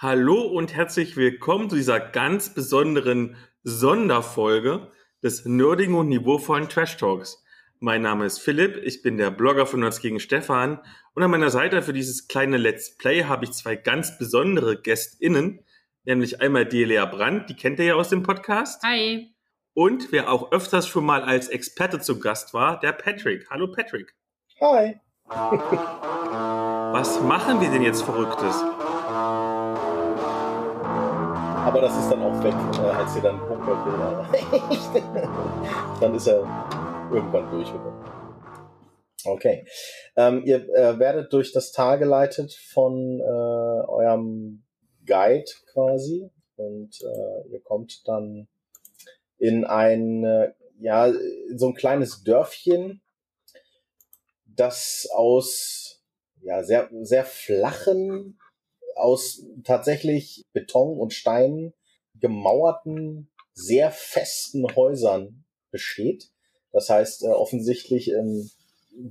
Hallo und herzlich willkommen zu dieser ganz besonderen Sonderfolge des nerdigen und niveauvollen Trash Talks. Mein Name ist Philipp, ich bin der Blogger von Nerds gegen Stefan und an meiner Seite für dieses kleine Let's Play habe ich zwei ganz besondere GästInnen, nämlich einmal Delia Brandt, die kennt ihr ja aus dem Podcast. Hi. Und wer auch öfters schon mal als Experte zu Gast war, der Patrick. Hallo Patrick. Hi. Was machen wir denn jetzt Verrücktes? Aber das ist dann auch weg, äh, als ihr dann Pokerbilder. dann ist er irgendwann durchgekommen. Okay. Ähm, ihr äh, werdet durch das Tal geleitet von äh, eurem Guide quasi und äh, ihr kommt dann in ein, äh, ja, so ein kleines Dörfchen, das aus ja, sehr, sehr flachen aus tatsächlich Beton und Stein gemauerten, sehr festen Häusern besteht. Das heißt, äh, offensichtlich ähm,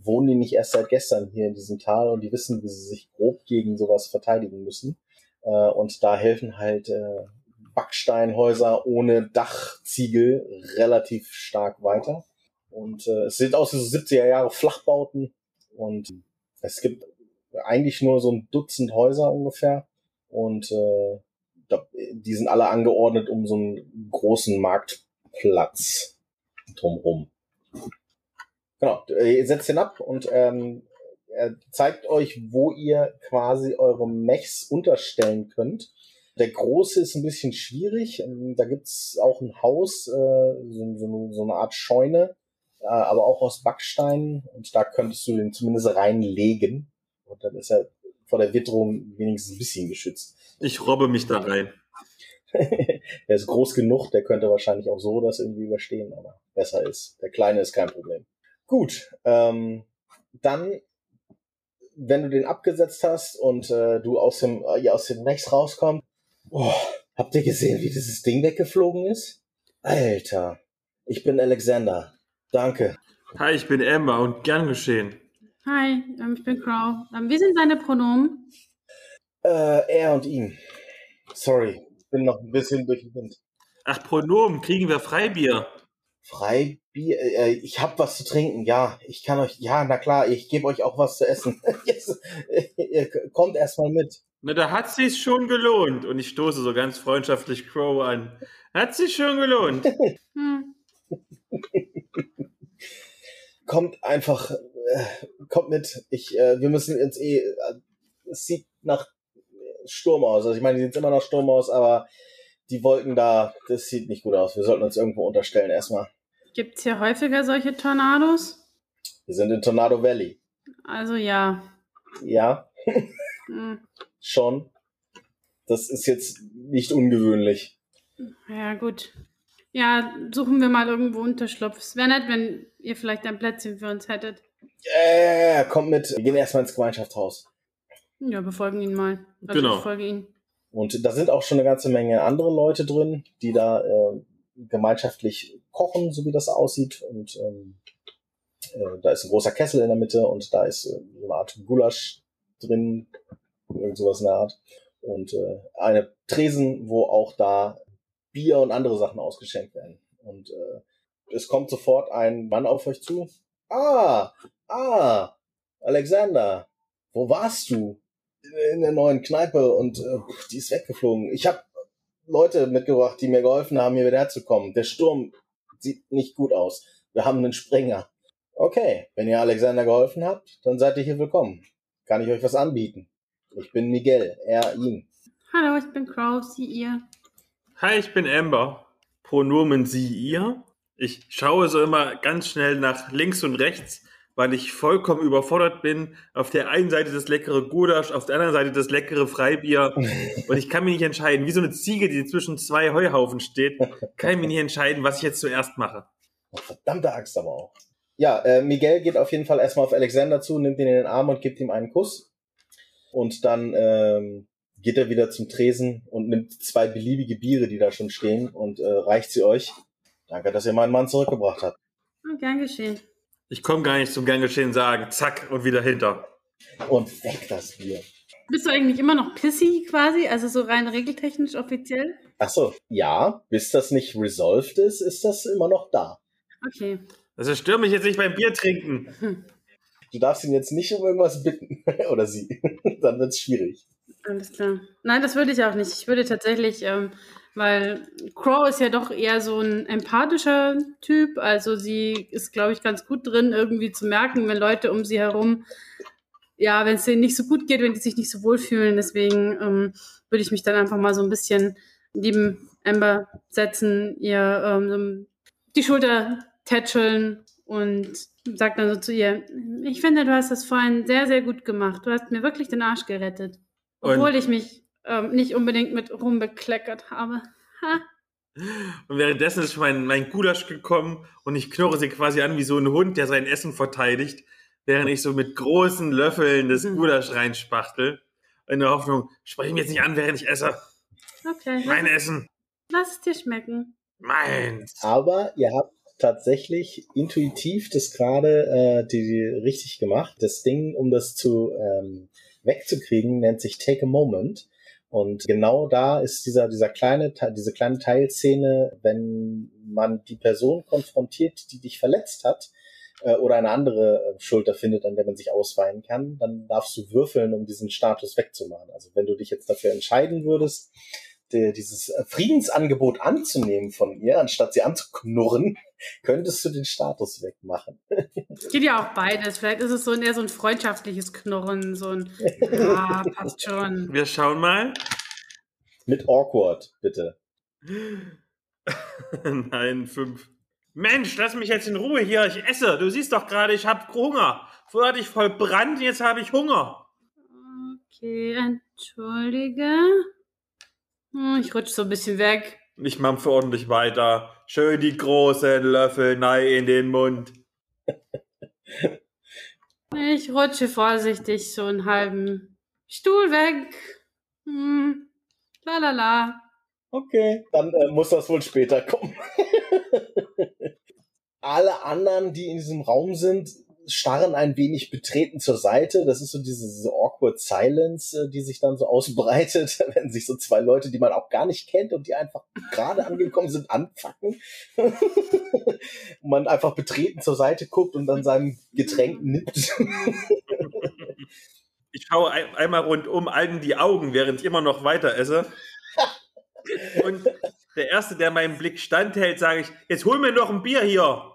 wohnen die nicht erst seit gestern hier in diesem Tal und die wissen, wie sie sich grob gegen sowas verteidigen müssen. Äh, und da helfen halt äh, Backsteinhäuser ohne Dachziegel relativ stark weiter. Und äh, es sieht aus so 70er Jahre Flachbauten und es gibt eigentlich nur so ein Dutzend Häuser ungefähr. Und äh, die sind alle angeordnet um so einen großen Marktplatz drumherum. Genau, ihr setzt ihn ab und ähm, er zeigt euch, wo ihr quasi eure Mechs unterstellen könnt. Der große ist ein bisschen schwierig. Ähm, da gibt's auch ein Haus, äh, so eine Art Scheune, äh, aber auch aus Backstein. Und da könntest du den zumindest reinlegen. Und dann ist er vor der Witterung wenigstens ein bisschen geschützt. Ich robbe mich da rein. der ist groß genug, der könnte wahrscheinlich auch so das irgendwie überstehen, aber besser ist. Der kleine ist kein Problem. Gut, ähm, dann, wenn du den abgesetzt hast und äh, du aus dem, äh, ja, aus dem Rechts rauskommst, oh, habt ihr gesehen, wie dieses Ding weggeflogen ist? Alter, ich bin Alexander. Danke. Hi, ich bin Amber und gern geschehen. Hi, ähm, ich bin Crow. Ähm, wie sind deine Pronomen? Äh, er und ihn. Sorry, ich bin noch ein bisschen durch den Wind. Ach, Pronomen, kriegen wir Freibier. Freibier? Äh, ich hab was zu trinken, ja. Ich kann euch, ja, na klar, ich gebe euch auch was zu essen. Jetzt, ihr kommt erstmal mit. Na, da hat sich's schon gelohnt. Und ich stoße so ganz freundschaftlich Crow an. Hat sich schon gelohnt. hm. kommt einfach, äh, kommt mit. Ich, äh, wir müssen jetzt eh, äh, es sieht nach Sturm aus. Also ich meine, die sieht immer noch Sturm aus, aber die Wolken da, das sieht nicht gut aus. Wir sollten uns irgendwo unterstellen erstmal. Gibt's hier häufiger solche Tornados? Wir sind in Tornado Valley. Also ja. Ja. hm. Schon. Das ist jetzt nicht ungewöhnlich. Ja, gut. Ja, suchen wir mal irgendwo Unterschlupf. Es wäre nett, wenn ihr vielleicht ein Plätzchen für uns hättet. Äh, kommt mit. Wir gehen erstmal ins Gemeinschaftshaus. Ja, befolgen ihn mal. Also genau. Ich folge ihn. Und da sind auch schon eine ganze Menge andere Leute drin, die da äh, gemeinschaftlich kochen, so wie das aussieht. Und ähm, äh, da ist ein großer Kessel in der Mitte und da ist äh, so eine Art Gulasch drin, irgend sowas in der Art. Und äh, eine Tresen, wo auch da Bier und andere Sachen ausgeschenkt werden. Und äh, es kommt sofort ein Mann auf euch zu. Ah, ah, Alexander, wo warst du? In der neuen Kneipe und äh, die ist weggeflogen. Ich habe Leute mitgebracht, die mir geholfen haben, hier wieder herzukommen. Der Sturm sieht nicht gut aus. Wir haben einen Springer. Okay, wenn ihr Alexander geholfen habt, dann seid ihr hier willkommen. Kann ich euch was anbieten? Ich bin Miguel, er, ihn. Hallo, ich bin Crow, sie, ihr. Hi, ich bin Amber. Pronomen sie, ihr. Ich schaue so immer ganz schnell nach links und rechts, weil ich vollkommen überfordert bin. Auf der einen Seite das leckere Gulasch, auf der anderen Seite das leckere Freibier. Und ich kann mich nicht entscheiden. Wie so eine Ziege, die zwischen zwei Heuhaufen steht, kann ich mich nicht entscheiden, was ich jetzt zuerst mache. Oh, verdammte Axt aber auch. Ja, äh, Miguel geht auf jeden Fall erstmal auf Alexander zu, nimmt ihn in den Arm und gibt ihm einen Kuss. Und dann ähm, geht er wieder zum Tresen und nimmt zwei beliebige Biere, die da schon stehen, und äh, reicht sie euch. Danke, dass ihr meinen Mann zurückgebracht habt. Oh, gern geschehen. Ich komme gar nicht zum gern geschehen sagen. Zack und wieder hinter. Und weg das Bier. Bist du eigentlich immer noch pissy quasi? Also so rein regeltechnisch offiziell? Ach so, ja, bis das nicht resolved ist, ist das immer noch da. Okay. Also stör mich jetzt nicht beim Bier trinken. Hm. Du darfst ihn jetzt nicht um irgendwas bitten. Oder sie. Dann wird's schwierig. Alles klar. Nein, das würde ich auch nicht. Ich würde tatsächlich, ähm, weil Crow ist ja doch eher so ein empathischer Typ. Also sie ist, glaube ich, ganz gut drin, irgendwie zu merken, wenn Leute um sie herum, ja, wenn es denen nicht so gut geht, wenn die sich nicht so wohlfühlen. Deswegen ähm, würde ich mich dann einfach mal so ein bisschen neben Amber setzen, ihr ähm, die Schulter tätscheln und sagt dann so zu ihr, ich finde, du hast das vorhin sehr, sehr gut gemacht. Du hast mir wirklich den Arsch gerettet. Obwohl Und- ich mich ähm, nicht unbedingt mit rumbekleckert habe. Ha. Und währenddessen ist mein, mein Gulasch gekommen und ich knurre sie quasi an wie so ein Hund, der sein Essen verteidigt, während ich so mit großen Löffeln das Mhm. Gulasch reinspachtel. In der Hoffnung, sprich mich jetzt nicht an, während ich esse. Okay, Mein lass, Essen. lass es dir schmecken. Meins. Aber ihr habt tatsächlich intuitiv das gerade äh, die, die richtig gemacht. Das Ding, um das zu ähm, wegzukriegen, nennt sich Take a Moment. Und genau da ist dieser, dieser kleine, diese kleine Teilszene, wenn man die Person konfrontiert, die dich verletzt hat, äh, oder eine andere äh, Schulter findet, an der man sich ausweinen kann, dann darfst du würfeln, um diesen Status wegzumachen. Also wenn du dich jetzt dafür entscheiden würdest, die, dieses äh, Friedensangebot anzunehmen von ihr, anstatt sie anzuknurren, könntest du den Status wegmachen. Geht ja auch beides. Vielleicht ist es so ein, eher so ein freundschaftliches Knurren, so ein, ja, passt schon. Wir schauen mal. Mit awkward, bitte. Nein, fünf. Mensch, lass mich jetzt in Ruhe hier. Ich esse. Du siehst doch gerade, ich habe Hunger. Vorher hatte ich voll Brand, jetzt habe ich Hunger. Okay, entschuldige. Hm, Ich rutsch so ein bisschen weg. Ich mampfe ordentlich weiter. Schön die großen Löffel nei in den Mund. Ich rutsche vorsichtig so einen halben Stuhl weg. Hm. La la la. Okay, dann äh, muss das wohl später kommen. Alle anderen, die in diesem Raum sind, starren ein wenig betreten zur Seite. Das ist so diese, diese awkward silence, äh, die sich dann so ausbreitet, wenn sich so zwei Leute, die man auch gar nicht kennt und die einfach gerade angekommen sind, anfacken. und man einfach betreten zur Seite guckt und dann seinem Getränk nippt. Ich schaue ein, einmal rundum allen die Augen, während ich immer noch weiter esse. Und der Erste, der meinen Blick standhält, sage ich, jetzt hol mir noch ein Bier hier.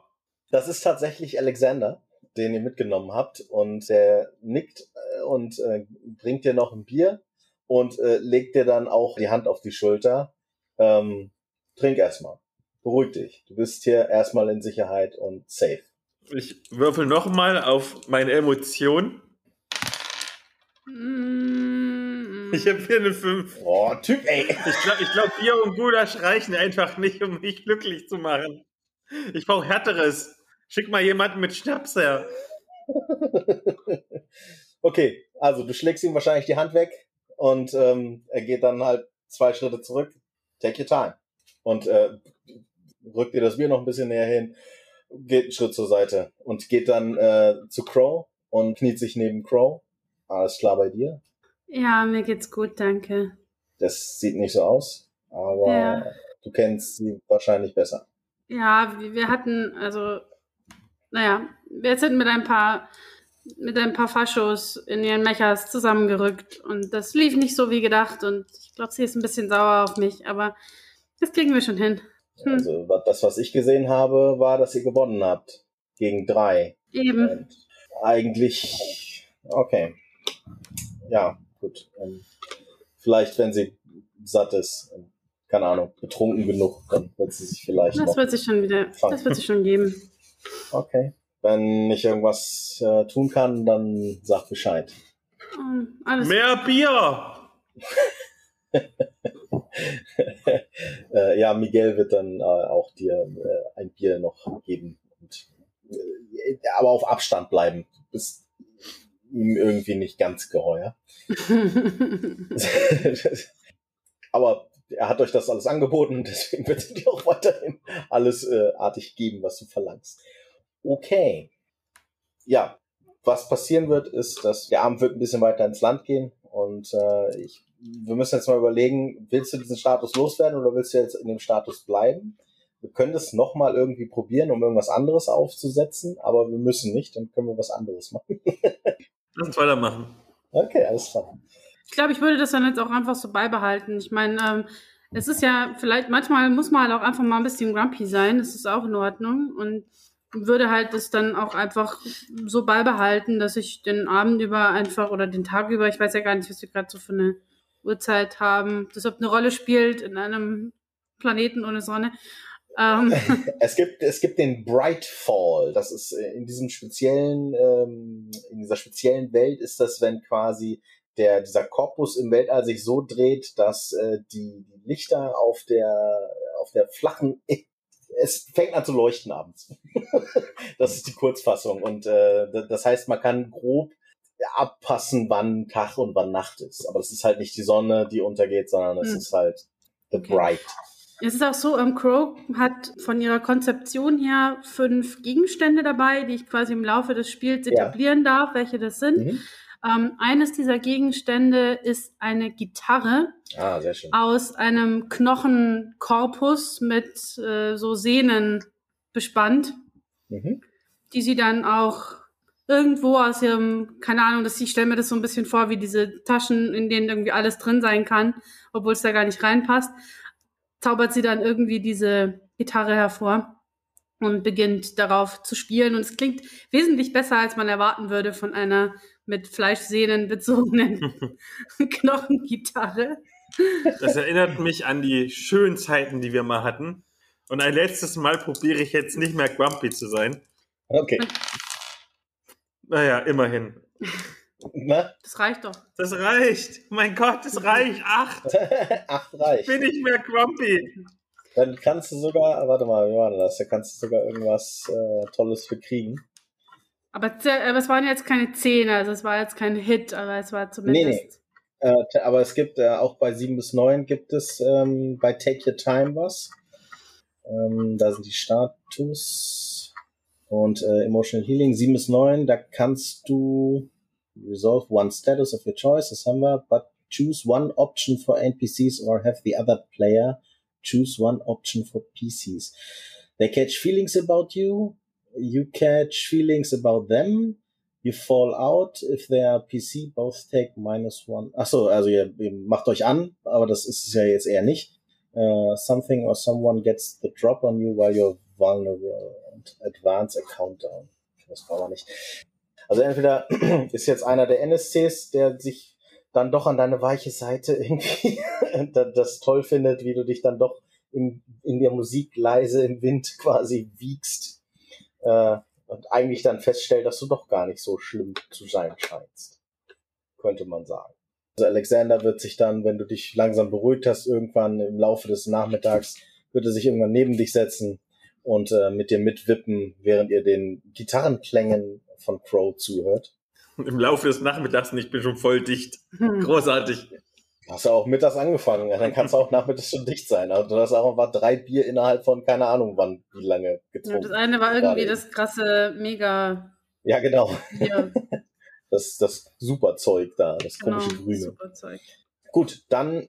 Das ist tatsächlich Alexander, den ihr mitgenommen habt. Und der nickt äh, und äh, bringt dir noch ein Bier und äh, legt dir dann auch die Hand auf die Schulter. Ähm, trink erstmal. Beruhig dich. Du bist hier erstmal in Sicherheit und safe. Ich würfel nochmal auf meine Emotion. Mm, Ich habe hier eine 5. Oh, Typ, ey. Ich glaube, ich glaub, Bier und Gulasch reichen einfach nicht, um mich glücklich zu machen. Ich brauche härteres. Schick mal jemanden mit Schnaps her. okay, also du schlägst ihm wahrscheinlich die Hand weg und ähm, er geht dann halt zwei Schritte zurück. Take your time. Und äh, rückt dir das Bier noch ein bisschen näher hin, geht einen Schritt zur Seite und geht dann äh, zu Crow und kniet sich neben Crow. Alles klar bei dir? Ja, mir geht's gut, danke. Das sieht nicht so aus, aber Ja. du kennst sie wahrscheinlich besser. Ja, wir wir hatten, also, naja, wir sind mit ein paar, mit ein paar Faschos in ihren Mechas zusammengerückt und das lief nicht so wie gedacht und ich glaube, sie ist ein bisschen sauer auf mich, aber das kriegen wir schon hin. Hm. Also das, was ich gesehen habe, war, dass ihr gewonnen habt. Gegen drei. Eben. Und eigentlich, okay. Ja, gut. Ähm, vielleicht, wenn sie satt ist, ähm, keine Ahnung, betrunken genug, dann wird sie sich vielleicht Das wird sich schon wieder, das wird sich schon geben. Okay. Wenn ich irgendwas äh, tun kann, dann sag Bescheid. Oh, alles Mehr Bier! äh, ja, Miguel wird dann äh, auch dir äh, ein Bier noch geben. Und, äh, aber auf Abstand bleiben. Du bist ihm irgendwie nicht ganz geheuer. Aber er hat euch das alles angeboten, deswegen wird er dir auch weiterhin alles äh, artig geben, was du verlangst. Okay. Ja, was passieren wird, ist, dass der Abend wird ein bisschen weiter ins Land gehen Und äh, ich, wir müssen jetzt mal überlegen, willst du diesen Status loswerden oder willst du jetzt in dem Status bleiben? Wir können das nochmal irgendwie probieren, um irgendwas anderes aufzusetzen, aber wir müssen nicht, dann können wir was anderes machen. Lass uns weitermachen. Okay, alles klar. Ich glaube, ich würde das dann jetzt auch einfach so beibehalten. Ich meine, ähm, es ist ja vielleicht, manchmal muss man halt auch einfach mal ein bisschen grumpy sein, das ist auch in Ordnung. Und würde halt das dann auch einfach so beibehalten, dass ich den Abend über einfach oder den Tag über, ich weiß ja gar nicht, was wir gerade so für eine Uhrzeit haben, das ob eine Rolle spielt in einem Planeten ohne Sonne. Ähm. Es gibt es gibt den Bright Fall. Das ist äh, in diesem speziellen ähm, in dieser speziellen Welt ist das, wenn quasi der dieser Korpus im Weltall sich so dreht, dass äh, die, Lichter auf der auf der flachen es fängt an zu leuchten abends. das ist die Kurzfassung. Und äh, das heißt, man kann grob abpassen, wann Tag und wann Nacht ist. Aber es ist halt nicht die Sonne, die untergeht, sondern es hm. ist halt the okay. bright. Es ist auch so, ähm, Crow hat von ihrer Konzeption her fünf Gegenstände dabei, die ich quasi im Laufe des Spiels etablieren ja. darf, welche das sind. Mhm. Ähm, eines dieser Gegenstände ist eine Gitarre ah, aus einem Knochenkorpus mit äh, so Sehnen bespannt, mhm. die sie dann auch irgendwo aus ihrem, keine Ahnung, dass ich stelle mir das so ein bisschen vor, wie diese Taschen, in denen irgendwie alles drin sein kann, obwohl es da gar nicht reinpasst, zaubert sie dann irgendwie diese Gitarre hervor und beginnt darauf zu spielen. Und es klingt wesentlich besser, als man erwarten würde von einer mit Fleischsehnen bezogenen Knochengitarre. Das erinnert mich an die schönen Zeiten, die wir mal hatten. Und ein letztes Mal probiere ich jetzt nicht mehr grumpy zu sein. Okay. Naja, immerhin. Na? Das reicht doch. Das reicht. Mein Gott, das reicht. Acht. Acht reicht. Bin ich mehr grumpy. Dann kannst du sogar, warte mal, wie war das? Da kannst du sogar irgendwas äh, Tolles für kriegen. Aber, aber es waren jetzt keine Zehner, also es war jetzt kein Hit, aber es war zumindest. Nee, nee. Äh, aber es gibt äh, auch bei 7 bis 9 gibt es ähm, bei Take Your Time was. Ähm, da sind die Status und äh, Emotional Healing 7 bis 9, da kannst du resolve one status of your choice, das haben wir, but choose one option for NPCs or have the other player choose one option for PCs. They catch feelings about you, you catch feelings about them, you fall out. If they are PC, both take minus one. Achso, also ihr, ihr macht euch an, aber das ist es ja jetzt eher nicht. Uh, something or someone gets the drop on you while you're vulnerable and advance a countdown. Das war aber nicht. Also entweder ist jetzt einer der NSCs, der sich dann doch an deine weiche Seite irgendwie das toll findet, wie du dich dann doch in, in der Musik leise im Wind quasi wiegst äh, und eigentlich dann feststellt, dass du doch gar nicht so schlimm zu sein scheinst. Könnte man sagen. Also Alexander wird sich dann, wenn du dich langsam beruhigt hast, irgendwann im Laufe des Nachmittags, wird er sich irgendwann neben dich setzen und äh, mit dir mitwippen, während ihr den Gitarrenklängen von Crow zuhört. Im Laufe des Nachmittags und ich bin schon voll dicht. Hm. Großartig. Hast du auch mittags angefangen, ja, dann kannst du auch nachmittags schon dicht sein. Also du hast auch einfach drei Bier innerhalb von keine Ahnung wann, wie lange getrunken. Ja, das eine war irgendwie das krasse Mega. Ja, genau. Ja. Das, das super Zeug da, das genau, komische Grüne. Super Zeug. Gut, dann,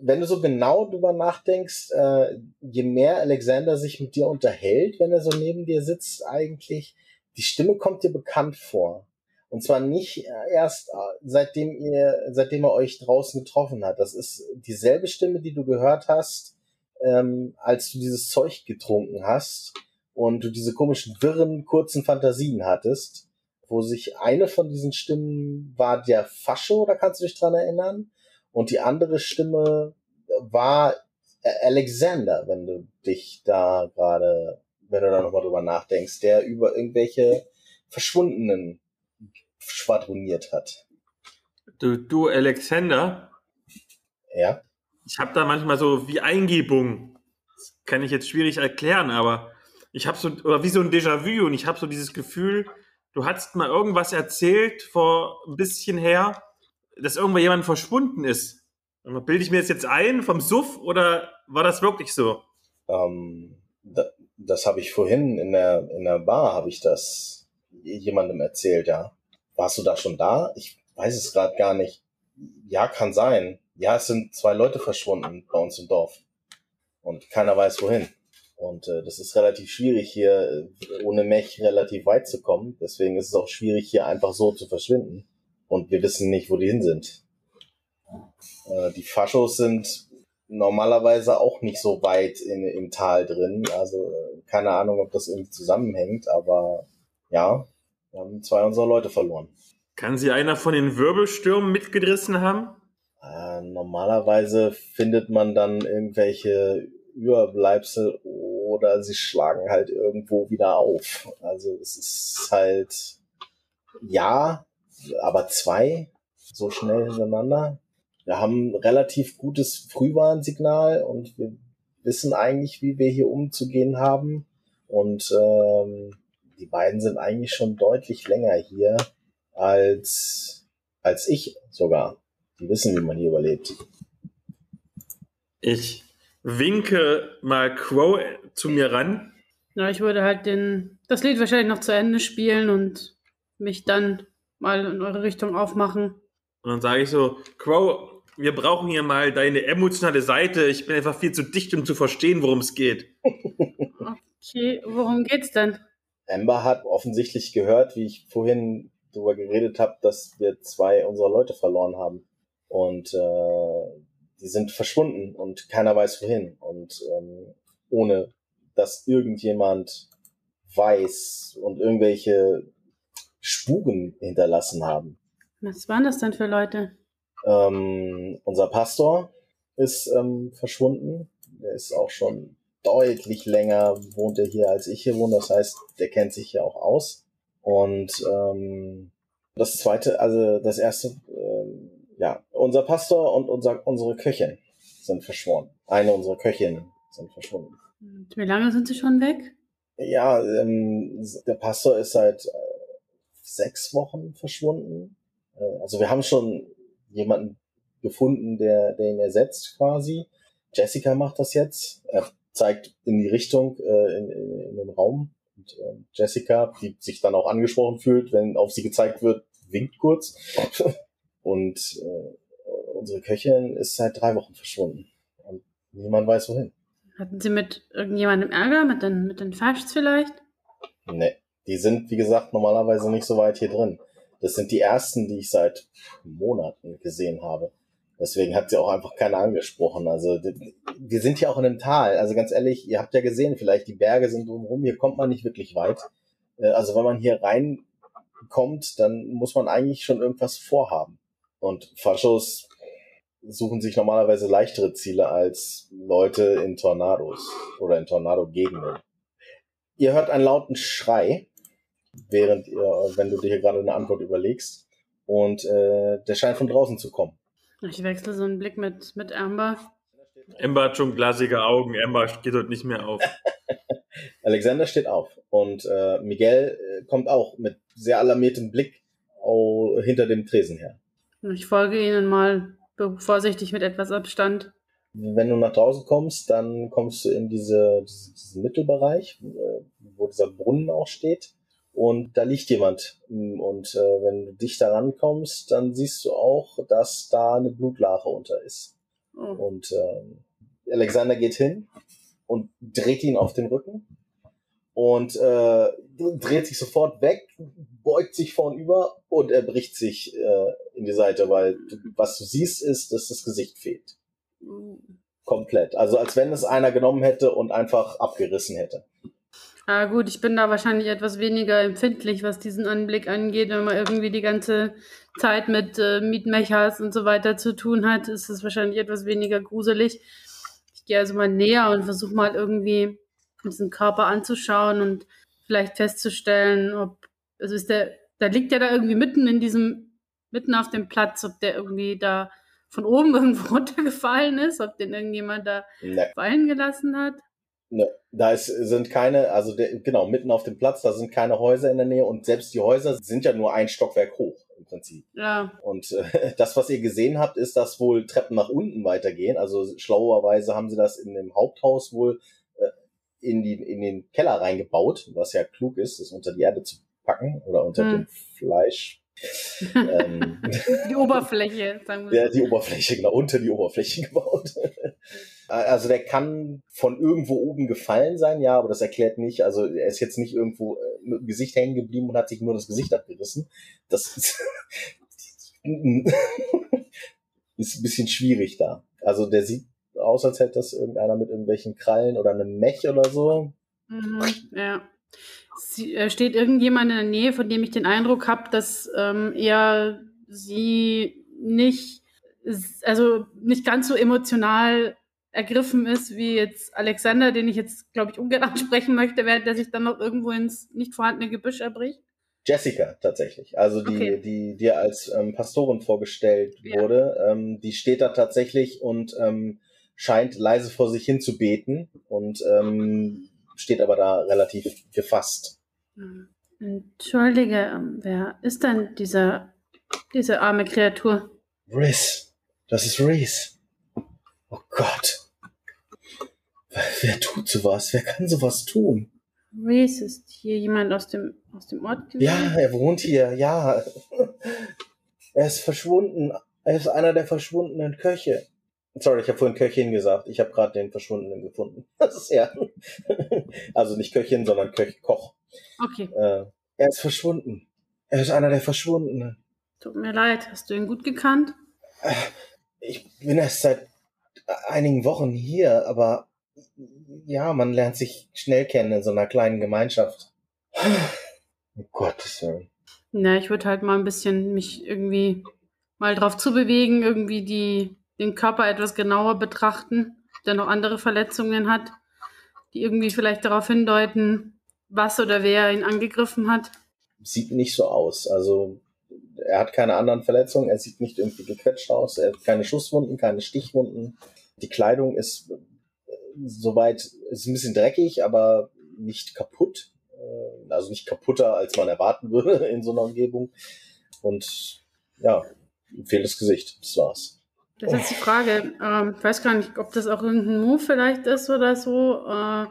wenn du so genau drüber nachdenkst, äh, je mehr Alexander sich mit dir unterhält, wenn er so neben dir sitzt, eigentlich, die Stimme kommt dir bekannt vor. Und zwar nicht erst äh, seitdem ihr, seitdem er euch draußen getroffen hat. Das ist dieselbe Stimme, die du gehört hast, ähm, als du dieses Zeug getrunken hast und du diese komischen wirren, kurzen Fantasien hattest, wo sich eine von diesen Stimmen war der Fascho, da kannst du dich dran erinnern, und die andere Stimme war Alexander, wenn du dich da gerade, wenn du da nochmal drüber nachdenkst, der über irgendwelche verschwundenen schwadroniert hat. Du, du Alexander? Ja. Ich habe da manchmal so wie Eingebung. Das kann ich jetzt schwierig erklären, aber ich habe so, oder wie so ein Déjà-vu und ich habe so dieses Gefühl, du hast mal irgendwas erzählt vor ein bisschen her, dass irgendwann jemand verschwunden ist. Bilde ich mir das jetzt ein vom Suff oder war das wirklich so? Ähm, da, das habe ich vorhin in der, in der Bar, habe ich das jemandem erzählt, ja. Warst du da schon da? Ich weiß es gerade gar nicht. ja, kann sein. Ja, es sind zwei Leute verschwunden bei uns im Dorf. Und keiner weiß wohin. Und äh, das ist relativ schwierig hier äh, ohne Mech relativ weit zu kommen. Deswegen ist es auch schwierig hier einfach so zu verschwinden. Und wir wissen nicht, wo die hin sind. Äh, die Faschos sind normalerweise auch nicht so weit in, im Tal drin. Also äh, keine Ahnung, ob das irgendwie zusammenhängt, aber ja, wir haben zwei unserer Leute verloren. Kann sie einer von den Wirbelstürmen mitgerissen haben? Äh, normalerweise findet man dann irgendwelche Überbleibsel oder sie schlagen halt irgendwo wieder auf. Also es ist halt ja, aber zwei so schnell hintereinander. Wir haben relativ gutes Frühwarnsignal und wir wissen eigentlich, wie wir hier umzugehen haben. Und ähm, die beiden sind eigentlich schon deutlich länger hier als, als ich sogar. Die wissen, wie man hier überlebt. Ich winke mal Crow zu mir ran. Ja, ich würde halt den, das Lied wahrscheinlich noch zu Ende spielen und mich dann mal in eure Richtung aufmachen. Und dann sage ich so, Crow, wir brauchen hier mal deine emotionale Seite. Ich bin einfach viel zu dicht, um zu verstehen, worum es geht. Okay, worum geht's denn? Amber hat offensichtlich gehört, wie ich vorhin darüber geredet habe, dass wir zwei unserer Leute verloren haben. Und äh, die sind verschwunden und keiner weiß wohin. Und ähm, ohne dass irgendjemand weiß und irgendwelche Spuren hinterlassen haben. Was waren das denn für Leute? Ähm, unser Pastor ist ähm, verschwunden. Der ist auch schon deutlich länger, wohnt er hier, als ich hier wohne. Das heißt, der kennt sich hier auch aus. Und ähm, das zweite, also das erste, ähm, ja, unser Pastor und unser, unsere Köchin sind verschwunden. Eine unserer Köchinnen sind verschwunden. Und wie lange sind sie schon weg? Ja, ähm, der Pastor ist seit äh, sechs Wochen verschwunden. Äh, also wir haben schon jemanden gefunden, der, der ihn ersetzt quasi. Jessica macht das jetzt. Er zeigt in die Richtung, äh, in, in, in den Raum. Und äh, Jessica, die sich dann auch angesprochen fühlt, wenn auf sie gezeigt wird, winkt kurz. Und äh, unsere Köchin ist seit drei Wochen verschwunden. Und niemand weiß wohin. Hatten sie mit irgendjemandem Ärger? Mit den, mit den Faschs vielleicht? Nee. Die sind, wie gesagt, normalerweise nicht so weit hier drin. Das sind die ersten, die ich seit Monaten gesehen habe. Deswegen hat sie auch einfach keiner angesprochen. Also wir sind ja auch in einem Tal. Also ganz ehrlich, ihr habt ja gesehen, vielleicht die Berge sind drumherum. Hier kommt man nicht wirklich weit. Äh, also wenn man hier reinkommt, dann muss man eigentlich schon irgendwas vorhaben. Und Faschos suchen sich normalerweise leichtere Ziele als Leute in Tornados oder in Tornado-Gegenden. Ihr hört einen lauten Schrei während ihr, wenn du dir hier gerade eine Antwort überlegst. Und äh, der scheint von draußen zu kommen. Ich wechsle so einen Blick mit, mit Amber. Amber hat schon glasige Augen. Amber geht heute nicht mehr auf. Alexander steht auf und äh, Miguel äh, kommt auch mit sehr alarmiertem Blick au, hinter dem Tresen her. Ich folge ihnen mal vorsichtig mit etwas Abstand. Wenn du nach draußen kommst, dann kommst du in diese, diesen Mittelbereich, äh, wo dieser Brunnen auch steht und da liegt jemand. Und äh, wenn du dich da rankommst, dann siehst du auch, dass da eine Blutlache unter ist. Oh. Und äh, Alexander geht hin und dreht ihn auf den Rücken und äh, dreht sich sofort weg, beugt sich vornüber und er bricht sich äh, in die Seite, weil du, was du siehst ist, dass das Gesicht fehlt. Oh. Komplett. Also als wenn es einer genommen hätte und einfach abgerissen hätte. Ah, gut, ich bin da wahrscheinlich etwas weniger empfindlich, was diesen Anblick angeht. Wenn man irgendwie die ganze Zeit mit äh, Mietmechas und so weiter zu tun hat, ist es wahrscheinlich etwas weniger gruselig. Ich gehe also mal näher und versuche mal irgendwie diesen Körper anzuschauen und vielleicht festzustellen, ob, also ist der, da liegt ja da irgendwie mitten in diesem, mitten auf dem Platz, ob der irgendwie da von oben irgendwo runtergefallen ist, ob den irgendjemand da nee. fallen gelassen hat. Ne, da ist, sind keine, also der, genau, mitten auf dem Platz, da sind keine Häuser in der Nähe und selbst die Häuser sind ja nur ein Stockwerk hoch im Prinzip. Ja. Und äh, das, was ihr gesehen habt, ist, dass wohl Treppen nach unten weitergehen. Also schlauerweise haben sie das in dem Haupthaus wohl äh, in, die, in den Keller reingebaut, was ja klug ist, das unter die Erde zu packen oder unter hm. dem Fleisch, ähm, Die Oberfläche, sagen wir ja, die Oberfläche, genau, unter die Oberfläche gebaut. Also der kann von irgendwo oben gefallen sein, ja, aber das erklärt nicht, also er ist jetzt nicht irgendwo äh, mit dem Gesicht hängen geblieben und hat sich nur das Gesicht abgerissen. Das ist, ist ein bisschen schwierig da. Also der sieht aus, als hätte das irgendeiner mit irgendwelchen Krallen oder einem Mech oder so. Mhm, ja. Sie, äh, steht irgendjemand in der Nähe, von dem ich den Eindruck habe, dass ähm, er sie nicht, also nicht ganz so emotional ergriffen ist, wie jetzt Alexander, den ich jetzt, glaube ich, ungern ansprechen möchte, während der sich dann noch irgendwo ins nicht vorhandene Gebüsch erbricht. Jessica tatsächlich, also die, Okay. die dir als ähm, Pastorin vorgestellt Ja. wurde, ähm, die steht da tatsächlich und ähm, scheint leise vor sich hin zu beten und ähm, steht aber da relativ gefasst. Hm. Entschuldige, ähm, wer ist denn dieser, diese arme Kreatur? Riz, das ist Riz. Oh Gott. Wer tut sowas? Wer kann sowas tun? Reese, ist hier jemand aus dem, aus dem Ort gewesen? Ja, er wohnt hier, ja. Er ist verschwunden. Er ist einer der verschwundenen Köche. Sorry, ich habe vorhin Köchin gesagt. Ich habe gerade den Verschwundenen gefunden. Das ist er. Also nicht Köchin, sondern Köch, Koch. Okay, Äh, er ist verschwunden. Er ist einer der Verschwundenen. tut mir leid. Hast du ihn gut gekannt? Ich bin erst seit einigen Wochen hier, aber ja, man lernt sich schnell kennen in so einer kleinen Gemeinschaft. Um Gottes Willen. Na, ich würde halt mal ein bisschen mich irgendwie mal drauf zubewegen, irgendwie die, den Körper etwas genauer betrachten, der noch andere Verletzungen hat, die irgendwie vielleicht darauf hindeuten, was oder wer ihn angegriffen hat. Sieht nicht so aus. Also er hat keine anderen Verletzungen, er sieht nicht irgendwie gequetscht aus, er hat keine Schusswunden, keine Stichwunden. Die Kleidung ist soweit, ist ein bisschen dreckig, aber nicht kaputt. Äh, Also nicht kaputter, als man erwarten würde in so einer Umgebung. Und ja, das Gesicht. Das war's. Das ist jetzt die Frage. Ähm, ich weiß gar nicht, ob das auch irgendein Move vielleicht ist oder so. Äh,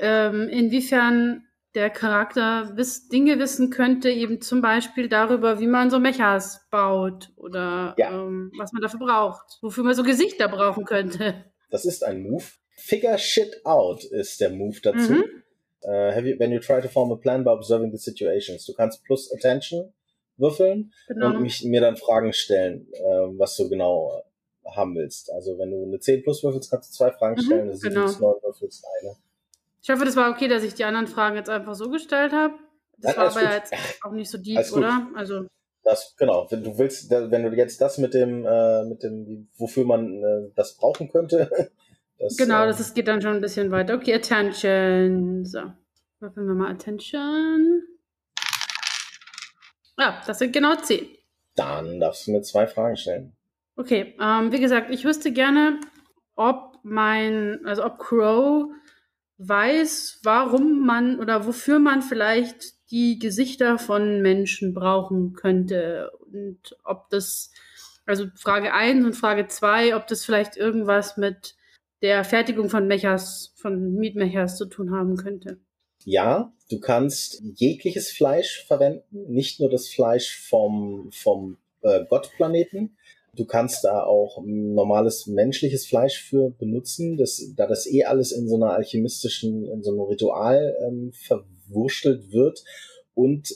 ähm, inwiefern der Charakter wiss, Dinge wissen könnte, eben zum Beispiel darüber, wie man so Mechas baut oder Ja. ähm, was man dafür braucht, wofür man so Gesichter brauchen könnte. Das ist ein Move. Figure shit out ist der Move dazu. Mhm. Äh, have you, when you try to form a plan by observing the situations. Du kannst plus Attention würfeln Genau. und mich, mir dann Fragen stellen, äh, was du genau haben willst. Also wenn du eine 10 plus würfelst, kannst du zwei Fragen Mhm, stellen, eine 7 genau. plus 9 würfelst eine. Ich hoffe, das war okay, dass ich die anderen Fragen jetzt einfach so gestellt habe. Das Nein, war aber gut. jetzt auch nicht so deep, oder? Also, Das, genau, wenn du willst, wenn du jetzt das mit dem, äh, mit dem, wofür man äh, das brauchen könnte, das, genau, äh, das ist, geht dann schon ein bisschen weiter. Okay, Attention. So, würfeln wir mal Attention. Ja, das sind genau 10. dann darfst du mir zwei Fragen stellen. Okay, ähm, wie gesagt, ich wüsste gerne, ob mein, also ob Crow weiß, warum man oder wofür man vielleicht die Gesichter von Menschen brauchen könnte. Und ob das, also Frage 1 und Frage 2, ob das vielleicht irgendwas mit der Fertigung von Mechas, von Mietmechas zu tun haben könnte. Ja, du kannst jegliches Fleisch verwenden, nicht nur das Fleisch vom, vom äh, Gottplaneten. Du kannst da auch normales menschliches Fleisch für benutzen, das, da das eh alles in so einer alchemistischen, in so einem Ritual ähm, verwurschtelt wird und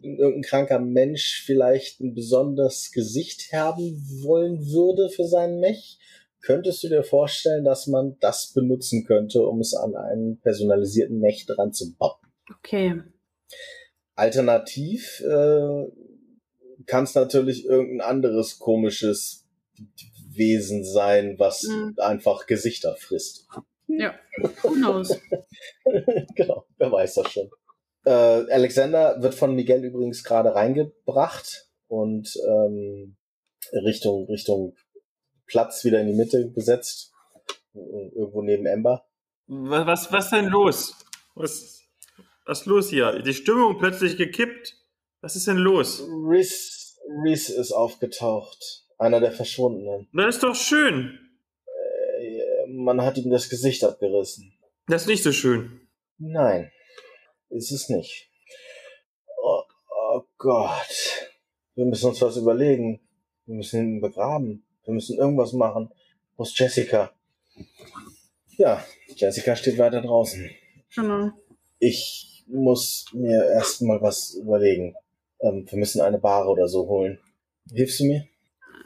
irgendein kranker Mensch vielleicht ein besonderes Gesicht haben wollen würde für seinen Mech, könntest du dir vorstellen, dass man das benutzen könnte, um es an einen personalisierten Mech dran zu bauen. Okay. Alternativ äh, kann es natürlich irgendein anderes komisches Wesen sein, was Mhm. einfach Gesichter frisst. Ja, who knows? genau, wer weiß das schon. Äh, Alexander wird von Miguel übrigens gerade reingebracht und ähm, Richtung Richtung Platz wieder in die Mitte gesetzt, irgendwo neben Ember. Was, was, was denn los? Was, was ist los hier? Die Stimmung plötzlich gekippt. Was ist denn los? Reese, Reese ist aufgetaucht, einer der Verschwundenen. Das ist doch schön. Äh, man hat ihm das Gesicht abgerissen. Das ist nicht so schön. Nein, ist es nicht. Oh, oh Gott. Wir müssen uns was überlegen. Wir müssen ihn begraben. Wir müssen irgendwas machen. Wo ist Jessica? Ja, Jessica steht weiter draußen. Genau. Ich muss mir erst mal was überlegen. Ähm, wir müssen eine Bar oder so holen. Hilfst du mir?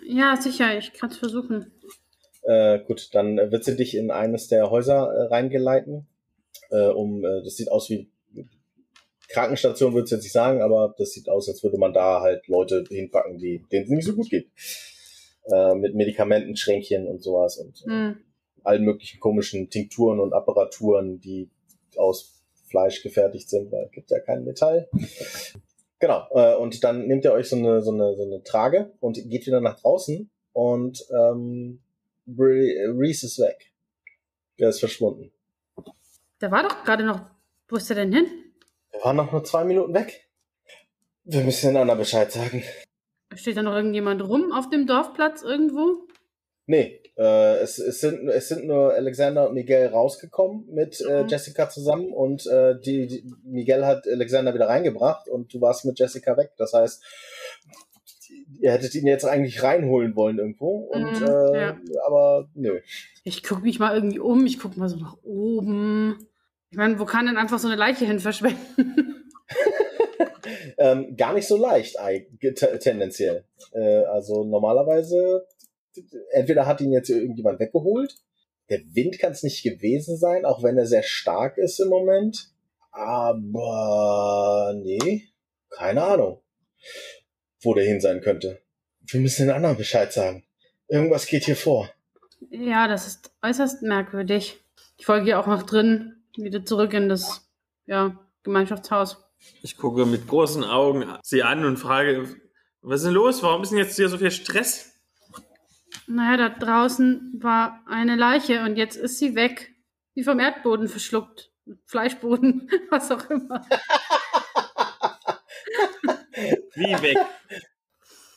Ja, sicher, ich kann es versuchen. Äh, gut, dann wird sie dich in eines der Häuser äh, reingeleiten. Äh, um, äh, das sieht aus wie Krankenstation, würde ich jetzt nicht sagen, aber das sieht aus, als würde man da halt Leute hinpacken, die, denen es nicht so gut geht. Äh, mit Medikamenten, Schränkchen und sowas und Hm. allen möglichen komischen Tinkturen und Apparaturen, die aus Fleisch gefertigt sind, weil es gibt ja kein Metall. Genau, äh, und dann nehmt ihr euch so eine, so, eine, so eine Trage und geht wieder nach draußen und ähm, Re- Reese ist weg. Der ist verschwunden. Der war doch gerade noch. Wo ist der denn hin? Wir waren noch nur zwei Minuten weg. Wir müssen den anderen Bescheid sagen. Steht da noch irgendjemand rum auf dem Dorfplatz irgendwo? Nee, äh, es, es, sind, es sind nur Alexander und Miguel rausgekommen mit äh, Mhm. Jessica zusammen und äh, die, die Miguel hat Alexander wieder reingebracht und du warst mit Jessica weg. Das heißt, ihr hättet ihn jetzt eigentlich reinholen wollen irgendwo und Mhm, äh, ja. aber nö. Ich gucke mich mal irgendwie um. Ich gucke mal so nach oben. Ich meine, wo kann denn einfach so eine Leiche hin verschwinden? Ähm, gar nicht so leicht tendenziell. Äh, also normalerweise entweder hat ihn jetzt irgendjemand weggeholt. Der Wind kann es nicht gewesen sein, auch wenn er sehr stark ist im Moment. Aber nee, keine Ahnung, wo der hin sein könnte. Wir müssen den anderen Bescheid sagen. Irgendwas geht hier vor. ja, das ist äußerst merkwürdig. Ich folge hier auch noch drin, wieder zurück in das ja, Gemeinschaftshaus. Ich gucke mit großen Augen sie an und frage, was ist denn los? Warum ist denn jetzt hier so viel Stress? Naja, da draußen war eine Leiche und jetzt ist sie weg. Wie vom Erdboden verschluckt. Fleischboden, was auch immer. Wie weg?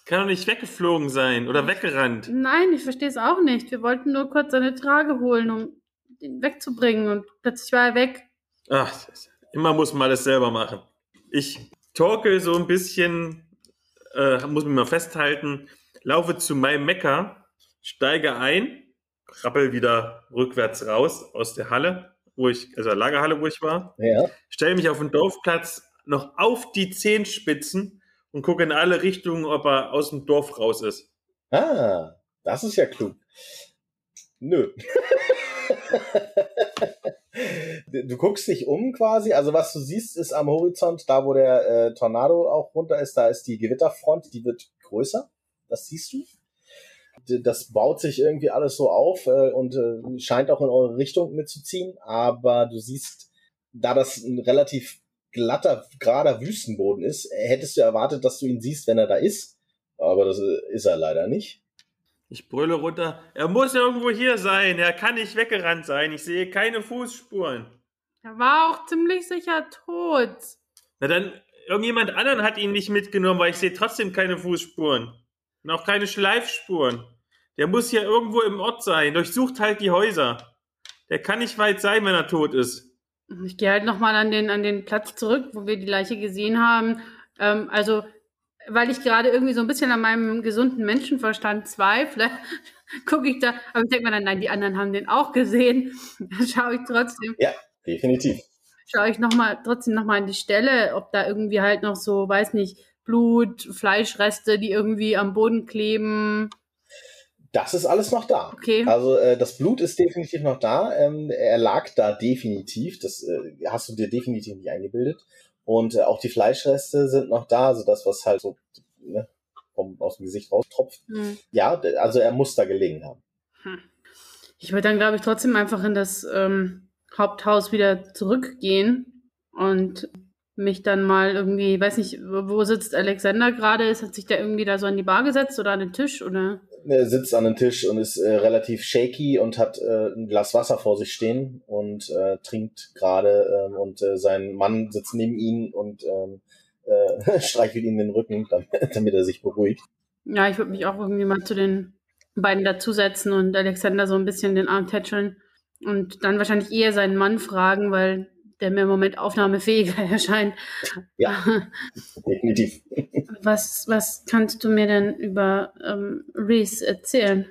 Kann doch nicht weggeflogen sein oder weggerannt. Nein, ich verstehe es auch nicht. Wir wollten nur kurz eine Trage holen, um ihn wegzubringen und plötzlich war er weg. Ach, immer muss man alles selber machen. Ich torkel so ein bisschen, äh, muss mich mal festhalten, laufe zu meinem Mecker, steige ein, krabbel wieder rückwärts raus aus der Halle, wo ich, also der Lagerhalle, wo ich war, Ja. stelle mich auf den Dorfplatz noch auf die Zehenspitzen und gucke in alle Richtungen, ob er aus dem Dorf raus ist. Ah, das ist ja klug. Nö. du guckst dich um quasi, also was du siehst, ist am Horizont, da wo der äh, Tornado auch runter ist, da ist die Gewitterfront, die wird größer. Das siehst du. Das baut sich irgendwie alles so auf äh, und äh, scheint auch in eure Richtung mitzuziehen, aber du siehst, da das ein relativ glatter, gerader Wüstenboden ist, hättest du erwartet, dass du ihn siehst, wenn er da ist. Aber das äh, ist er leider nicht. Ich brülle runter, er muss irgendwo hier sein, er kann nicht weggerannt sein, ich sehe keine Fußspuren. Er war auch ziemlich sicher tot. Na dann, irgendjemand anderen hat ihn nicht mitgenommen, weil ich sehe trotzdem keine Fußspuren. Und auch keine Schleifspuren. Der muss hier irgendwo im Ort sein. Durchsucht halt die Häuser. Der kann nicht weit sein, wenn er tot ist. Ich gehe halt nochmal an den, an den Platz zurück, wo wir die Leiche gesehen haben. Ähm, also, weil ich gerade irgendwie so ein bisschen an meinem gesunden Menschenverstand zweifle, gucke ich da, aber ich denke mir dann, nein, die anderen haben den auch gesehen. Dann schaue ich trotzdem, Definitiv. schaue ich noch mal, trotzdem nochmal an die Stelle, ob da irgendwie halt noch so, weiß nicht, Blut, Fleischreste, die irgendwie am Boden kleben. Das ist alles noch da. Okay. Also äh, das Blut ist definitiv noch da. Ähm, er lag da definitiv. Das äh, hast du dir definitiv nicht eingebildet. Und äh, auch die Fleischreste sind noch da. Also das, was halt so ne, vom, aus dem Gesicht raustropft. Hm. Ja, also er muss da gelegen haben. Ich würde dann, glaube ich, trotzdem einfach in das ähm, Haupthaus wieder zurückgehen und mich dann mal irgendwie, weiß nicht, wo wo sitzt Alexander gerade? Ist, hat sich der irgendwie da so an die Bar gesetzt oder an den Tisch oder? Er sitzt an einem Tisch und ist äh, relativ shaky und hat äh, ein Glas Wasser vor sich stehen und äh, trinkt gerade ähm, und äh, sein Mann sitzt neben ihm und ähm, äh, streichelt ihm den Rücken, damit, damit er sich beruhigt. Ja, ich würde mich auch irgendwie mal zu den beiden dazusetzen und Alexander so ein bisschen den Arm tätscheln und dann wahrscheinlich eher seinen Mann fragen, weil der mir im Moment aufnahmefähiger erscheint. Ja, definitiv. Was, was kannst du mir denn über ähm, Reese erzählen?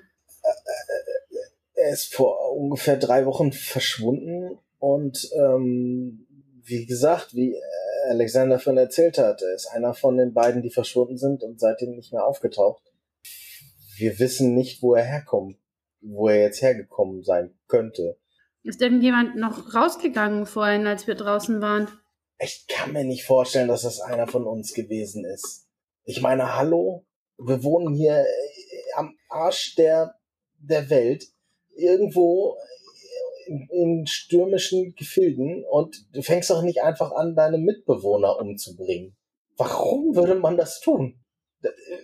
Er ist vor ungefähr drei Wochen verschwunden und ähm, wie gesagt, wie Alexander von erzählt hat, er ist einer von den beiden, die verschwunden sind und seitdem nicht mehr aufgetaucht. Wir wissen nicht, wo er herkommt, wo er jetzt hergekommen sein könnte. Ist irgendjemand noch rausgegangen vorhin, als wir draußen waren? Ich kann mir nicht vorstellen, dass das einer von uns gewesen ist. Ich meine, hallo? Wir wohnen hier äh, am Arsch der, der Welt. Irgendwo in, in stürmischen Gefilden und du fängst doch nicht einfach an, deine Mitbewohner umzubringen. Warum würde man das tun?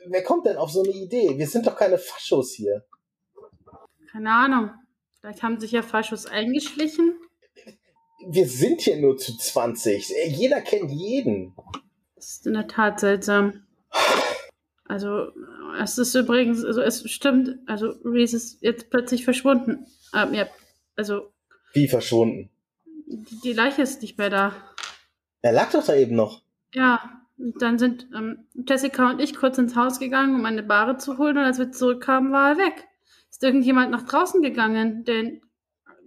Wer kommt denn auf so eine Idee? Wir sind doch keine Faschos hier. Keine Ahnung. Vielleicht haben sich ja Faschos eingeschlichen. Wir sind hier nur zu 20. Jeder kennt jeden. Das ist in der Tat seltsam. Also, es ist übrigens, also es stimmt, also Reese ist jetzt plötzlich verschwunden. Ähm, ja, also. Wie verschwunden? Die, die Leiche ist nicht mehr da. Er lag doch da eben noch. Ja, und dann sind ähm, Jessica und ich kurz ins Haus gegangen, um eine Ware zu holen, und als wir zurückkamen, war er weg. Ist irgendjemand nach draußen gegangen, der ihn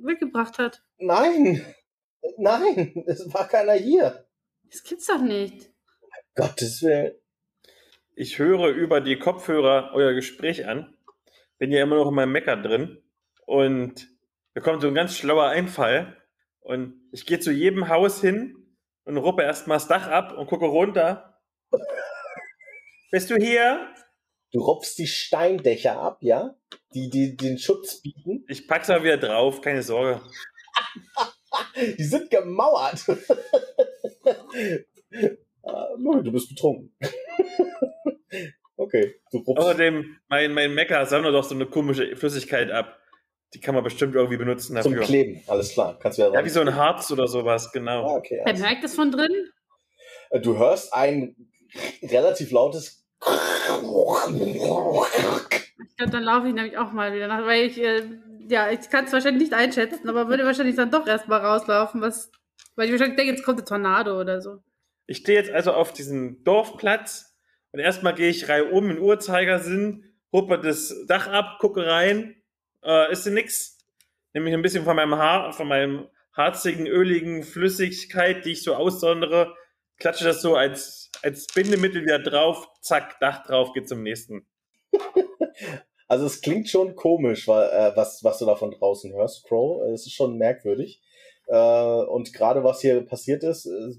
weggebracht hat? Nein, nein, es war keiner hier. Das gibt's doch nicht. Gottes Willen. Ich höre über die Kopfhörer euer Gespräch an. Bin ja immer noch in meinem Mecker drin. Und da kommt so ein ganz schlauer Einfall. Und ich gehe zu jedem Haus hin und ruppe erstmal das Dach ab und gucke runter. Bist du hier? Du rupfst die Steindächer ab, ja? Die, die den Schutz bieten. Ich pack's mal wieder drauf, keine Sorge. die sind gemauert. Ah, du bist betrunken. okay, du rupfst. Außerdem, mein, mein Mecker sammelt doch so eine komische Flüssigkeit ab. Die kann man bestimmt irgendwie benutzen dafür. Zum Kleben, alles klar. Kannst du ja, ja wie so ein Harz oder sowas, genau. Ah, okay, Wer merkt das von drin? Äh, du hörst ein relativ lautes Ich glaube, dann laufe ich nämlich auch mal wieder nach, weil ich, äh, ja, ich kann es wahrscheinlich nicht einschätzen, aber würde wahrscheinlich dann doch erstmal rauslaufen, was, weil ich wahrscheinlich denke, jetzt kommt ein Tornado oder so. Ich stehe jetzt also auf diesem Dorfplatz und erstmal gehe ich reihum um in Uhrzeigersinn, huppe das Dach ab, gucke rein äh, ist nix. Nämlich ein bisschen von meinem Haar, von meinem harzigen, öligen Flüssigkeit, die ich so aussondere, klatsche das so als, als Bindemittel wieder drauf, zack, Dach drauf, geht zum nächsten. Also es klingt schon komisch, weil, äh, was, was du da von draußen hörst, Crow. Es ist schon merkwürdig. Äh, und gerade was hier passiert ist, äh,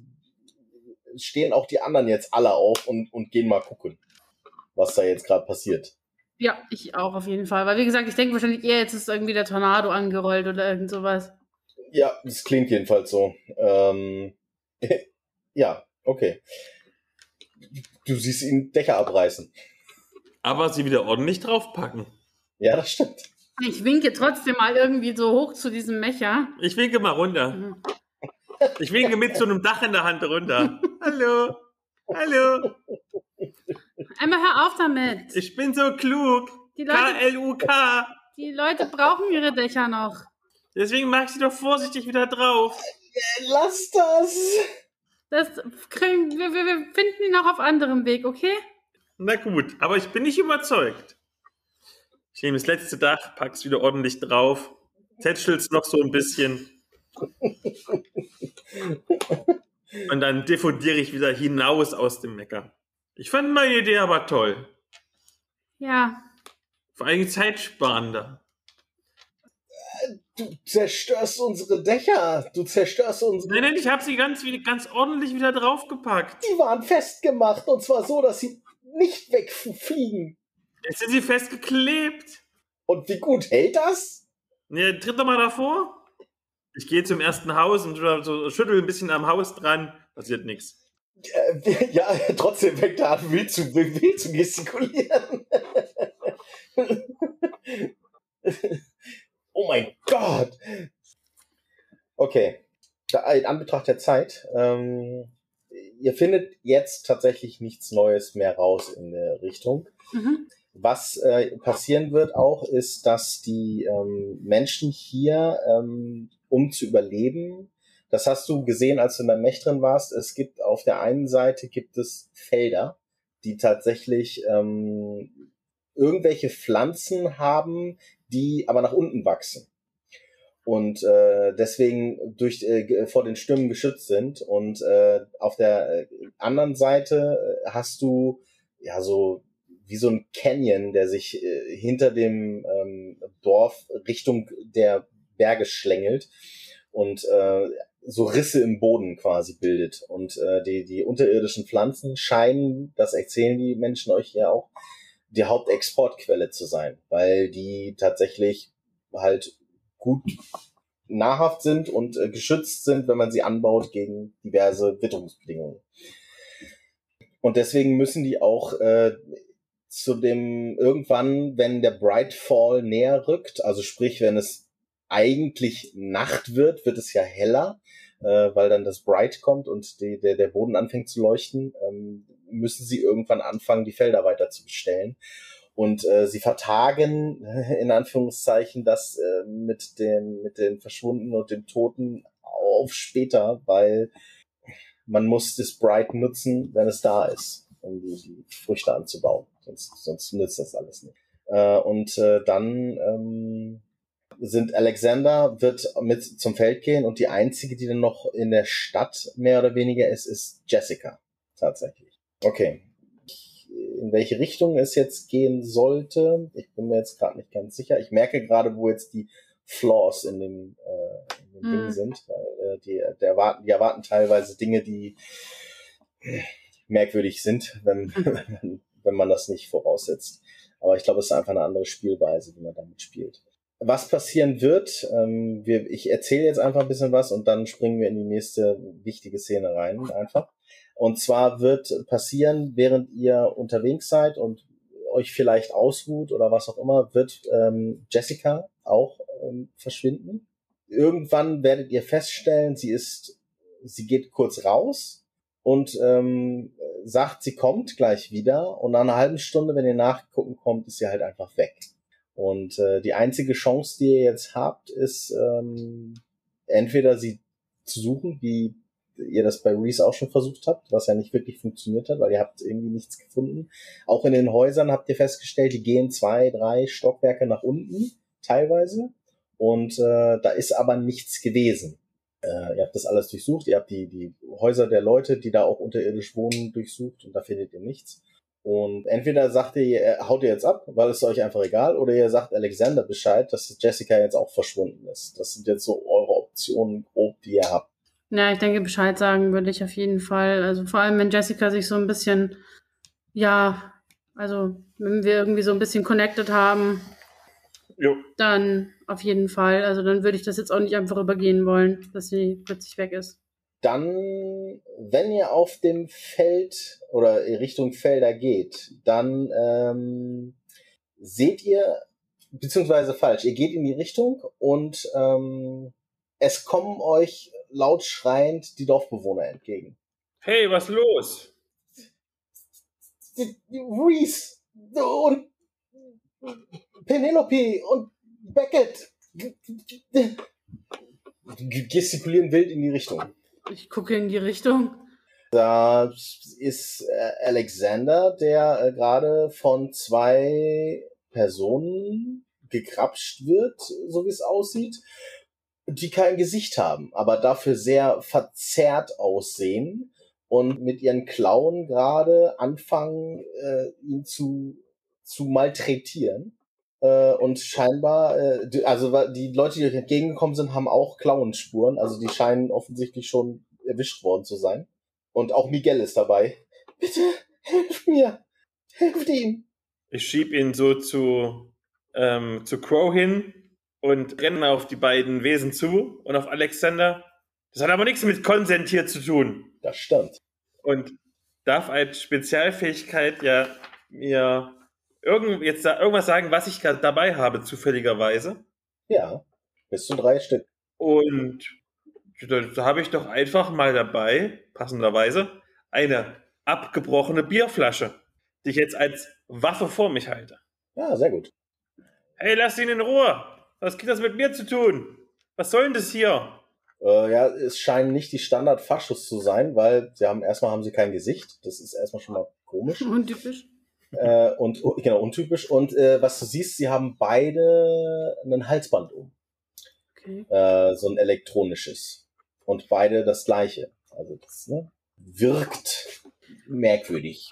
stehen auch die anderen jetzt alle auf und, und gehen mal gucken, was da jetzt gerade passiert. Ja, ich auch auf jeden Fall. Weil, wie gesagt, ich denke wahrscheinlich eher, jetzt ist irgendwie der Tornado angerollt oder irgend sowas. Ja, das klingt jedenfalls so. Ähm, ja, okay. Du siehst ihn Dächer abreißen. Aber sie wieder ordentlich draufpacken. Ja, das stimmt. Ich winke trotzdem mal irgendwie so hoch zu diesem Mecher. Ich winke mal runter. Ich winke mit so einem Dach in der Hand runter. Hallo. Hallo. Einmal hör auf damit. Ich bin so klug. K-L-U-K. Die Leute brauchen ihre Dächer noch. Deswegen mag ich sie doch vorsichtig wieder drauf. Lass das. Das kriegen wir, wir, wir finden ihn auch auf anderem Weg, okay? Na gut, aber ich bin nicht überzeugt. Ich nehme das letzte Dach, pack's wieder ordentlich drauf, tätschel's noch so ein bisschen. Und dann diffundiere ich wieder hinaus aus dem Mecker. Ich fand meine Idee aber toll. Ja. Vor allem zeitsparender. Du zerstörst unsere Dächer. Du zerstörst unsere. Nein, nein, ich habe sie ganz, ganz ordentlich wieder draufgepackt. Die waren festgemacht und zwar so, dass sie nicht wegfliegen. Jetzt sind sie festgeklebt. Und wie gut hält das? Ja, tritt doch mal davor. Ich gehe zum ersten Haus und so, schüttel ein bisschen am Haus dran. Passiert nichts. Ja, trotzdem fängt er an, wild zu, wild zu gestikulieren. oh mein Gott! Okay. In Anbetracht der Zeit, ähm, ihr findet jetzt tatsächlich nichts Neues mehr raus in der Richtung. Mhm. Was äh, passieren wird auch, ist, dass die ähm, Menschen hier, ähm, um zu überleben, Das hast du gesehen, als du in der Mech drin warst. Es gibt auf der einen Seite gibt es Felder, die tatsächlich ähm, irgendwelche Pflanzen haben, die aber nach unten wachsen und äh, deswegen durch äh, vor den Stürmen geschützt sind. Und äh, auf der äh, anderen Seite äh, hast du ja so wie so ein Canyon, der sich äh, hinter dem ähm, Dorf Richtung der Berge schlängelt und äh, so Risse im Boden quasi bildet. Und äh, die, die unterirdischen Pflanzen scheinen, das erzählen die Menschen euch ja auch, die Hauptexportquelle zu sein, weil die tatsächlich halt gut nahrhaft sind und äh, geschützt sind, wenn man sie anbaut gegen diverse Witterungsbedingungen. Und deswegen müssen die auch äh, zu dem irgendwann, wenn der Brightfall näher rückt, also sprich, wenn es eigentlich Nacht wird, wird es ja heller, äh, weil dann das Bright kommt und die, der, der Boden anfängt zu leuchten, ähm, müssen sie irgendwann anfangen, die Felder weiter zu bestellen. Und äh, sie vertagen in Anführungszeichen das äh, mit dem mit den Verschwundenen und den Toten auf später, weil man muss das Bright nutzen, wenn es da ist, um die Früchte anzubauen. Sonst, sonst nützt das alles nicht. Äh, und äh, dann ähm, sind Alexander wird mit zum Feld gehen und die einzige, die dann noch in der Stadt mehr oder weniger ist, ist Jessica tatsächlich. Okay, in welche Richtung es jetzt gehen sollte. Ich bin mir jetzt gerade nicht ganz sicher. Ich merke gerade, wo jetzt die Flaws in dem, äh, in dem mm. Ding sind. Weil, äh, die, der erwarten, die erwarten teilweise Dinge, die merkwürdig sind, wenn, wenn, wenn man das nicht voraussetzt. Aber ich glaube, es ist einfach eine andere Spielweise, wie man damit spielt. Was passieren wird, ähm, wir, ich erzähle jetzt einfach ein bisschen was und dann springen wir in die nächste wichtige Szene rein, einfach. Und zwar wird passieren, während ihr unterwegs seid und euch vielleicht ausruht oder was auch immer, wird ähm, Jessica auch ähm, verschwinden. Irgendwann werdet ihr feststellen, sie ist, sie geht kurz raus und ähm, sagt, sie kommt gleich wieder und nach einer halben Stunde, wenn ihr nachgucken kommt, ist sie halt einfach weg. Und äh, die einzige Chance, die ihr jetzt habt, ist ähm, entweder sie zu suchen, wie ihr das bei Reese auch schon versucht habt, was ja nicht wirklich funktioniert hat, weil ihr habt irgendwie nichts gefunden. Auch in den Häusern habt ihr festgestellt, die gehen zwei, drei Stockwerke nach unten, teilweise. Und äh, da ist aber nichts gewesen. Äh, ihr habt das alles durchsucht, ihr habt die, die Häuser der Leute, die da auch unterirdisch wohnen, durchsucht und da findet ihr nichts. Und entweder sagt ihr, haut ihr jetzt ab, weil es euch einfach egal, oder ihr sagt Alexander Bescheid, dass Jessica jetzt auch verschwunden ist. Das sind jetzt so eure Optionen grob, die ihr habt. Ja, ich denke, Bescheid sagen würde ich auf jeden Fall. Also vor allem, wenn Jessica sich so ein bisschen, ja, also wenn wir irgendwie so ein bisschen connected haben, jo. dann auf jeden Fall. Also dann würde ich das jetzt auch nicht einfach übergehen wollen, dass sie plötzlich weg ist. Dann, wenn ihr auf dem Feld oder Richtung Felder geht, dann ähm, seht ihr, beziehungsweise falsch, ihr geht in die Richtung und ähm, es kommen euch laut schreiend die Dorfbewohner entgegen. Hey, was los? Reese und Penelope und Beckett gestikulieren wild in die Richtung. Ich gucke in die Richtung. Da ist äh, Alexander, der äh, gerade von zwei Personen gekrapscht wird, so wie es aussieht die kein Gesicht haben, aber dafür sehr verzerrt aussehen und mit ihren Klauen gerade anfangen, äh, ihn zu, zu malträtieren. Äh, und scheinbar, äh, also die Leute, die euch entgegengekommen sind, haben auch Klauenspuren, also die scheinen offensichtlich schon erwischt worden zu sein. Und auch Miguel ist dabei. Bitte, helft mir! Helft ihm! Ich schieb ihn so zu, ähm, zu Crow hin und rennen auf die beiden Wesen zu und auf Alexander. Das hat aber nichts mit Konsent hier zu tun. Das stimmt. Und darf als Spezialfähigkeit ja mir irgend, jetzt da, irgendwas sagen, was ich gerade dabei habe, zufälligerweise. Ja, bis zu drei Stück. Und da, da habe ich doch einfach mal dabei, passenderweise, eine abgebrochene Bierflasche, die ich jetzt als Waffe vor mich halte. Ja, sehr gut. Hey, lass ihn in Ruhe! Was geht das mit mir zu tun? Was soll denn das hier? Äh, ja, es scheinen nicht die Standard-Faschos zu sein, weil sie haben erstmal haben sie kein Gesicht. Das ist erstmal schon mal komisch. Untypisch. Äh, und oh, genau, untypisch. Und äh, was du siehst, sie haben beide ein Halsband um. Okay. Äh, so ein elektronisches. Und beide das gleiche. Also das ne, wirkt merkwürdig.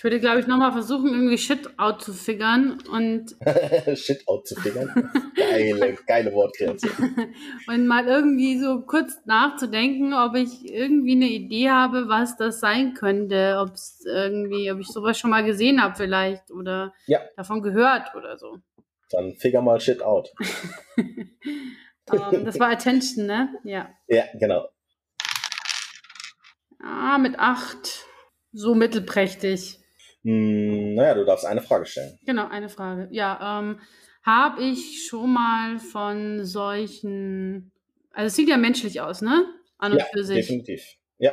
Ich würde, glaube ich, nochmal versuchen, irgendwie Shit out zu figern und, Shit out zu fingern. Geile, geile Wortkreation. und mal irgendwie so kurz nachzudenken, ob ich irgendwie eine Idee habe, was das sein könnte. Ob es irgendwie, ob ich sowas schon mal gesehen habe vielleicht oder Ja. davon gehört oder so. Dann figure mal Shit out. Ähm, das war Attention, ne? Ja. Ja, genau. Ah, mit acht. So mittelprächtig. Hm, naja, du darfst eine Frage stellen. Genau, eine Frage. Ja, ähm, habe ich schon mal von solchen, also es sieht ja menschlich aus, ne? An und Ja, für sich. definitiv. Ja.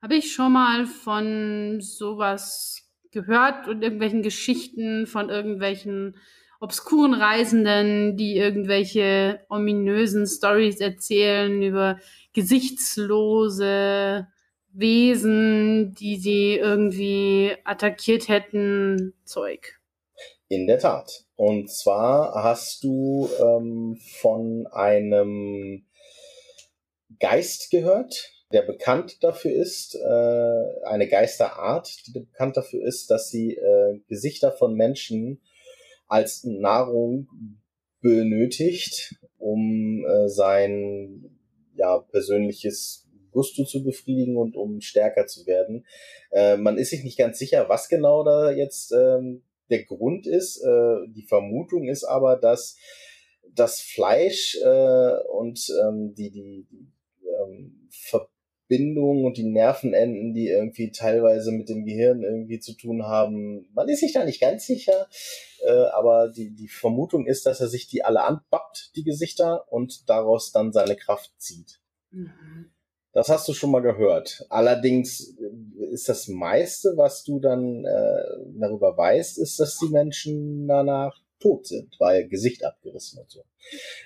Habe ich schon mal von sowas gehört und irgendwelchen Geschichten von irgendwelchen obskuren Reisenden, die irgendwelche ominösen Stories erzählen über gesichtslose Wesen, die sie irgendwie attackiert hätten, Zeug. In der Tat. Und zwar hast du ähm, von einem Geist gehört, der bekannt dafür ist, äh, eine Geisterart, die bekannt dafür ist, dass sie äh, Gesichter von Menschen als Nahrung benötigt, um äh, sein ja, persönliches Gusto zu befriedigen und um stärker zu werden. Äh, man ist sich nicht ganz sicher, was genau da jetzt ähm, der Grund ist. Äh, die Vermutung ist aber, dass das Fleisch äh, und ähm, die, die, die ähm, Verbindungen und die Nervenenden, die irgendwie teilweise mit dem Gehirn irgendwie zu tun haben, man ist sich da nicht ganz sicher. Äh, aber die, die Vermutung ist, dass er sich die alle anbappt, die Gesichter, und daraus dann seine Kraft zieht. Mhm. Das hast du schon mal gehört. Allerdings ist das meiste, was du dann äh, darüber weißt, ist, dass die Menschen danach tot sind, weil Gesicht abgerissen und so.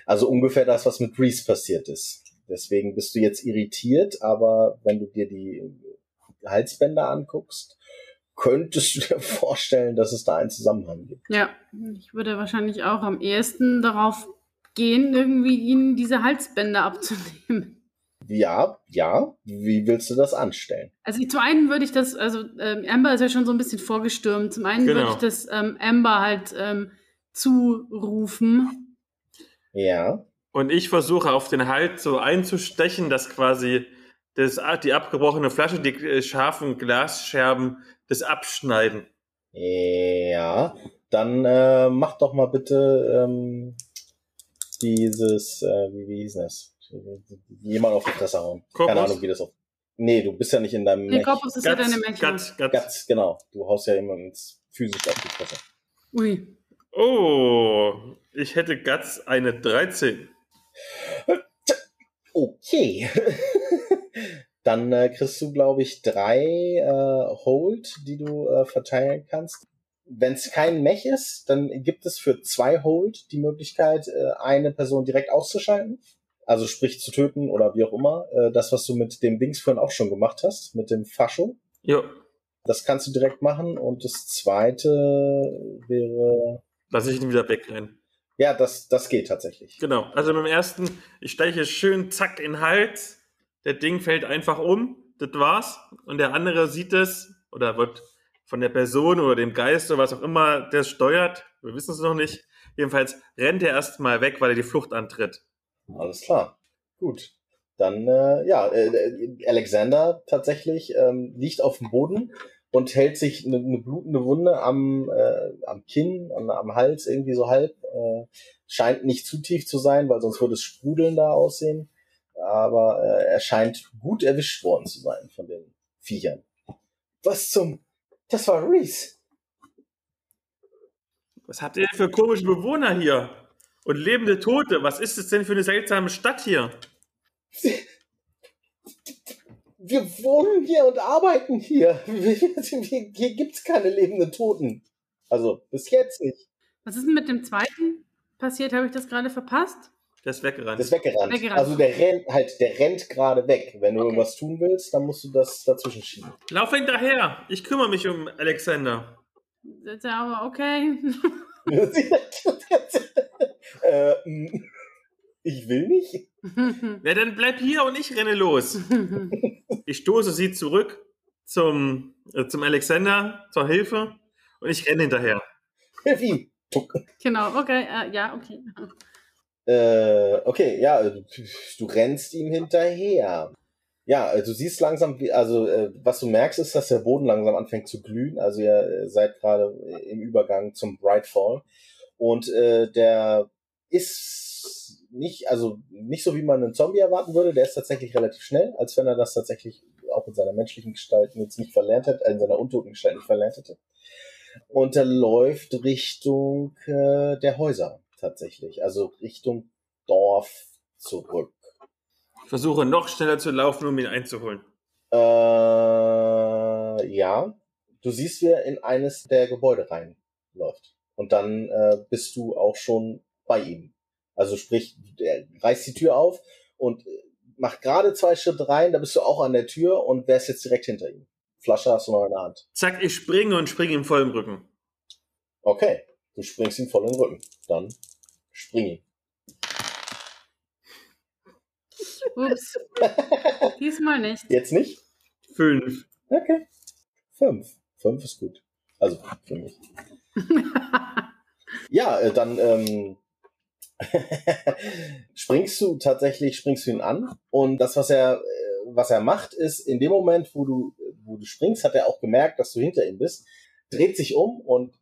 Also ungefähr das, was mit Reese passiert ist. Deswegen bist du jetzt irritiert, aber wenn du dir die Halsbänder anguckst, könntest du dir vorstellen, dass es da einen Zusammenhang gibt. Ja, ich würde wahrscheinlich auch am ehesten darauf gehen, irgendwie ihnen diese Halsbänder abzunehmen. Ja, ja. Wie willst du das anstellen? Also zum einen würde ich das, also ähm, Amber ist ja schon so ein bisschen vorgestürmt. Zum einen Genau. würde ich das ähm, Amber halt ähm, zurufen. Ja. Und ich versuche auf den Halt so einzustechen, dass quasi das, die abgebrochene Flasche, die äh, scharfen Glasscherben, das abschneiden. Ja, dann äh, mach doch mal bitte ähm, dieses, äh, wie, wie hieß das? Jemand auf die Fresse hauen. Keine Korpus? Ahnung, wie das auf. Nee, du bist ja nicht in deinem Nee, Mech. Korpus ist ja deine Mech. Guts, Guts. Guts, genau. Du haust ja immer ins physisch auf die Fresse. Ui. Oh, ich hätte Guts eine 13. Okay. dann äh, kriegst du, glaube ich, drei äh, Hold, die du äh, verteilen kannst. Wenn es kein Mech ist, dann gibt es für zwei Hold die Möglichkeit, äh, eine Person direkt auszuschalten. Also sprich zu töten oder wie auch immer. Äh, das, was du mit dem Dings vorhin auch schon gemacht hast, mit dem Fascho. Jo, Das kannst du direkt machen. Und das zweite wäre. lass ich ihn wieder wegrennen. Ja, das, das geht tatsächlich. Genau. Also beim ersten, ich steche schön zack in den Hals. Der Ding fällt einfach um. Das war's. Und der andere sieht es oder wird von der Person oder dem Geist oder was auch immer, der es steuert. Wir wissen es noch nicht. Jedenfalls rennt er erstmal weg, weil er die Flucht antritt. Alles klar. Gut. Dann, äh, ja, äh, Alexander tatsächlich ähm, liegt auf dem Boden und hält sich eine, eine blutende Wunde am, äh, am Kinn, am, am Hals irgendwie so halb. Äh, scheint nicht zu tief zu sein, weil sonst würde es sprudelnder aussehen. Aber äh, er scheint gut erwischt worden zu sein von den Viechern. Was zum... Das war Reese. Was habt ihr denn für komische Bewohner hier? Und lebende Tote? Was ist es denn für eine seltsame Stadt hier? Wir wohnen hier und arbeiten hier. Hier gibt's keine lebenden Toten. Also bis jetzt nicht. Was ist denn mit dem zweiten passiert? Habe ich das gerade verpasst? Der ist weggerannt. Der ist weggerannt. Weggerannt. Also der rennt halt, der rennt gerade weg. Wenn du Okay. irgendwas tun willst, dann musst du das dazwischen schieben. Lauf hinterher. Ich kümmere mich um Alexander. Das ist ja aber okay. äh, ich will nicht. Ja, dann bleib hier und ich renne los. Ich stoße sie zurück zum, äh, zum Alexander, zur Hilfe und ich renne hinterher. Hilf ihm. genau, okay, äh, ja, okay. Äh, okay, ja, du, du rennst ihm hinterher. Ja, äh, du siehst langsam, also äh, was du merkst, ist, dass der Boden langsam anfängt zu glühen. Also ihr äh, seid gerade im Übergang zum Brightfall. Und äh, der ist nicht, also nicht so, wie man einen Zombie erwarten würde. Der ist tatsächlich relativ schnell, als wenn er das tatsächlich auch in seiner menschlichen Gestalt jetzt nicht verlernt hätte, äh, in seiner untoten Gestalt nicht verlernt hätte. Und er läuft Richtung äh, der Häuser tatsächlich, also Richtung Dorf zurück. Ich versuche noch schneller zu laufen, um ihn einzuholen. Äh, ja, du siehst, wie er in eines der Gebäude reinläuft. Und dann äh, bist du auch schon bei ihm. Also sprich, er reißt die Tür auf und äh, macht gerade zwei Schritte rein, da bist du auch an der Tür und wärst jetzt direkt hinter ihm. Flasche hast du noch in der Hand. Zack, ich springe und springe ihm voll im Rücken. Okay, du springst ihm voll den Rücken. Dann spring ihn. Ups. Diesmal nicht. Jetzt nicht? Fünf. Okay. Fünf. Fünf ist gut. Also für mich. Ja, äh, dann ähm, springst du tatsächlich, springst du ihn an und das, was er, äh, was er macht, ist in dem Moment, wo du, wo du springst, hat er auch gemerkt, dass du hinter ihm bist, dreht sich um und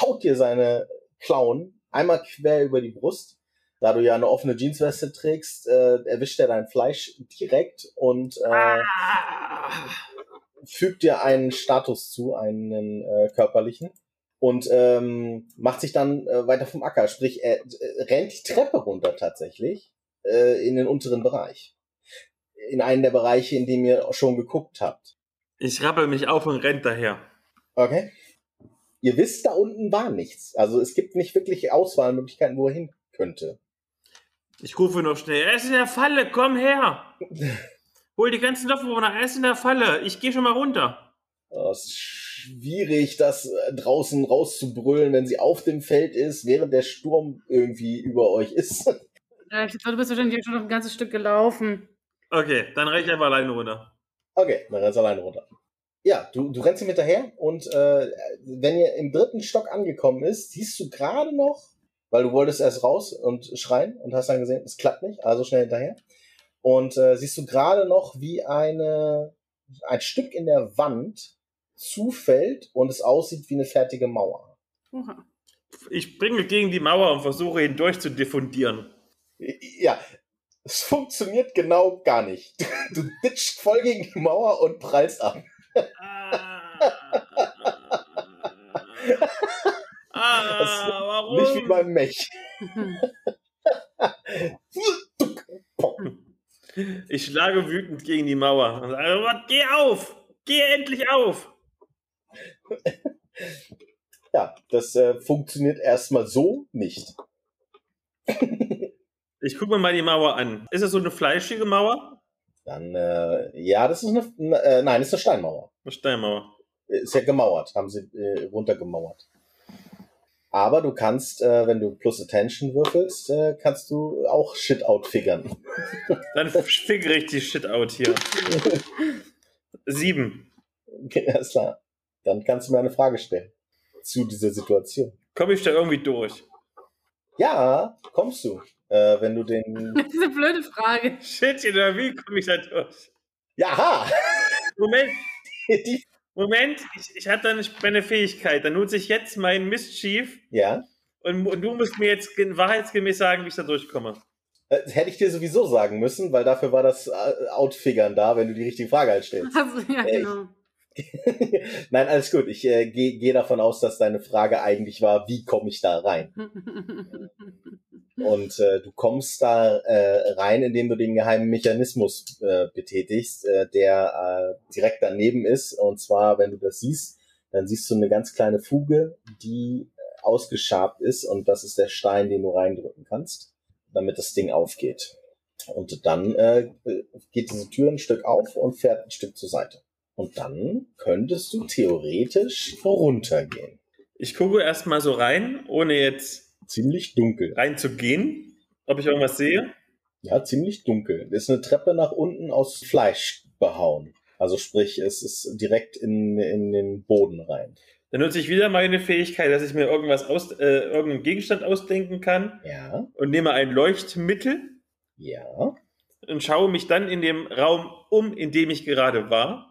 haut dir seine Klauen einmal quer über die Brust. Da du ja eine offene Jeansweste trägst, äh, erwischt er dein Fleisch direkt und äh, Ah. fügt dir einen Status zu, einen äh, körperlichen und ähm, macht sich dann äh, weiter vom Acker. Sprich, er äh, rennt die Treppe runter tatsächlich äh, in den unteren Bereich. In einen der Bereiche, in dem ihr schon geguckt habt. Ich rappel mich auf und renn daher. Okay. Ihr wisst, da unten war nichts. Also es gibt nicht wirklich Auswahlmöglichkeiten, wo er hin könnte. Ich rufe noch schnell, er ist in der Falle, komm her. Hol die ganzen Dorfbewohner, er ist in der Falle. Ich gehe schon mal runter. Oh, schwierig, das äh, draußen rauszubrüllen, wenn sie auf dem Feld ist, während der Sturm irgendwie über euch ist. Ja, ich glaub, du bist wahrscheinlich schon noch ein ganzes Stück gelaufen. Okay, dann renn ich einfach alleine runter. Okay, dann rennst du alleine runter. Ja, du, du rennst ihm hinterher und äh, wenn ihr im dritten Stock angekommen ist, siehst du gerade noch, weil du wolltest erst raus und schreien und hast dann gesehen, es klappt nicht, also schnell hinterher. Und äh, siehst du gerade noch, wie eine, ein Stück in der Wand zufällt und es aussieht wie eine fertige Mauer. Ich springe gegen die Mauer und versuche ihn durchzudiffundieren. Ja, es funktioniert genau gar nicht. Du ditcht voll gegen die Mauer und prallst ab. ah, warum? Nicht wie beim Mech. Ich schlage wütend gegen die Mauer und sage, "Was, geh auf! Geh endlich auf! Ja, das äh, funktioniert erstmal so nicht. Ich gucke mir mal die Mauer an. Ist das so eine fleischige Mauer? Dann, äh, ja, das ist eine, äh, nein, das ist eine Steinmauer. Eine Steinmauer. Ist ja gemauert, haben sie äh, runtergemauert. Aber du kannst, äh, wenn du plus Attention würfelst, äh, kannst du auch Shit-Out figern. Dann figure ich die Shit out hier. Sieben. Okay, alles klar. Dann kannst du mir eine Frage stellen zu dieser Situation. Komme ich da irgendwie durch? Ja, kommst du, äh, wenn du den. Das ist eine blöde Frage. Shit, oder wie komme ich da durch? Ja, Moment, die, Moment, ich, ich hatte da nicht meine Fähigkeit. Dann nutze ich jetzt meinen Mischief ja. und, und du musst mir jetzt wahrheitsgemäß sagen, wie ich da durchkomme. Äh, hätte ich dir sowieso sagen müssen, weil dafür war das äh, Outfigern da, wenn du die richtige Frage halt stellst. Also, ja, genau. Nein, alles gut. Ich äh, gehe geh davon aus, dass deine Frage eigentlich war, wie komme ich da rein? Und äh, du kommst da äh, rein, indem du den geheimen Mechanismus äh, betätigst, äh, der äh, direkt daneben ist. Und zwar, wenn du das siehst, dann siehst du eine ganz kleine Fuge, die äh, ausgeschabt ist und das ist der Stein, den du reindrücken kannst. damit das Ding aufgeht. Und dann äh, geht diese Tür ein Stück auf und fährt ein Stück zur Seite. Und dann könntest du theoretisch runtergehen. Ich gucke erstmal so rein, ohne jetzt Ziemlich dunkel. reinzugehen, ob ich irgendwas sehe. Ja, ziemlich dunkel. Das ist eine Treppe nach unten aus Fleisch behauen. Also sprich, es ist direkt in, in den Boden rein. Dann nutze ich wieder meine Fähigkeit, dass ich mir irgendwas aus, äh, irgendeinen Gegenstand ausdenken kann Ja, und nehme ein Leuchtmittel ja. und schaue mich dann in dem Raum um, in dem ich gerade war,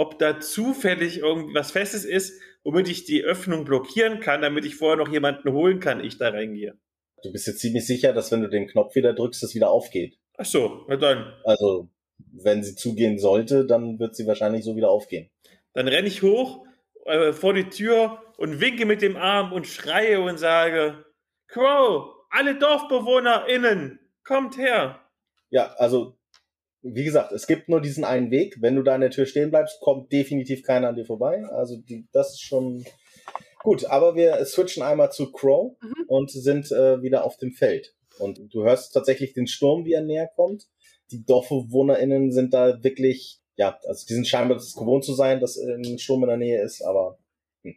ob da zufällig irgendwas Festes ist, womit ich die Öffnung blockieren kann, damit ich vorher noch jemanden holen kann, ich da reingehe. Du bist jetzt ziemlich sicher, dass wenn du den Knopf wieder drückst, es wieder aufgeht. Ach so, na dann. Also, wenn sie zugehen sollte, dann wird sie wahrscheinlich so wieder aufgehen. Dann renne ich hoch äh, vor die Tür und winke mit dem Arm und schreie und sage, Crow, alle DorfbewohnerInnen, kommt her. Ja, also, wie gesagt, es gibt nur diesen einen Weg. Wenn du da an der Tür stehen bleibst, kommt definitiv keiner an dir vorbei. Also, die, das ist schon gut. Aber wir switchen einmal zu Crow Mhm. und sind äh, wieder auf dem Feld. Und du hörst tatsächlich den Sturm, wie er näher kommt. Die DorfbewohnerInnen sind da wirklich, ja, also die sind scheinbar das gewohnt zu sein, dass ein Sturm in der Nähe ist, aber. Hm.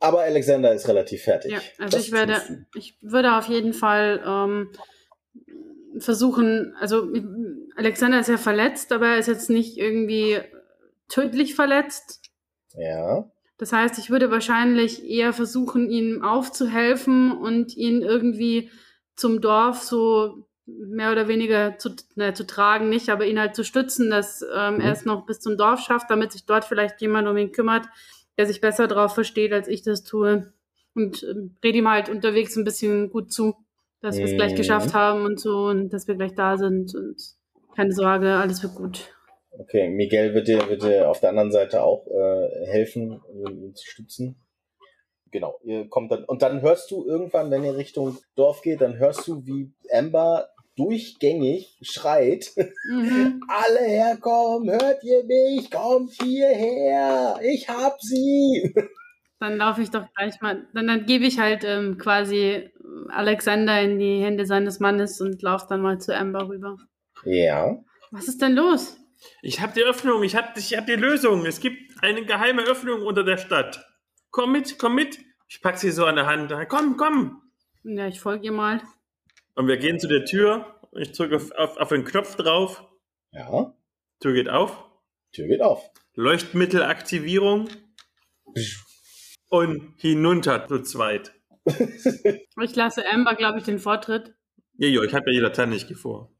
Aber Alexander ist relativ fertig. Ja, also Was ich werde, ich würde auf jeden Fall ähm, versuchen, also Alexander ist ja verletzt, aber er ist jetzt nicht irgendwie tödlich verletzt. Ja. Das heißt, ich würde wahrscheinlich eher versuchen, ihm aufzuhelfen und ihn irgendwie zum Dorf so mehr oder weniger zu, ne, zu tragen, nicht, aber ihn halt zu stützen, dass ähm, Mhm. er es noch bis zum Dorf schafft, damit sich dort vielleicht jemand um ihn kümmert, der sich besser darauf versteht, als ich das tue. Und ähm, rede ihm halt unterwegs ein bisschen gut zu, dass wir es gleich Mhm. geschafft haben und so und dass wir gleich da sind und keine Sorge, alles wird gut. Okay, Miguel wird dir, wird dir auf der anderen Seite auch äh, helfen, ihn, ihn zu stützen. Genau, ihr kommt dann, und dann hörst du irgendwann, wenn ihr Richtung Dorf geht, dann hörst du, wie Amber durchgängig schreit, Mhm. alle herkommen, hört ihr mich, kommt hierher, ich hab sie. Dann laufe ich doch gleich mal, dann, dann gebe ich halt ähm, quasi Alexander in die Hände seines Mannes und laufe dann mal zu Amber rüber. Ja, Was ist denn los? Ich habe die Öffnung, ich habe ich hab die Lösung. Es gibt eine geheime Öffnung unter der Stadt. Komm mit, komm mit. Ich pack sie so an der Hand. Komm, komm. Ja, ich folge ihr mal. Und wir gehen zu der Tür. Und ich drücke auf, auf, auf den Knopf drauf. ja, Tür geht auf. Tür geht auf. Leuchtmittelaktivierung. Und hinunter zu zweit. Ich lasse Amber, glaube ich, den Vortritt. Jojo, ich habe ja jeder Tannig vor.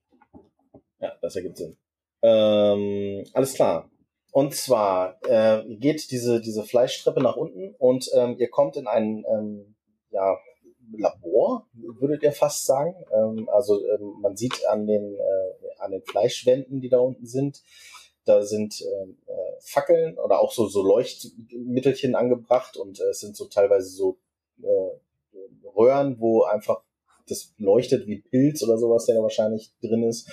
Ja, das ergibt Sinn. Ähm, alles klar. Und zwar äh, geht diese, diese Fleischtreppe nach unten und ähm, ihr kommt in ein ähm, ja, Labor, würdet ihr fast sagen. Ähm, also ähm, man sieht an den, äh, an den Fleischwänden, die da unten sind, da sind ähm, äh, Fackeln oder auch so, so Leuchtmittelchen angebracht und äh, es sind so teilweise so äh, Röhren, wo einfach das leuchtet wie Pilz oder sowas, der da wahrscheinlich drin ist.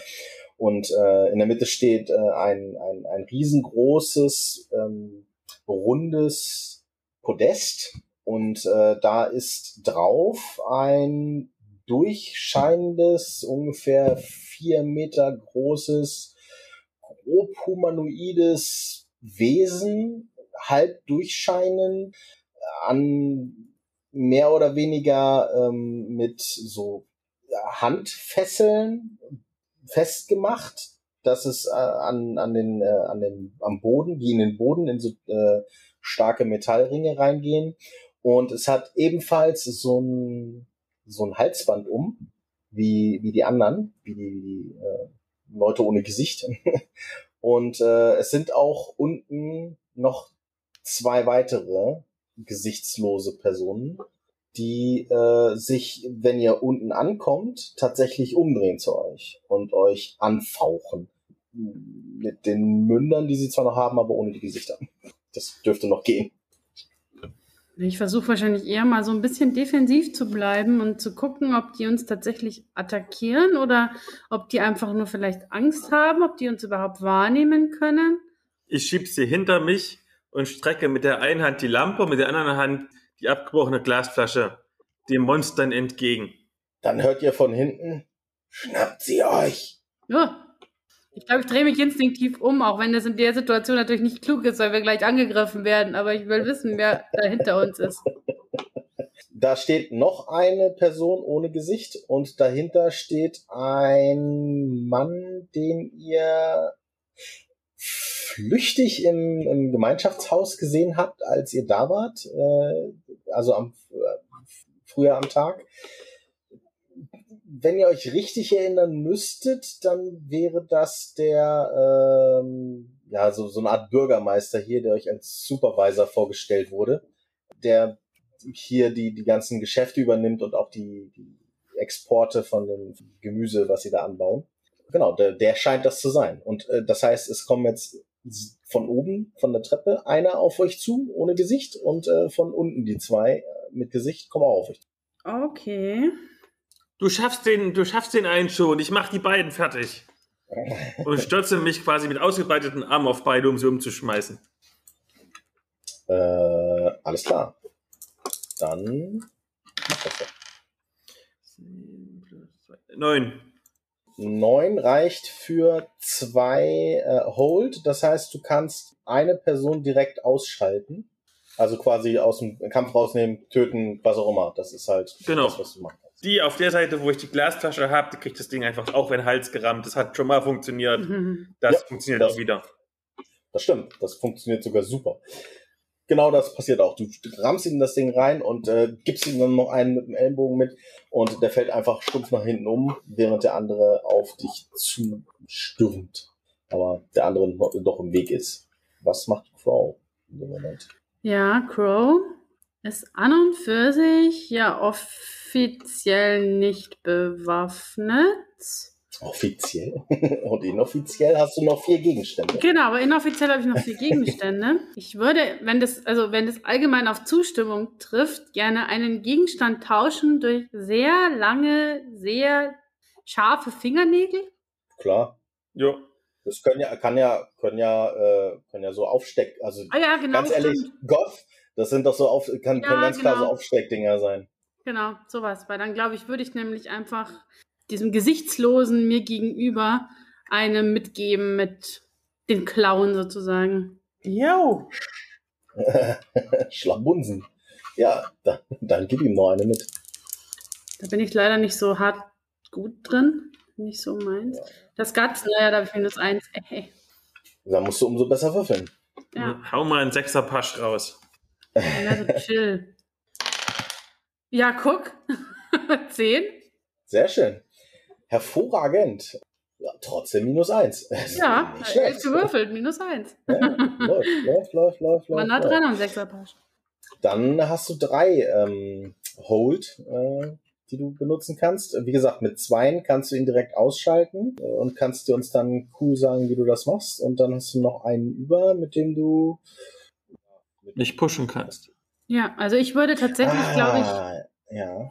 Und äh, in der Mitte steht äh, ein, ein, ein riesengroßes, ähm, rundes Podest. Und äh, da ist drauf ein durchscheinendes, ungefähr vier Meter großes, grob humanoides Wesen, halb durchscheinend, an mehr oder weniger ähm, mit so Handfesseln festgemacht, dass es äh, an, an den, äh, an den, am Boden, die in den Boden in so äh, starke Metallringe reingehen. Und es hat ebenfalls so ein, so ein Halsband um, wie, wie die anderen, wie die, die äh, Leute ohne Gesicht. Und äh, es sind auch unten noch zwei weitere gesichtslose Personen, die äh, sich, wenn ihr unten ankommt, tatsächlich umdrehen zu euch und euch anfauchen. Mit den Mündern, die sie zwar noch haben, aber ohne die Gesichter. Das dürfte noch gehen. Ich versuche wahrscheinlich eher mal so ein bisschen defensiv zu bleiben und zu gucken, ob die uns tatsächlich attackieren oder ob die einfach nur vielleicht Angst haben, ob die uns überhaupt wahrnehmen können. Ich schieb sie hinter mich und strecke mit der einen Hand die Lampe und mit der anderen Hand die abgebrochene Glasflasche den Monstern entgegen. Dann hört ihr von hinten, schnappt sie euch. Ja. Ich glaube, ich drehe mich instinktiv um, auch wenn das in der Situation natürlich nicht klug ist, weil wir gleich angegriffen werden. Aber ich will wissen, wer da hinter uns ist. Da steht noch eine Person ohne Gesicht und dahinter steht ein Mann, den ihr flüchtig im, im Gemeinschaftshaus gesehen habt, als ihr da wart, äh, also am, äh, früher am Tag. Wenn ihr euch richtig erinnern müsstet, dann wäre das der, ähm, ja, so, so eine Art Bürgermeister hier, der euch als Supervisor vorgestellt wurde, der hier die, die ganzen Geschäfte übernimmt und auch die, die Exporte von dem Gemüse, was sie da anbauen. Genau, der, der scheint das zu sein. Und äh, das heißt, es kommen jetzt von oben, von der Treppe, einer auf euch zu, ohne Gesicht, und äh, von unten die zwei mit Gesicht kommen auch auf euch. Okay. Du schaffst den, du schaffst den einen schon. Ich mach die beiden fertig. Und stürze mich quasi mit ausgebreiteten Armen auf beide, um sie umzuschmeißen. Äh, alles klar. Dann mach das doch. Neun. Neun reicht für zwei äh, Hold. Das heißt, du kannst eine Person direkt ausschalten. Also quasi aus dem Kampf rausnehmen, töten, was auch immer. Das ist halt Genau. das, was du machst. Die auf der Seite, wo ich die Glastasche habe, die kriegt das Ding einfach auch in den Hals gerammt. Das hat schon mal funktioniert. Mhm. Das Ja, funktioniert das- auch wieder. Das stimmt. Das funktioniert sogar super. Genau das passiert auch. Du rammst ihm das Ding rein und äh, gibst ihm dann noch einen mit dem Ellenbogen mit und der fällt einfach stumpf nach hinten um, während der andere auf dich zustürmt. Aber der andere noch, doch im Weg ist. Was macht Crow in dem Moment? Ja, Crow ist an und für sich ja offiziell nicht bewaffnet. Offiziell. Und inoffiziell hast du noch vier Gegenstände. Genau, aber inoffiziell habe ich noch vier Gegenstände. Ich würde, wenn das, also wenn das allgemein auf Zustimmung trifft, gerne einen Gegenstand tauschen durch sehr lange, sehr scharfe Fingernägel. Klar. Jo. Das können ja, kann ja, können ja, äh, können ja so Aufsteck, also Ah ja, genau. ganz ehrlich, stimmt. Goth, das sind doch so auf, kann, Ja, können ganz klar so genau. Aufsteckdinger sein. Genau, sowas. Weil dann glaube ich, würde ich nämlich einfach diesem Gesichtslosen mir gegenüber eine mitgeben mit den Klauen sozusagen. Jo. Schlabunsen. Ja, dann, dann gib ihm noch eine mit. Da bin ich leider nicht so hart gut drin. Nicht so meins. Das Guts, naja, da ich minus eins. Äh, Dann musst du umso besser würfeln. ja, Hau mal einen Sechser-Pasch raus. Chill. Ja, guck. Zehn. Sehr schön. Hervorragend. Ja, trotzdem minus eins. Das ist Ja, elf schlecht. gewürfelt, minus eins. Ja, läuft, läuft, läuft, läuft, War läuft. nah dran am Sechserpasch. Dann hast du drei ähm, Hold, äh, die du benutzen kannst. Wie gesagt, mit zweien kannst du ihn direkt ausschalten äh, und kannst dir uns dann cool sagen, wie du das machst. Und dann hast du noch einen über, mit dem du Nicht pushen kannst. Ja, also ich würde tatsächlich, glaube ich, Ah, Ja.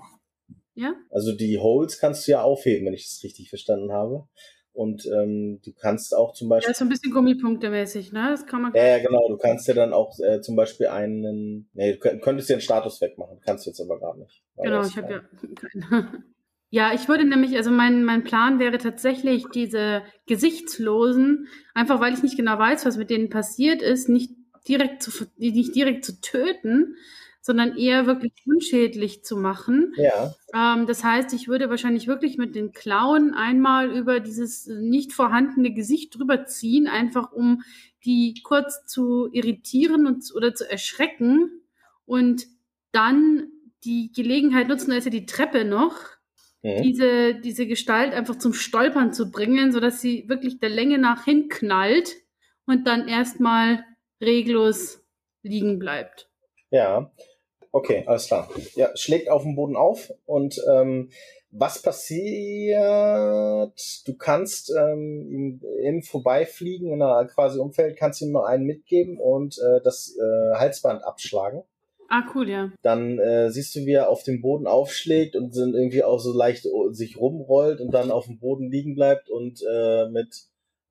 ja, Also die Holds kannst du ja aufheben, wenn ich das richtig verstanden habe. Und ähm, du kannst auch zum Beispiel. ist so ein bisschen Gummipunktemäßig, ne? Das kann man. Ja, ja, genau. Du kannst dir dann auch äh, zum Beispiel einen. Nee, du könnt- könntest dir einen Status wegmachen. Kannst du jetzt aber gar nicht. Genau, ich habe ja keine. Ja, ich würde nämlich, also mein, mein Plan wäre tatsächlich, diese Gesichtslosen, einfach weil ich nicht genau weiß, was mit denen passiert ist, nicht direkt zu, nicht direkt zu töten, sondern eher wirklich unschädlich zu machen. Ja, Ähm, das heißt, ich würde wahrscheinlich wirklich mit den Klauen einmal über dieses nicht vorhandene Gesicht drüber ziehen, einfach um die kurz zu irritieren und, oder zu erschrecken und dann die Gelegenheit nutzen, da ist ja die Treppe noch, mhm. diese, diese Gestalt einfach zum Stolpern zu bringen, sodass sie wirklich der Länge nach hinknallt und dann erstmal reglos liegen bleibt. ja. Okay, alles klar. Ja, schlägt auf den Boden auf und ähm, was passiert? Du kannst ähm, ihm im Vorbeifliegen, wenn er quasi umfällt, kannst du ihm noch einen mitgeben und äh, das äh, Halsband abschlagen. Ah, cool, ja. dann äh, siehst du, wie er auf dem Boden aufschlägt und sind irgendwie auch so leicht o- sich rumrollt und dann auf dem Boden liegen bleibt und äh, mit,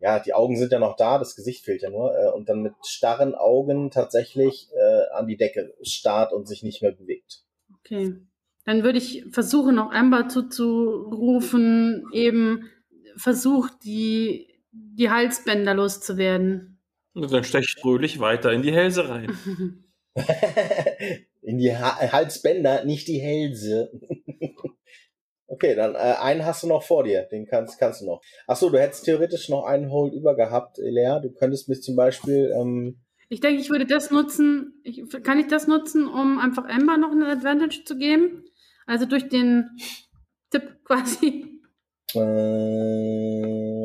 ja, die Augen sind ja noch da, das Gesicht fehlt ja nur, äh, und dann mit starren Augen tatsächlich äh, an die Decke starrt und sich nicht mehr bewegt. Okay. Dann würde ich versuchen, noch Amber zuzurufen, eben versucht, die, die Halsbänder loszuwerden. Und dann steche ich fröhlich weiter in die Hälse rein. in die ha Halsbänder, nicht die Hälse. okay, dann äh, einen hast du noch vor dir. Den kannst, kannst du noch. Achso, du hättest theoretisch noch einen Hold über gehabt, Lea. Du könntest mich zum Beispiel. Ähm, ich denke, ich würde das nutzen. Ich, kann ich das nutzen, um einfach Amber noch eine Advantage zu geben? Also durch den Tipp quasi. Äh,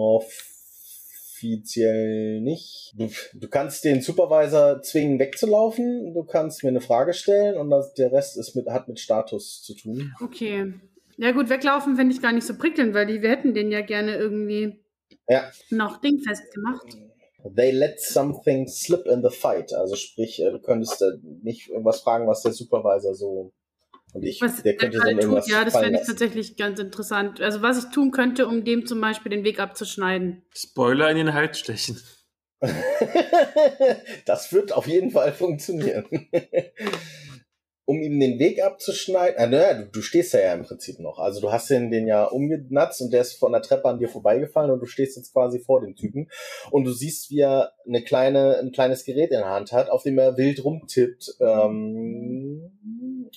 offiziell nicht. Du, du, kannst den Supervisor zwingen, wegzulaufen. Du kannst mir eine Frage stellen und das, der Rest ist mit, hat mit Status zu tun. Okay. Ja gut, weglaufen fände ich gar nicht so prickelnd, weil die, wir hätten den ja gerne irgendwie ja. noch dingfest gemacht. They let something slip in the fight. Also sprich, äh, du könntest nicht irgendwas fragen, was der Supervisor so und ich, was der könnte dann irgendwas tut, Ja, das fände ich tatsächlich ganz interessant. Also was ich tun könnte, um dem zum Beispiel den Weg abzuschneiden. Spoiler in den Hals stechen. das wird auf jeden Fall funktionieren. um ihm den Weg abzuschneiden. Ah, naja, du, du stehst ja, ja im Prinzip noch. Also du hast den, den ja umgenatzt und der ist von der Treppe an dir vorbeigefallen und du stehst jetzt quasi vor dem Typen. Und du siehst, wie er eine kleine, ein kleines Gerät in der Hand hat, auf dem er wild rumtippt. Ähm,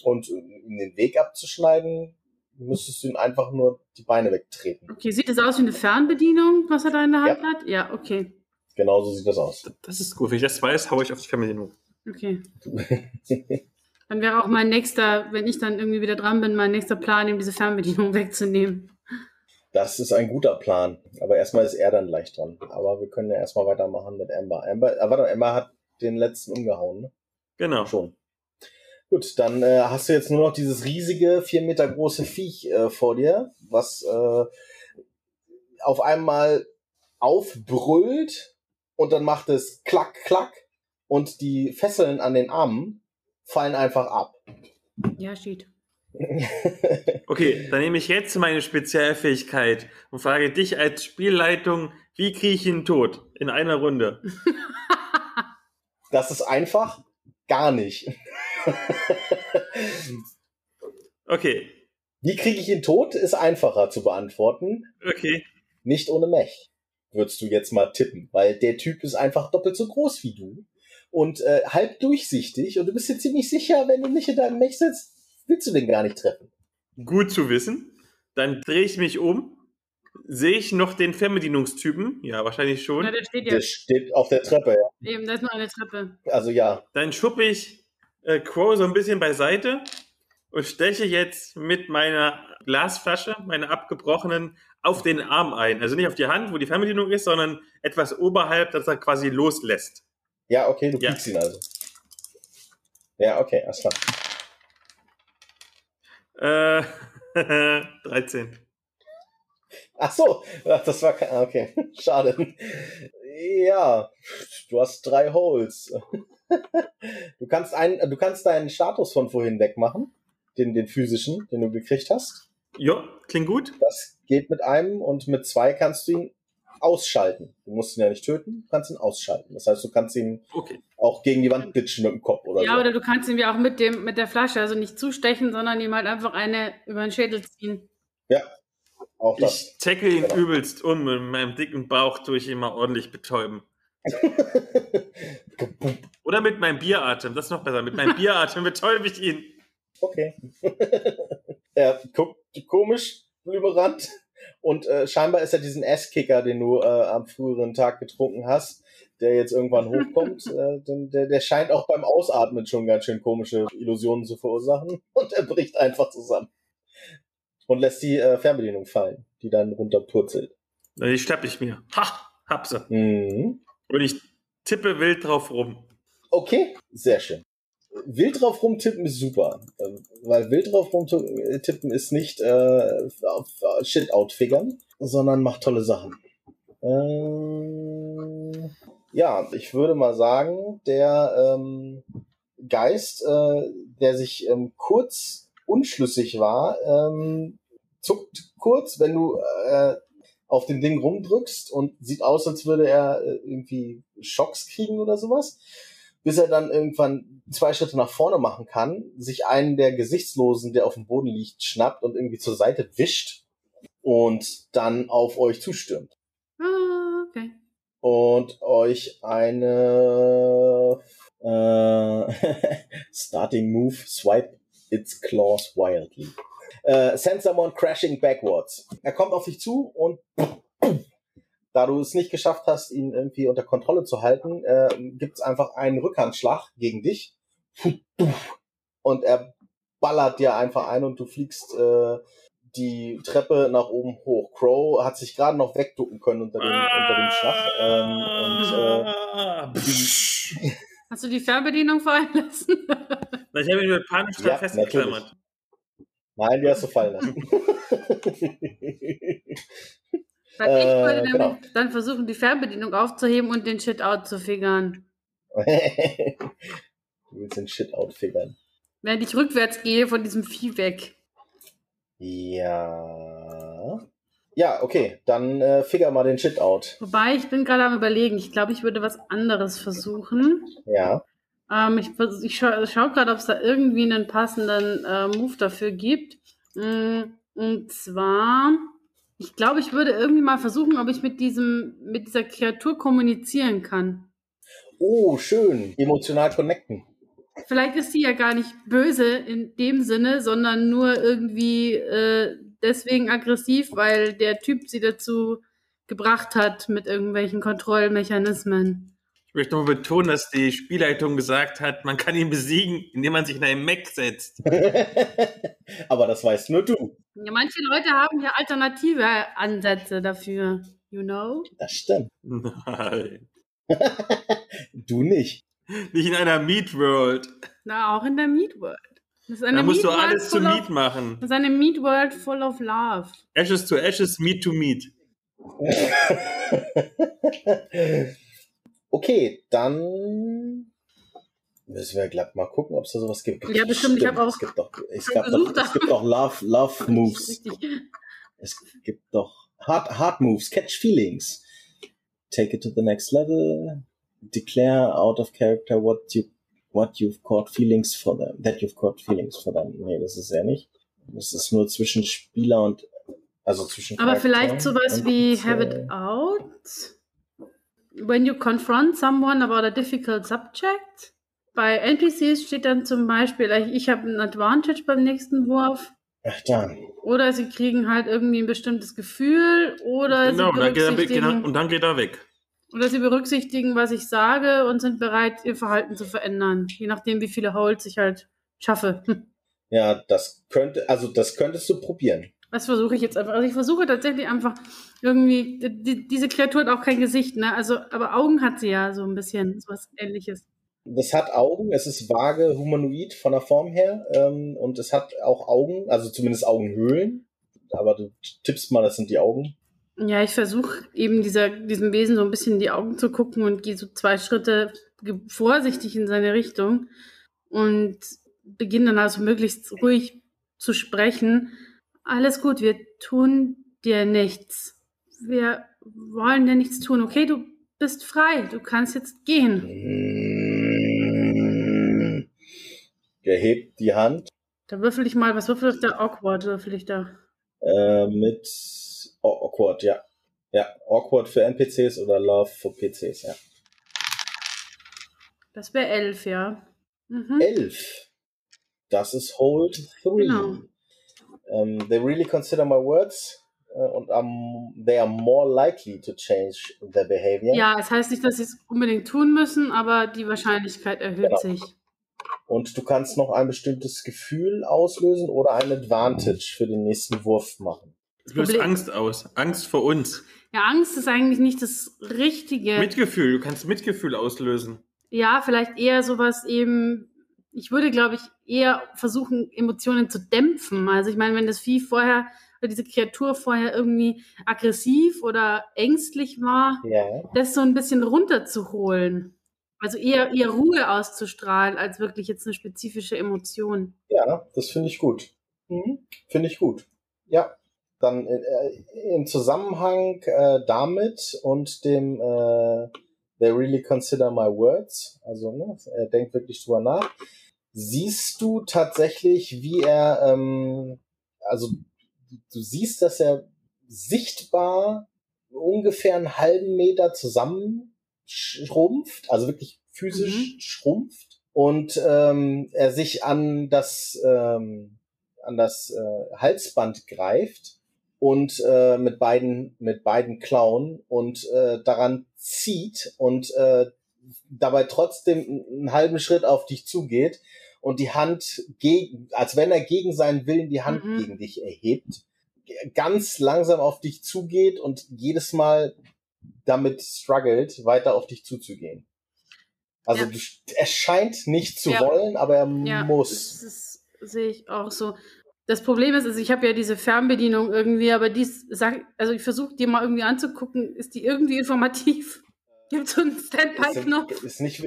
und um den Weg abzuschneiden, müsstest du ihm einfach nur die Beine wegtreten. Okay, sieht das aus wie eine Fernbedienung, was er da in der Hand ja. hat? Ja, okay. Genau so sieht das aus. Das ist gut. Wenn ich das weiß, haue ich auf die Fernbedienung. Okay. dann wäre auch mein nächster, wenn ich dann irgendwie wieder dran bin, mein nächster Plan, ihm diese Fernbedienung wegzunehmen. Das ist ein guter Plan. Aber erstmal ist er dann leicht dran. Aber wir können ja erstmal weitermachen mit Amber. Amber, äh, warte, Amber hat den letzten umgehauen, ne? Genau. Schon. Gut, dann äh, hast du jetzt nur noch dieses riesige, vier Meter große Viech äh, vor dir, was äh, auf einmal aufbrüllt und dann macht es klack, klack und die Fesseln an den Armen fallen einfach ab. Ja, steht. okay, dann nehme ich jetzt meine Spezialfähigkeit und frage dich als Spielleitung, wie kriege ich ihn tot in einer Runde? das ist einfach gar nicht. okay. Wie kriege ich ihn tot, ist einfacher zu beantworten. Okay. Nicht ohne Mech, würdest du jetzt mal tippen, weil der Typ ist einfach doppelt so groß wie du und äh, halb durchsichtig und du bist dir ziemlich sicher, wenn du nicht in deinem Mech sitzt, willst du den gar nicht treffen. Gut zu wissen. Dann drehe ich mich um. Sehe ich noch den Fernbedienungstypen? Ja, wahrscheinlich schon. Ja, der steht ja. Der steht auf der Treppe, ja. Eben, da ist nur eine Treppe. Also ja. Dann schuppe ich äh, Crow so ein bisschen beiseite und steche jetzt mit meiner Glasflasche, meiner abgebrochenen, auf den Arm ein. Also nicht auf die Hand, wo die Fernbedienung ist, sondern etwas oberhalb, dass er quasi loslässt. Ja, okay, du ja. ihn also. Ja, okay, alles klar. Äh, 13. Ach so, das war kein, okay, schade. Ja, du hast drei Holes. Du kannst einen, du kannst deinen Status von vorhin wegmachen, den, den physischen, den du gekriegt hast. Ja, klingt gut. Das geht mit einem und mit zwei kannst du ihn ausschalten. Du musst ihn ja nicht töten, du kannst ihn ausschalten. Das heißt, du kannst ihn okay. auch gegen die Wand pitchen mit dem Kopf oder ja, so. Ja, oder du kannst ihn ja auch mit dem, mit der Flasche, also nicht zustechen, sondern ihm halt einfach eine über den Schädel ziehen. Ja. Auch das. Ich tackle ihn genau. übelst um mit meinem dicken Bauch durch ihn mal ordentlich betäuben. Oder mit meinem Bieratem, das ist noch besser. Mit meinem Bieratem betäube ich ihn. Okay. er guckt komisch, Blümerand. Und äh, scheinbar ist er diesen Ass-Kicker, den du äh, am früheren Tag getrunken hast, der jetzt irgendwann hochkommt, äh, denn der, der scheint auch beim Ausatmen schon ganz schön komische Illusionen zu verursachen. Und er bricht einfach zusammen. Und lässt die äh, Fernbedienung fallen, die dann runterpurzelt. Die schnapp ich mir. Ha! Hab sie. Mhm. Und ich tippe wild drauf rum. Okay, sehr schön. Wild drauf rumtippen ist super, ähm, weil wild drauf rumtippen ist nicht äh, auf Shit outfigern, sondern macht tolle Sachen. Ähm, ja, ich würde mal sagen, der ähm, Geist, äh, der sich ähm, kurz unschlüssig war, ähm, zuckt kurz, wenn du äh, auf dem Ding rumdrückst und sieht aus, als würde er äh, irgendwie Schocks kriegen oder sowas. Bis er dann irgendwann zwei Schritte nach vorne machen kann, sich einen der Gesichtslosen, der auf dem Boden liegt, schnappt und irgendwie zur Seite wischt und dann auf euch zustürmt. Ah, okay. Und euch eine äh, Starting Move, Swipe its claws wildly. Äh, send someone crashing backwards. Er kommt auf dich zu und da du es nicht geschafft hast, ihn irgendwie unter Kontrolle zu halten, äh, gibt's einfach einen Rückhandschlag gegen dich. Und er ballert dir einfach ein und du fliegst äh, die Treppe nach oben hoch. Crow hat sich gerade noch wegducken können unter dem, unter dem Schlag. Ähm, und, äh, Hast du die Fernbedienung fallen lassen? ich habe ihn mit panisch Ja, festgeklammert. nein, die hast du fallen lassen. Weil ich Äh, würde nämlich genau. dann versuchen, die Fernbedienung aufzuheben und den Shit out zu figern. du willst den Shit outfigern. Während ich rückwärts gehe von diesem Vieh weg. Ja. Ja, okay. Dann äh, figure mal den Shit out. Wobei, ich bin gerade am überlegen. Ich glaube, ich würde was anderes versuchen. Ja. Ähm, ich ich scha schaue gerade, ob es da irgendwie einen passenden äh, Move dafür gibt. Mm, Und zwar, ich glaube, ich würde irgendwie mal versuchen, ob ich mit diesem, mit dieser Kreatur kommunizieren kann. Oh, schön. Emotional connecten. Vielleicht ist sie ja gar nicht böse in dem Sinne, sondern nur irgendwie äh, deswegen aggressiv, weil der Typ sie dazu gebracht hat mit irgendwelchen Kontrollmechanismen. Ich möchte nur betonen, dass die Spielleitung gesagt hat, man kann ihn besiegen, indem man sich in einen Mech setzt. Aber das weißt nur du. Ja, manche Leute haben ja alternative Ansätze dafür. You know? Das stimmt. Nein. Du nicht. Nicht in einer Meat World. Na, auch in der Meat World. Das ist eine Da musst du Meat World alles zu Meat machen. Das ist eine Meat World full of love. Ashes to Ashes, Meat to Meat. Okay, dann müssen wir glatt mal gucken, ob es da sowas gibt. Ja, bestimmt. Ich hab auch Es gibt doch, es gab doch, es gibt doch Love, Love Moves. Es gibt doch Hard, Hard Moves, Catch Feelings. Take it to the next level. Declare out of character what you what you've caught feelings for them. That you've caught feelings for them. Nee, das ist ja nicht. Das ist nur zwischen Spieler und also zwischen Aber vielleicht sowas wie have it out. When you confront someone about a difficult subject. Bei NPCs steht dann zum Beispiel, ich ich habe ein Advantage beim nächsten Wurf. Ach dann. Oder sie kriegen halt irgendwie ein bestimmtes Gefühl. Oder, Genau, und sie dann, geht er, berücksichtigen, genau, und dann geht er weg. oder sie berücksichtigen, was ich sage und sind bereit, ihr Verhalten zu verändern. Je nachdem, wie viele Holds ich halt schaffe. Ja, das könnte, also das könntest du probieren. Das versuche ich jetzt einfach. Also ich versuche tatsächlich einfach irgendwie, die, diese Kreatur hat auch kein Gesicht, ne? Also, aber Augen hat sie ja so ein bisschen, so was ähnliches. Das hat Augen, es ist vage humanoid von der Form her ähm, und es hat auch Augen, also zumindest Augenhöhlen. Aber du tippst mal, das sind die Augen. Ja, ich versuche eben dieser, diesem Wesen so ein bisschen in die Augen zu gucken und gehe so zwei Schritte vorsichtig in seine Richtung und beginne dann also möglichst ruhig zu sprechen. Alles gut, wir tun dir nichts. Wir wollen dir nichts tun. Okay, du bist frei. Du kannst jetzt gehen. Der hebt die Hand Da würfel ich mal, was würfel ich da? Awkward würfel ich da. äh, mit Awkward, ja. Ja, Awkward für NPCs oder Love für PCs, ja. Das wäre elf, ja. Mhm. Elf. Das ist Hold 3. Genau. Um, they really consider my words uh, und um, they are more likely to change their behavior. Ja, es heißt nicht, dass sie es unbedingt tun müssen, aber die Wahrscheinlichkeit erhöht Genau. sich. Und du kannst noch ein bestimmtes Gefühl auslösen oder ein Advantage für den nächsten Wurf machen. Es löst Problem- Angst aus. Angst vor uns. Ja, Angst ist eigentlich nicht das Richtige. Mitgefühl. Du kannst Mitgefühl auslösen. ja, vielleicht eher sowas eben. Ich würde, glaube ich, eher versuchen, Emotionen zu dämpfen. Also ich meine, wenn das Vieh vorher oder diese Kreatur vorher irgendwie aggressiv oder ängstlich war, Ja. das so ein bisschen runterzuholen. Also eher, eher Ruhe auszustrahlen, als wirklich jetzt eine spezifische Emotion. Ja, das finde ich gut. Mhm. Finde ich gut. Ja. Dann äh, im Zusammenhang äh, damit und dem äh, They really consider my words. Also, ne, er denkt wirklich drüber nach. Siehst du tatsächlich, wie er, ähm, also du siehst, dass er sichtbar ungefähr einen halben Meter zusammen schrumpft, also wirklich physisch mhm. schrumpft und ähm, er sich an das ähm, an das äh, Halsband greift und äh, mit beiden mit beiden Klauen und äh, daran zieht und äh, dabei trotzdem einen halben Schritt auf dich zugeht und die Hand gegen, als wenn er gegen seinen Willen die Hand mhm. gegen dich erhebt, ganz langsam auf dich zugeht und jedes Mal damit struggelt, weiter auf dich zuzugehen. Also ja. du, er scheint nicht zu ja. wollen, aber er ja, muss. Das sehe ich auch so. Das Problem ist, also ich habe ja diese Fernbedienung irgendwie, aber die sag, also ich versuche dir mal irgendwie anzugucken, ist die irgendwie informativ? Gibt es so einen Standby-Knopf? Ist, ist, nicht,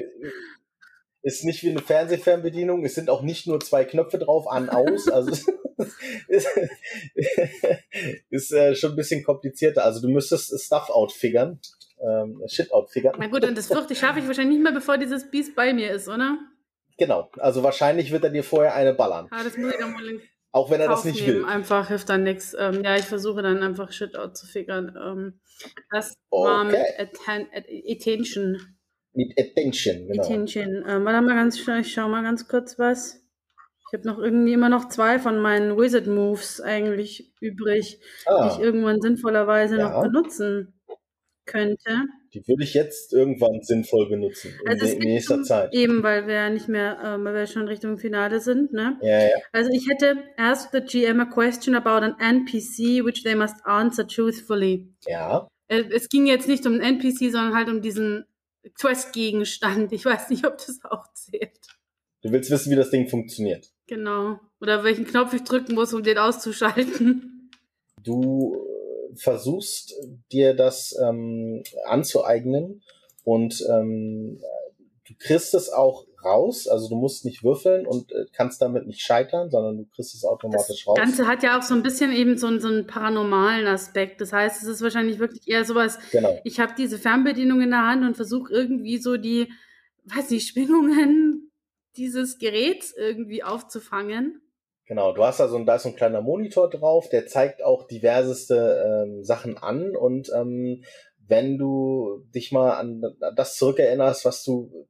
ist nicht wie eine Fernsehfernbedienung. Es sind auch nicht nur zwei Knöpfe drauf, an, aus. Also ist, ist äh, schon ein bisschen komplizierter. Also du müsstest Stuff outfigern. Ähm, Shit outfigern. Na gut, und das vierte schaffe ich wahrscheinlich nicht mehr, bevor dieses Biest bei mir ist, oder? Genau. Also wahrscheinlich wird er dir vorher eine ballern. Ah, das muss ich doch mal auch wenn er das nicht will. Einfach hilft dann nichts. Ähm, ja, ich versuche dann einfach Shit out zu figern. Ähm, das okay. war mit Atten Attention. Mit Attention, genau. Attention. Ähm, warte mal ganz schnell, ich schau mal ganz kurz was. Ich habe noch irgendwie immer noch zwei von meinen Wizard Moves eigentlich übrig, ah. die ich irgendwann sinnvollerweise ja. noch benutzen könnte. Die würde ich jetzt irgendwann sinnvoll benutzen, in, also in nächster zum, Zeit. Eben, weil wir ja nicht mehr, äh, weil wir schon Richtung Finale sind, ne? Ja, ja. Also ich hätte ask the GM a question about an NPC, which they must answer truthfully. Ja. Äh, es ging jetzt nicht um einen NPC, sondern halt um diesen Quest-Gegenstand. Ich weiß nicht, ob das auch zählt. Du willst wissen, wie das Ding funktioniert. Genau. Oder welchen Knopf ich drücken muss, um den auszuschalten. Du versuchst dir das ähm, anzueignen und ähm, du kriegst es auch raus, also du musst nicht würfeln und äh, kannst damit nicht scheitern, sondern du kriegst es automatisch das raus. Das Ganze hat ja auch so ein bisschen eben so, so einen paranormalen Aspekt. Das heißt, es ist wahrscheinlich wirklich eher sowas, genau. ich habe diese Fernbedienung in der Hand und versuche irgendwie so die, weiß nicht, Schwingungen dieses Geräts irgendwie aufzufangen. Genau, du hast da so ein, da ist so ein kleiner Monitor drauf, der zeigt auch diverseste ähm, Sachen an und ähm, wenn du dich mal an das zurückerinnerst, was du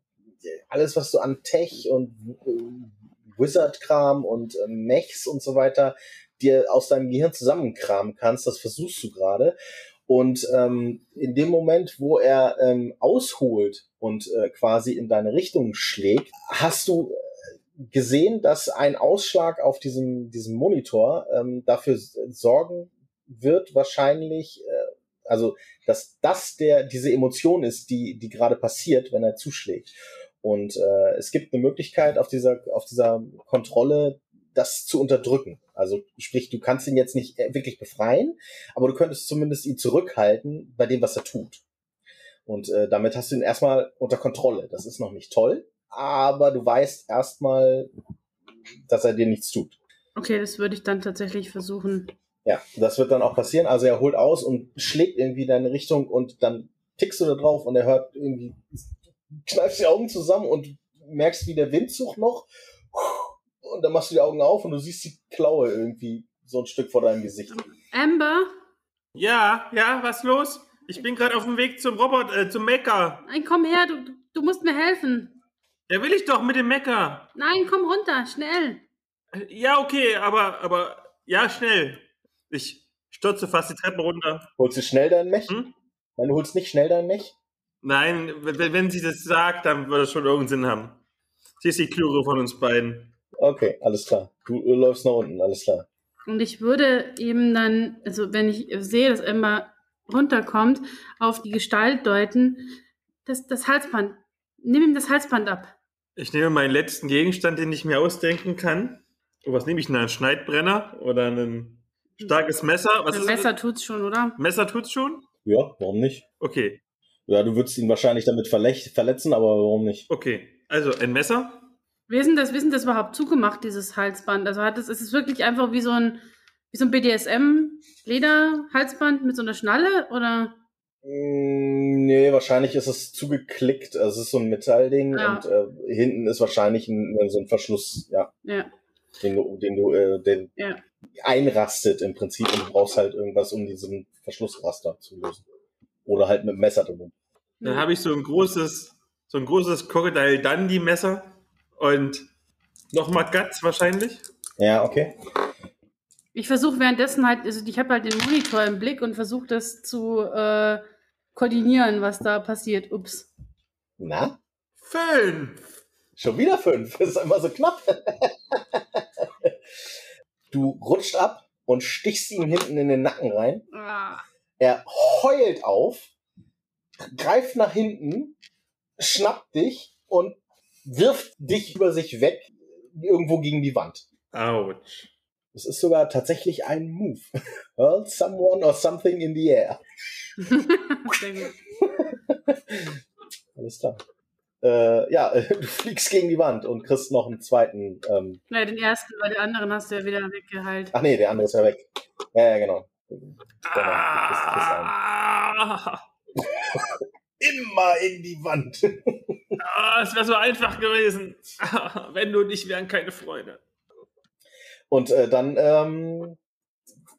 alles, was du an Tech und äh, Wizard-Kram und äh, Mechs und so weiter dir aus deinem Gehirn zusammenkramen kannst, das versuchst du gerade. Und ähm, in dem Moment, wo er ähm, ausholt und äh, quasi in deine Richtung schlägt, hast du gesehen, dass ein Ausschlag auf diesem, diesem Monitor ähm, dafür sorgen wird, wahrscheinlich, äh, also dass das der diese Emotion ist, die die gerade passiert, wenn er zuschlägt. Und äh, es gibt eine Möglichkeit auf dieser auf dieser Kontrolle das zu unterdrücken. Also sprich, du kannst ihn jetzt nicht äh, wirklich befreien, aber du könntest zumindest ihn zurückhalten bei dem, was er tut. Und äh, damit hast du ihn erstmal unter Kontrolle. Das ist noch nicht toll, aber du weißt erstmal, dass er dir nichts tut. Okay, das würde ich dann tatsächlich versuchen. Ja, das wird dann auch passieren. Also er holt aus und schlägt irgendwie deine Richtung und dann tickst du da drauf und er hört irgendwie, kneifst die Augen zusammen und merkst, wie der Windzug noch und dann machst du die Augen auf und du siehst die Klaue irgendwie so ein Stück vor deinem Gesicht. Amber? Ja, ja, was los? Ich bin gerade auf dem Weg zum Robot, äh, zum Mecker. Nein, komm her, du, du musst mir helfen. Ja, will ich doch mit dem Mecker. Nein, komm runter, schnell. Ja, okay, aber, aber, ja, schnell. Ich stürze fast die Treppe runter. Holst du schnell deinen Mech? Hm? Nein, du holst nicht schnell deinen Mech? Nein, wenn, wenn sie das sagt, dann wird das schon irgendeinen Sinn haben. Sie ist die Klure von uns beiden. Okay, alles klar. Du, du läufst nach unten, alles klar. Und ich würde eben dann, also wenn ich sehe, dass Emma runterkommt, auf die Gestalt deuten, das, das Halsband. Nimm ihm das Halsband ab. Ich nehme meinen letzten Gegenstand, den ich mir ausdenken kann. Oh, was nehme ich denn? Ein Schneidbrenner oder ein starkes Messer? Was ein Messer das? tut's schon, oder? Messer tut's schon? Ja, warum nicht? Okay. Ja, du würdest ihn wahrscheinlich damit verletzen, aber warum nicht? Okay. Also ein Messer? Wir sind das, wir sind das überhaupt zugemacht, dieses Halsband. Also hat es, es ist wirklich einfach wie so ein, wie so ein BDSM-Lederhalsband mit so einer Schnalle oder? Mm, Nee, wahrscheinlich ist es zugeklickt. Also es ist so ein Metallding Ja. und äh, hinten ist wahrscheinlich ein, so ein Verschluss, ja, Ja. den du, den du, äh, den Ja. einrastet im Prinzip und du brauchst halt irgendwas, um diesen Verschlussraster zu lösen. Oder halt mit dem Messer drin. Dann habe ich so ein großes, so ein großes Crocodile Dundee Messer und nochmal Guts wahrscheinlich. Ja, okay. Ich versuche währenddessen halt, also ich habe halt den Monitor im Blick und versuche das zu äh, koordinieren, was da passiert. Ups. Na? Fünf. Schon wieder fünf. Das ist immer so knapp. du rutscht ab und stichst ihm hinten in den Nacken rein. Ah. Er heult auf, greift nach hinten, schnappt dich und wirft dich über sich weg, irgendwo gegen die Wand. Autsch. Das ist sogar tatsächlich ein Move. Hurl someone or something in the air. Alles klar. Äh, ja, du fliegst gegen die Wand und kriegst noch einen zweiten. Ähm, Ja, den ersten, weil den anderen hast du ja wieder weggeheilt. ach nee, der andere ist ja weg. Ja, ja, genau. Genau, kriegst- kriegst. Ah, Immer in die Wand. ah, es wäre so einfach gewesen. Wenn du nicht, wären keine Freunde. Und äh, dann ähm,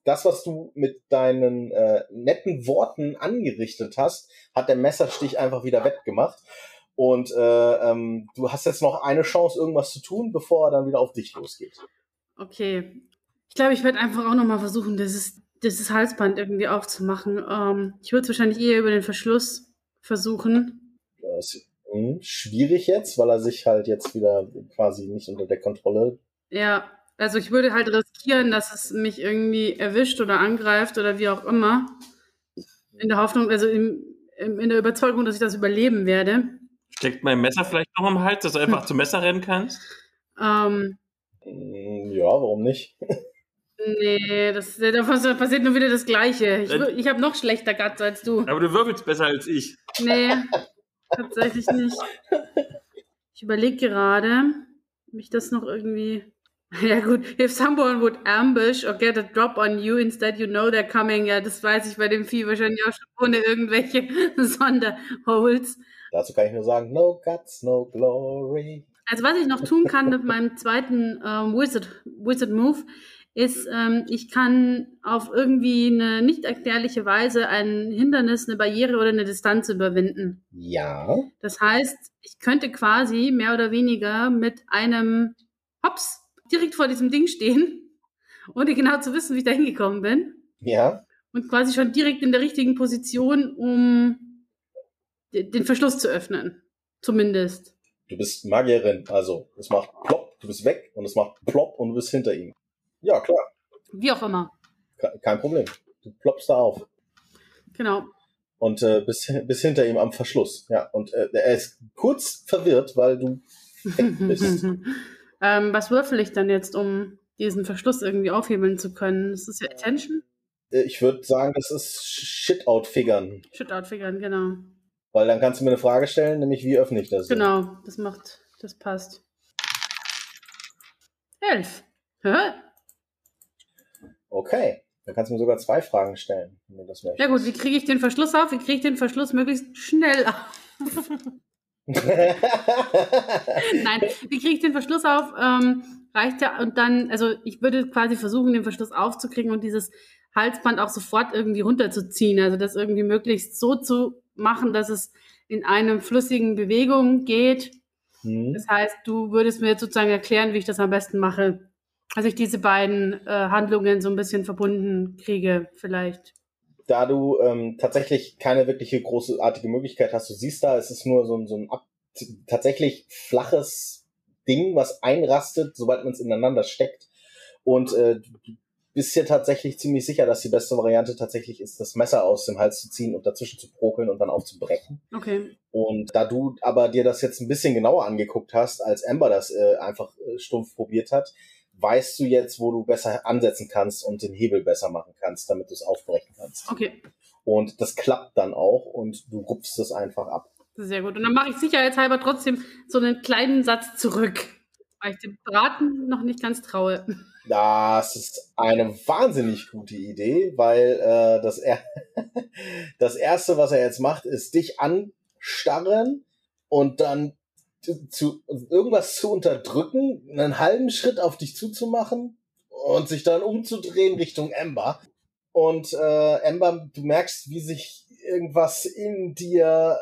das, was du mit deinen äh, netten Worten angerichtet hast, hat der Messerstich einfach wieder wettgemacht. Und äh, ähm, du hast jetzt noch eine Chance, irgendwas zu tun, bevor er dann wieder auf dich losgeht. Okay. Ich glaube, ich werde einfach auch nochmal versuchen, dieses, dieses Halsband irgendwie aufzumachen. Ähm, ich würde es wahrscheinlich eher über den Verschluss versuchen. Das ist hm, schwierig jetzt, weil er sich halt jetzt wieder quasi nicht unter der Kontrolle. Ja, also ich würde halt riskieren, dass es mich irgendwie erwischt oder angreift oder wie auch immer. In der Hoffnung, also im, in der Überzeugung, dass ich das überleben werde. Steckt mein Messer vielleicht noch am Hals, dass du einfach zum Messer rennen kannst? Ähm, Hm, Ja, warum nicht? nee, das, da passiert nur wieder das Gleiche. Ich, wür- ich habe noch schlechter Guts als du. Aber du würfelst besser als ich. Nee, tatsächlich nicht. Ich überlege gerade, ob ich das noch irgendwie. Ja gut, if someone would ambush or get a drop on you, instead you know they're coming. Ja, das weiß ich bei dem Vieh wahrscheinlich auch schon ohne irgendwelche Sonderholds. Dazu kann ich nur sagen, no guts, no glory. Also was ich noch tun kann mit meinem zweiten ähm, Wizard, Wizard Move, ist, ähm, ich kann auf irgendwie eine nicht erklärliche Weise ein Hindernis, eine Barriere oder eine Distanz überwinden. Ja. Das heißt, ich könnte quasi mehr oder weniger mit einem Hops direkt vor diesem Ding stehen, ohne genau zu wissen, wie ich da hingekommen bin. Ja. Und quasi schon direkt in der richtigen Position, um de- den Verschluss zu öffnen. Zumindest. Du bist Magierin, also es macht plopp, du bist weg und es macht plopp und du bist hinter ihm. Ja, klar, Wie auch immer. ke- kein Problem. Du ploppst da auf Genau. und äh, bist, bist hinter ihm am Verschluss. Ja, und äh, er ist kurz verwirrt, weil du weg bist. ähm, was würfel ich dann jetzt, um diesen Verschluss irgendwie aufhebeln zu können? Das ist ja Attention? Äh, Ich würde sagen, das ist Shit-Out-Figern. Shit-out-figern, genau. Weil dann kannst du mir eine Frage stellen, nämlich wie öffne ich das? denn? Genau, das macht, das passt. Elf. Hä? Okay. Dann kannst du mir sogar zwei Fragen stellen, wenn du das möchtest. Ja gut, wie kriege ich den Verschluss auf? Wie kriege ich den Verschluss möglichst schnell auf? Nein, wie kriege ich den Verschluss auf? Ähm, reicht ja und dann, also ich würde quasi versuchen, den Verschluss aufzukriegen und dieses Halsband auch sofort irgendwie runterzuziehen. Also das irgendwie möglichst so zu machen, dass es in einem flüssigen Bewegung geht. Hm. Das heißt, du würdest mir jetzt sozusagen erklären, wie ich das am besten mache. Also ich diese beiden äh, Handlungen so ein bisschen verbunden kriege, vielleicht. Da du ähm, tatsächlich keine wirkliche großartige Möglichkeit hast, du siehst da, es ist nur so ein, so ein ab, tatsächlich flaches Ding, was einrastet, sobald man es ineinander steckt. Und äh, du bist dir tatsächlich ziemlich sicher, dass die beste Variante tatsächlich ist, das Messer aus dem Hals zu ziehen und dazwischen zu prokeln und dann aufzubrechen. Okay. Und da du aber dir das jetzt ein bisschen genauer angeguckt hast, als Amber das äh, einfach äh, stumpf probiert hat, weißt du jetzt, wo du besser ansetzen kannst und den Hebel besser machen kannst, damit du es aufbrechen kannst. Okay. Und das klappt dann auch und du rupfst es einfach ab. Sehr gut. Und dann mache ich sicherheitshalber trotzdem so einen kleinen Satz zurück, weil ich dem Braten noch nicht ganz traue. Das ist eine wahnsinnig gute Idee, weil äh, das, er das Erste, was er jetzt macht, ist dich anstarren und dann zu, irgendwas zu unterdrücken, einen halben Schritt auf dich zuzumachen und sich dann umzudrehen Richtung Ember. Und äh, Ember, du merkst, wie sich irgendwas in dir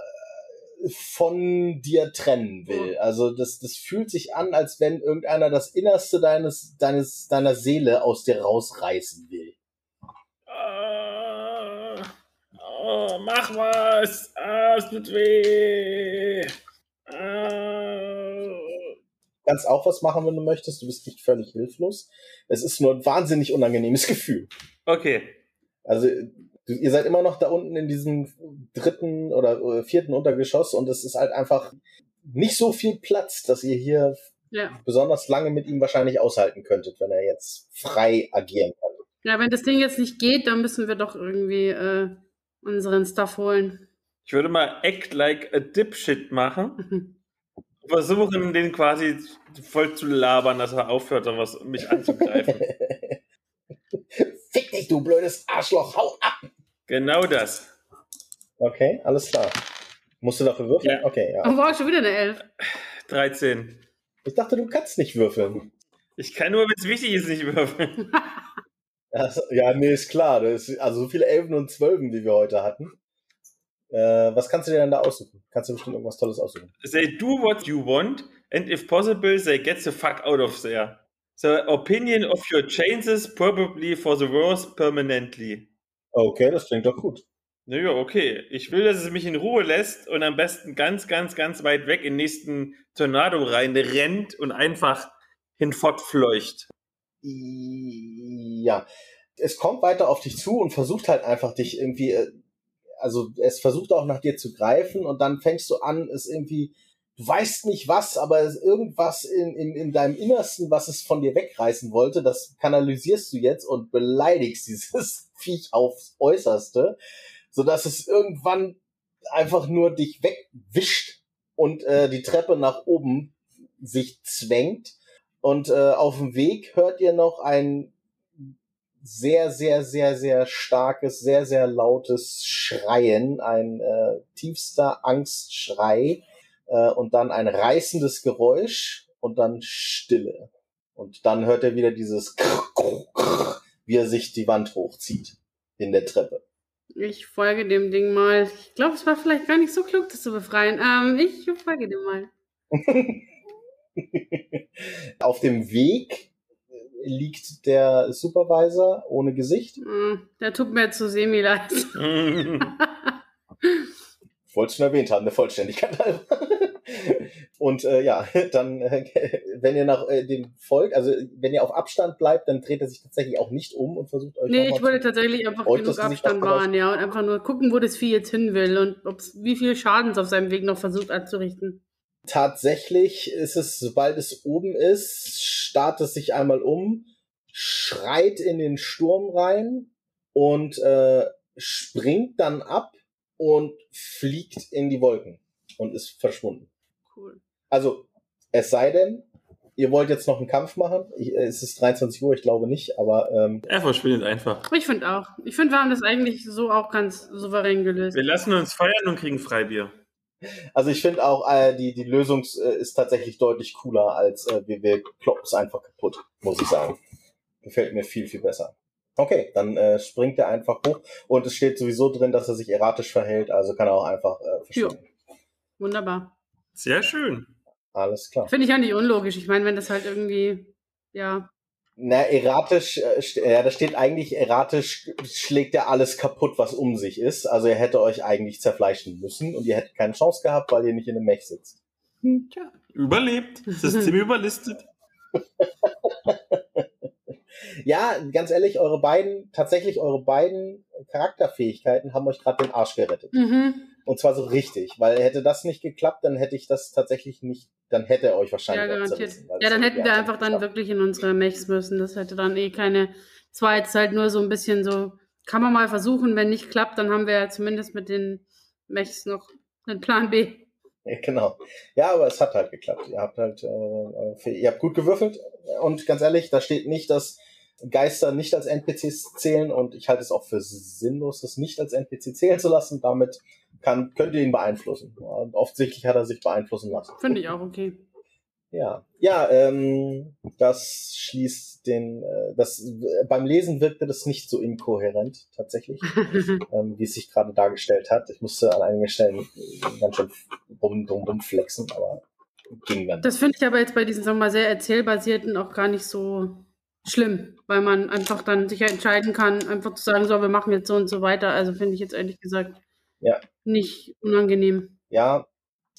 von dir trennen will. Also das, das fühlt sich an, als wenn irgendeiner das Innerste deines, deines, deiner Seele aus dir rausreißen will. Oh, oh, mach was! Ah, es tut weh! Kannst auch was machen, wenn du möchtest. Du bist nicht völlig hilflos. Es ist nur ein wahnsinnig unangenehmes Gefühl. Okay. Also ihr seid immer noch da unten in diesem dritten oder äh, vierten Untergeschoss und es ist halt einfach nicht so viel Platz, dass ihr hier ja. besonders lange mit ihm wahrscheinlich aushalten könntet, wenn er jetzt frei agieren kann. Ja, wenn das Ding jetzt nicht geht, dann müssen wir doch irgendwie äh, unseren Stuff holen. Ich würde mal Act like a Dipshit machen. Versuchen, den quasi voll zu labern, dass er aufhört, was, mich anzugreifen. Fick dich, du blödes Arschloch, hau ab! Genau das. Okay, alles klar. Musst du dafür würfeln? Ja. Okay, ja. Oh, war schon wieder eine 11. 13. Ich dachte, du kannst nicht würfeln. Ich kann nur, wenn es wichtig ist, nicht würfeln. ja, nee, ist klar. Ist, also so viele Elfen und Zwölfen, die wir heute hatten. Äh, was kannst du dir denn da aussuchen? Kannst du bestimmt irgendwas Tolles aussuchen? They do what you want and if possible, they get the fuck out of there. The opinion of your changes probably for the worse permanently. Okay, das klingt doch gut. Naja, okay. Ich will, dass es mich in Ruhe lässt und am besten ganz, ganz, ganz weit weg in den nächsten Tornado rein rennt und einfach hinfortfleucht. Ja. Es kommt weiter auf dich zu und versucht halt einfach dich irgendwie, äh, also es versucht auch nach dir zu greifen und dann fängst du an, es irgendwie, du weißt nicht was, aber irgendwas in, in, in deinem Innersten, was es von dir wegreißen wollte, das kanalisierst du jetzt und beleidigst dieses Viech aufs Äußerste, so dass es irgendwann einfach nur dich wegwischt und äh, die Treppe nach oben sich zwängt. Und äh, auf dem Weg hört ihr noch ein sehr, sehr, sehr, sehr starkes, sehr, sehr lautes Schreien, ein äh, tiefster Angstschrei äh, und dann ein reißendes Geräusch und dann Stille. Und dann hört er wieder dieses wie er sich die Wand hochzieht in der Treppe. Ich folge dem Ding mal. Ich glaube, es war vielleicht gar nicht so klug, das zu befreien. Ähm, ich folge dem mal. Auf dem Weg liegt der Supervisor ohne Gesicht. Hm, der tut mir zu semi leid. Wolltest du schon erwähnt haben, der Vollständigkeit halber. Und äh, ja, dann, äh, wenn ihr nach äh, dem folgt, also wenn ihr auf Abstand bleibt, dann dreht er sich tatsächlich auch nicht um und versucht euch. Nee, ich würde tatsächlich einfach genug Abstand wahren, ja, und einfach nur gucken, wo das Vieh jetzt hin will und ob's, wie viel Schaden es auf seinem Weg noch versucht anzurichten. Tatsächlich ist es, sobald es oben ist, starrt es sich einmal um, schreit in den Sturm rein und äh, springt dann ab und fliegt in die Wolken und ist verschwunden. Cool. Also, es sei denn, ihr wollt jetzt noch einen Kampf machen. Ich, äh, es ist 23 Uhr, ich glaube nicht, aber. Ähm, er verschwindet einfach. Ich finde auch. Ich finde, wir haben das eigentlich so auch ganz souverän gelöst. Wir lassen uns feiern und kriegen Freibier. Also ich finde auch, äh, die, die Lösung äh, ist tatsächlich deutlich cooler, als äh, wir, wir kloppen es einfach kaputt, muss ich sagen. Gefällt mir viel, viel besser. Okay, dann äh, springt er einfach hoch und es steht sowieso drin, dass er sich erratisch verhält, also kann er auch einfach äh, verschwinden. Ja. Wunderbar. Sehr schön. Alles klar. Finde ich auch nicht unlogisch. Ich meine, wenn das halt irgendwie, ja. Na, erratisch, äh, ja, da steht eigentlich, erratisch schlägt er alles kaputt, was um sich ist. Also er hätte euch eigentlich zerfleischen müssen und ihr hättet keine Chance gehabt, weil ihr nicht in einem Mech sitzt. Hm, tja. Überlebt. System überlistet. ja, ganz ehrlich, eure beiden, tatsächlich eure beiden Charakterfähigkeiten haben euch gerade den Arsch gerettet. Mhm. Und zwar so richtig, weil hätte das nicht geklappt, dann hätte ich das tatsächlich nicht, dann hätte er euch wahrscheinlich ja, garantiert. Ja, dann hätten wir einfach dann wirklich in unsere Mechs müssen. Das hätte dann eh keine, es war jetzt halt nur so ein bisschen so, kann man mal versuchen, wenn nicht klappt, dann haben wir ja zumindest mit den Mechs noch einen Plan B. genau. Ja, aber es hat halt geklappt. Ihr habt halt, äh, ihr habt gut gewürfelt und ganz ehrlich, da steht nicht, dass Geister nicht als NPCs zählen und ich halte es auch für sinnlos, das nicht als NPC zählen zu lassen. Damit kann, könnt ihr ihn beeinflussen. Und offensichtlich hat er sich beeinflussen lassen. Finde ich auch okay. Ja, ja, ähm, das schließt den, äh, das äh, beim Lesen wirkte das nicht so inkohärent tatsächlich, ähm, wie es sich gerade dargestellt hat. Ich musste an einigen Stellen ganz schön dumm, dumm, dumm flexen, aber ging dann. Das finde ich aber jetzt bei diesen, sagen wir mal, sehr erzählbasierten auch gar nicht so schlimm, weil man einfach dann sich entscheiden kann, einfach zu sagen, so, wir machen jetzt so und so weiter. Also finde ich jetzt ehrlich gesagt ja. nicht unangenehm. Ja,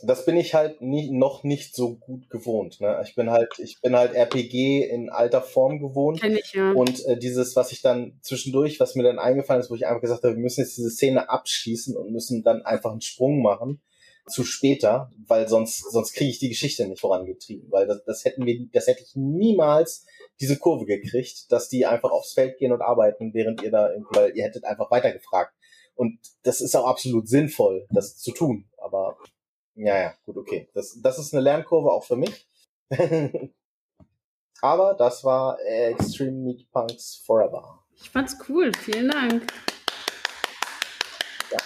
das bin ich halt nie, noch nicht so gut gewohnt. Ne? Ich bin halt, ich bin halt RPG in alter Form gewohnt. Kenn ich, ja. Und äh, dieses, was ich dann zwischendurch, was mir dann eingefallen ist, wo ich einfach gesagt habe, wir müssen jetzt diese Szene abschließen und müssen dann einfach einen Sprung machen zu später, weil sonst, sonst kriege ich die Geschichte nicht vorangetrieben. Weil das, das hätten wir, das hätte ich niemals diese Kurve gekriegt, dass die einfach aufs Feld gehen und arbeiten, während ihr da, weil ihr hättet einfach weitergefragt. Und das ist auch absolut sinnvoll, das zu tun. Aber ja, ja, gut, okay. Das, das ist eine Lernkurve auch für mich. Aber das war Extreme Meat Punks Forever. Ich fand's cool. Vielen Dank. Ja.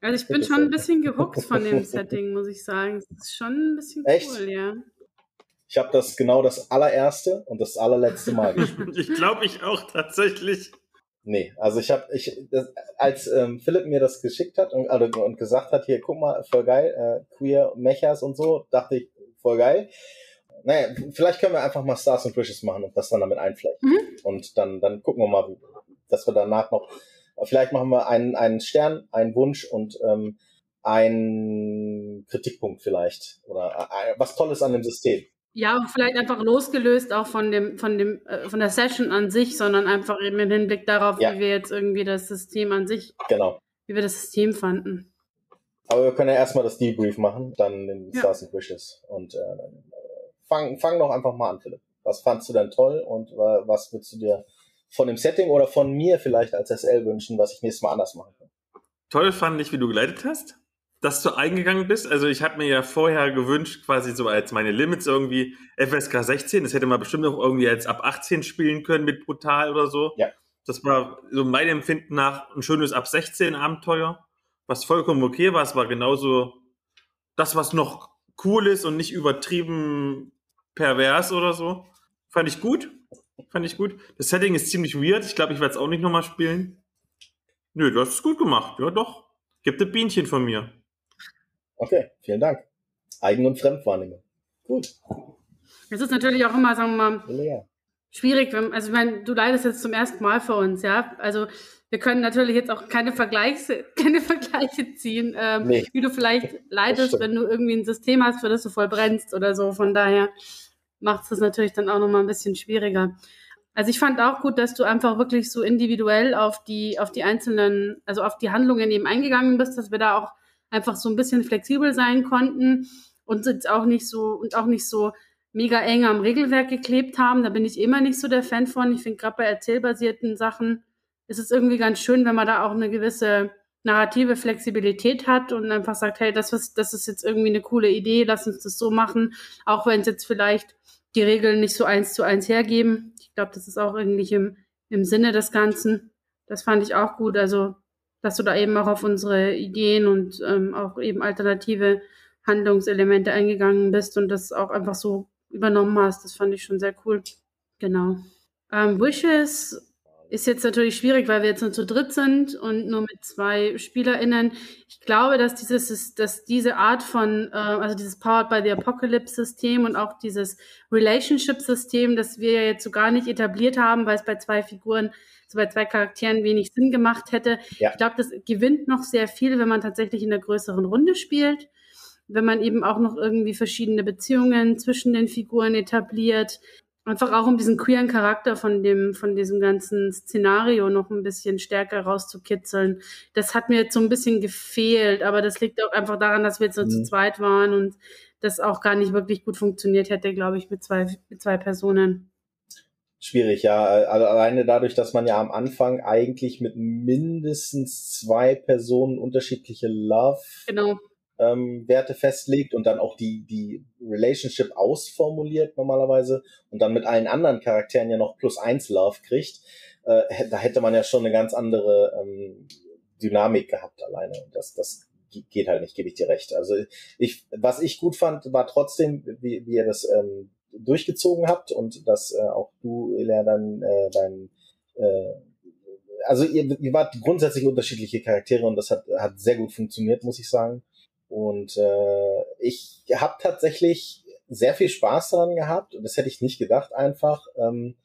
Also ich bin schon ein bisschen gehuckt von dem Setting, muss ich sagen. Es ist schon ein bisschen Echt? cool, ja. Ich habe das genau das allererste und das allerletzte Mal gespielt. ich glaube, ich auch tatsächlich. Nee, also ich habe, ich, das, als ähm, Philipp mir das geschickt hat und, also, und gesagt hat, hier, guck mal, voll geil, äh, queer Mechas und so, dachte ich, voll geil. Naja, vielleicht können wir einfach mal Stars and Wishes machen und das dann damit einflechten. Mhm. Und dann, dann gucken wir mal, dass wir danach noch, vielleicht machen wir einen, einen Stern, einen Wunsch und ähm, einen Kritikpunkt vielleicht. Oder äh, was Tolles an dem System. Ja, und vielleicht einfach losgelöst auch von dem, von dem, äh, von der Session an sich, sondern einfach eben im Hinblick darauf, Ja. wie wir jetzt irgendwie das System an sich, Genau. wie wir das System fanden. Aber wir können ja erstmal das Debrief machen, dann den Ja. Stars and Wishes. Und äh, fang, fang doch einfach mal an, Philipp. Was fandst du denn toll und äh, was würdest du dir von dem Setting oder von mir vielleicht als SL wünschen, was ich nächstes Mal anders machen kann? Toll fand ich, wie du geleitet hast, dass du eingegangen bist. Also ich habe mir ja vorher gewünscht, quasi so als meine Limits irgendwie FSK 16. Das hätte man bestimmt auch irgendwie als ab 18 spielen können mit Brutal oder so. Ja. Das war so meinem Empfinden nach ein schönes ab 16 Abenteuer, was vollkommen okay war. Es war genauso das, was noch cool ist und nicht übertrieben pervers oder so. Fand ich gut. Fand ich gut. Das Setting ist ziemlich weird. Ich glaube, ich werde es auch nicht nochmal spielen. Nö, du hast es gut gemacht. Ja, doch. Gibt ein Bienchen von mir. Okay, vielen Dank. Eigen- und Fremdwahrnehmung. Gut. Es ist natürlich auch immer, sagen wir mal, Leer. schwierig, wenn, also ich meine, du leidest jetzt zum ersten Mal für uns, ja. Also wir können natürlich jetzt auch keine Vergleiche, keine Vergleiche ziehen, ähm, Nee. wie du vielleicht leidest, wenn du irgendwie ein System hast, für das du voll brennst oder so. Von daher macht es das natürlich dann auch nochmal ein bisschen schwieriger. Also ich fand auch gut, dass du einfach wirklich so individuell auf die, auf die einzelnen, also auf die Handlungen eben eingegangen bist, dass wir da auch einfach so ein bisschen flexibel sein konnten und jetzt auch nicht so und auch nicht so mega eng am Regelwerk geklebt haben. Da bin ich immer nicht so der Fan von. Ich finde gerade bei erzählbasierten Sachen ist es irgendwie ganz schön, wenn man da auch eine gewisse narrative Flexibilität hat und einfach sagt, hey, das ist, das ist jetzt irgendwie eine coole Idee, lass uns das so machen, auch wenn es jetzt vielleicht die Regeln nicht so eins zu eins hergeben. Ich glaube, das ist auch irgendwie im, im Sinne des Ganzen. Das fand ich auch gut. Also, dass du da eben auch auf unsere Ideen und ähm, auch eben alternative Handlungselemente eingegangen bist und das auch einfach so übernommen hast. Das fand ich schon sehr cool. Genau. Ähm, Wishes ist jetzt natürlich schwierig, weil wir jetzt nur zu dritt sind und nur mit zwei SpielerInnen. Ich glaube, dass dieses, dass diese Art von, äh, also dieses Powered by the Apocalypse System und auch dieses Relationship System, das wir jetzt so gar nicht etabliert haben, weil es bei zwei Figuren, so bei zwei Charakteren wenig Sinn gemacht hätte. Ja. Ich glaube, das gewinnt noch sehr viel, wenn man tatsächlich in der größeren Runde spielt. Wenn man eben auch noch irgendwie verschiedene Beziehungen zwischen den Figuren etabliert. Einfach auch um diesen queeren Charakter von dem, von diesem ganzen Szenario noch ein bisschen stärker rauszukitzeln. Das hat mir jetzt so ein bisschen gefehlt, aber das liegt auch einfach daran, dass wir jetzt so Mhm. zu zweit waren und das auch gar nicht wirklich gut funktioniert hätte, glaube ich, mit zwei, mit zwei Personen. Schwierig, ja. Alleine dadurch, dass man ja am Anfang eigentlich mit mindestens zwei Personen unterschiedliche Love Genau. Ähm, Werte festlegt und dann auch die, die Relationship ausformuliert normalerweise und dann mit allen anderen Charakteren ja noch plus eins Love kriegt, äh, da hätte man ja schon eine ganz andere ähm, Dynamik gehabt alleine. Das, das geht halt nicht, gebe ich dir recht. Also ich, was ich gut fand, war trotzdem, wie, wie ihr das ähm, durchgezogen habt und dass äh, auch du, Ilya, dann äh, dein äh, also ihr, ihr wart grundsätzlich unterschiedliche Charaktere und das hat, hat sehr gut funktioniert, muss ich sagen. Und äh, ich habe tatsächlich sehr viel Spaß daran gehabt und das hätte ich nicht gedacht einfach. Ähm,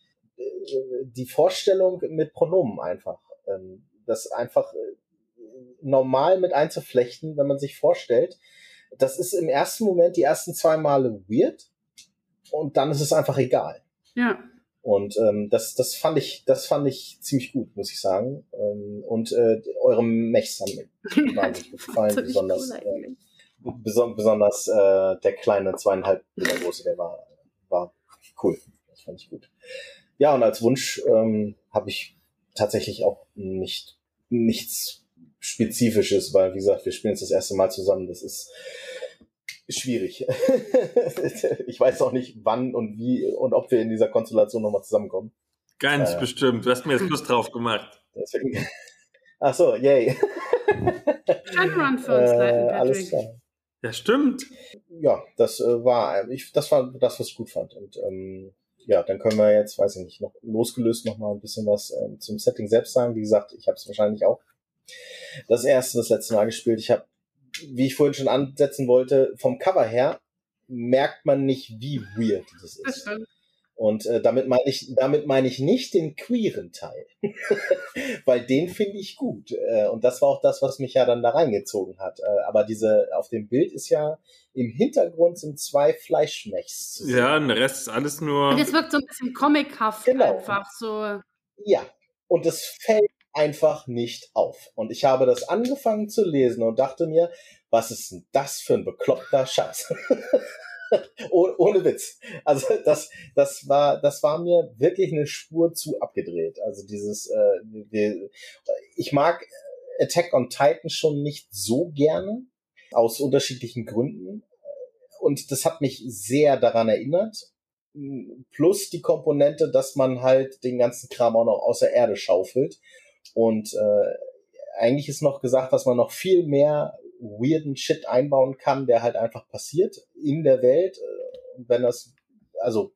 die Vorstellung mit Pronomen einfach. Ähm, das einfach äh, normal mit einzuflechten, wenn man sich vorstellt. Das ist im ersten Moment die ersten zwei Male weird und dann ist es einfach egal. Ja. Und ähm, das, das fand ich, das fand ich ziemlich gut, muss ich sagen. Ähm, und äh, eure Mechs haben mir wahnsinnig gefallen, besonders, cool äh, beson besonders äh, der kleine zweieinhalb Meter große, der war, war cool. Das fand ich gut. Ja, und als Wunsch ähm, habe ich tatsächlich auch nicht nichts Spezifisches, weil wie gesagt, wir spielen jetzt das erste Mal zusammen. Das ist schwierig. ich weiß auch nicht, wann und wie und ob wir in dieser Konstellation nochmal zusammenkommen. Ganz äh, bestimmt. Du hast mir jetzt Lust drauf gemacht. Deswegen. Ach so, yay. Run für uns leiten, äh, Alles klar. Ja, stimmt. Ja, das äh, war, ich, das war das, was ich gut fand. Und ähm, ja, dann können wir jetzt, weiß ich nicht, noch losgelöst noch mal ein bisschen was ähm, zum Setting selbst sagen. Wie gesagt, ich habe es wahrscheinlich auch das erste, das letzte Mal gespielt. Ich habe wie ich vorhin schon ansetzen wollte, vom Cover her merkt man nicht, wie weird das ist. Und äh, damit meine ich, damit meine ich nicht den queeren Teil, weil den finde ich gut. Äh, und das war auch das, was mich ja dann da reingezogen hat. Äh, aber diese auf dem Bild ist ja im Hintergrund sind zwei Fleischmechs. Ja, und der Rest ist alles nur. Und es wirkt so ein bisschen comichaft genau. einfach so. Ja, und es fällt einfach nicht auf. Und ich habe das angefangen zu lesen und dachte mir, was ist denn das für ein bekloppter Scheiß? oh, ohne Witz. Also das, das war, das war mir wirklich eine Spur zu abgedreht. Also dieses, äh, die, ich mag Attack on Titan schon nicht so gerne aus unterschiedlichen Gründen. Und das hat mich sehr daran erinnert. Plus die Komponente, dass man halt den ganzen Kram auch noch außer Erde schaufelt und äh, eigentlich ist noch gesagt, dass man noch viel mehr weirden Shit einbauen kann, der halt einfach passiert in der Welt. Äh, wenn das, also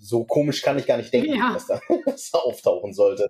so komisch kann ich gar nicht denken, ja. dass, da, dass da auftauchen sollte.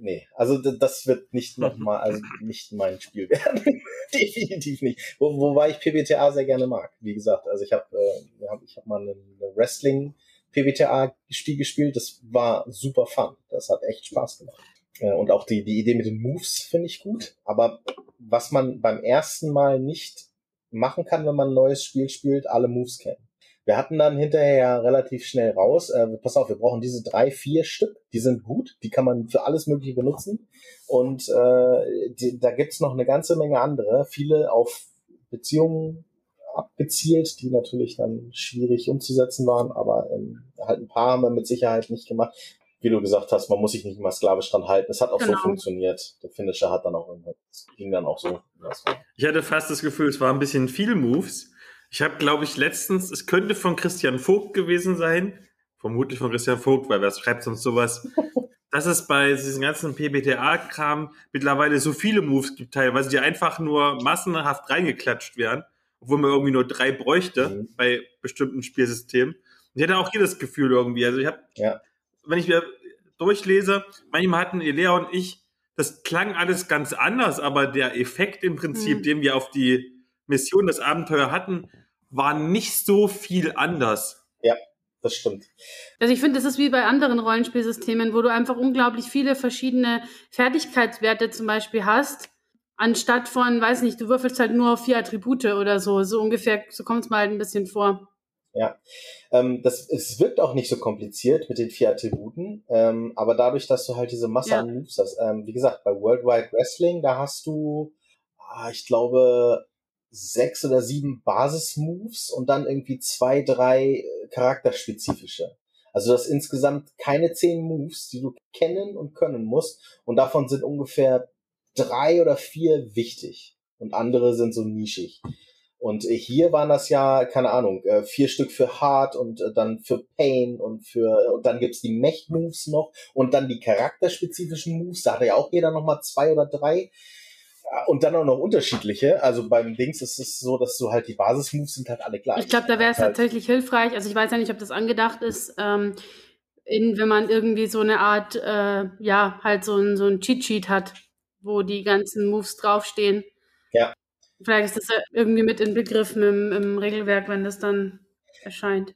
Nee, also das wird nicht nochmal, also nicht mein Spiel werden. Definitiv nicht. Wo, wobei ich PBTA sehr gerne mag. Wie gesagt, also ich habe äh, hab, ich hab mal eine Wrestling PBTA Spiel gespielt, das war super fun. Das hat echt Spaß gemacht. Äh, und auch die, die Idee mit den Moves finde ich gut. Aber was man beim ersten Mal nicht machen kann, wenn man ein neues Spiel spielt, alle Moves kennen. Wir hatten dann hinterher relativ schnell raus, äh, pass auf, wir brauchen diese drei, vier Stück, die sind gut, die kann man für alles Mögliche benutzen. Und äh, die, da gibt's noch eine ganze Menge andere, viele auf Beziehungen abgezielt, die natürlich dann schwierig umzusetzen waren, aber ähm, halt ein paar haben wir mit Sicherheit nicht gemacht wie du gesagt hast, man muss sich nicht immer sklavisch dran halten. Es hat auch genau. so funktioniert. Der Finisher hat dann auch ging dann auch so. Ich hatte fast das Gefühl, es war ein bisschen viel Moves. Ich habe, glaube ich, letztens, es könnte von Christian Vogt gewesen sein, vermutlich von Christian Vogt, weil wer schreibt sonst sowas, dass es bei diesem ganzen PBTA-Kram mittlerweile so viele Moves gibt, teilweise, die einfach nur massenhaft reingeklatscht werden, obwohl man irgendwie nur drei bräuchte mhm. bei bestimmten Spielsystemen. Und ich hatte auch hier das Gefühl irgendwie, also ich habe ja wenn ich mir durchlese, manchmal hatten Elea und ich, das klang alles ganz anders, aber der Effekt im Prinzip, mhm. den wir auf die Mission, das Abenteuer hatten, war nicht so viel anders. Ja, das stimmt. Also ich finde, das ist wie bei anderen Rollenspielsystemen, wo du einfach unglaublich viele verschiedene Fertigkeitswerte zum Beispiel hast, anstatt von, weiß nicht, du würfelst halt nur auf vier Attribute oder so. So ungefähr, so kommt es mal halt ein bisschen vor. Ja, ähm, das, es wirkt auch nicht so kompliziert mit den vier Attributen, ähm, aber dadurch, dass du halt diese Masse ja. an Moves hast, ähm, wie gesagt, bei Worldwide Wrestling, da hast du, ah, ich glaube, sechs oder sieben Basis-Moves und dann irgendwie zwei, drei äh, charakterspezifische. Also das insgesamt keine zehn Moves, die du kennen und können musst und davon sind ungefähr drei oder vier wichtig und andere sind so nischig. Und äh, hier waren das ja, keine Ahnung, äh, vier Stück für Hard und äh, dann für Pain und für, und dann gibt's die Mech-Moves noch und dann die charakterspezifischen Moves. Da hatte ja auch jeder nochmal zwei oder drei. Und dann auch noch unterschiedliche. Also beim Dings ist es so, dass du halt die Basis-Moves sind halt alle gleich. Ich glaube, da wäre es halt, tatsächlich hilfreich. Also ich weiß ja nicht, ob das angedacht ist, ähm, in, wenn man irgendwie so eine Art, äh, ja, halt so ein, so ein Cheat-Sheet hat, wo die ganzen Moves draufstehen. Vielleicht ist das ja irgendwie mit inbegriffen im, im Regelwerk, wenn das dann erscheint.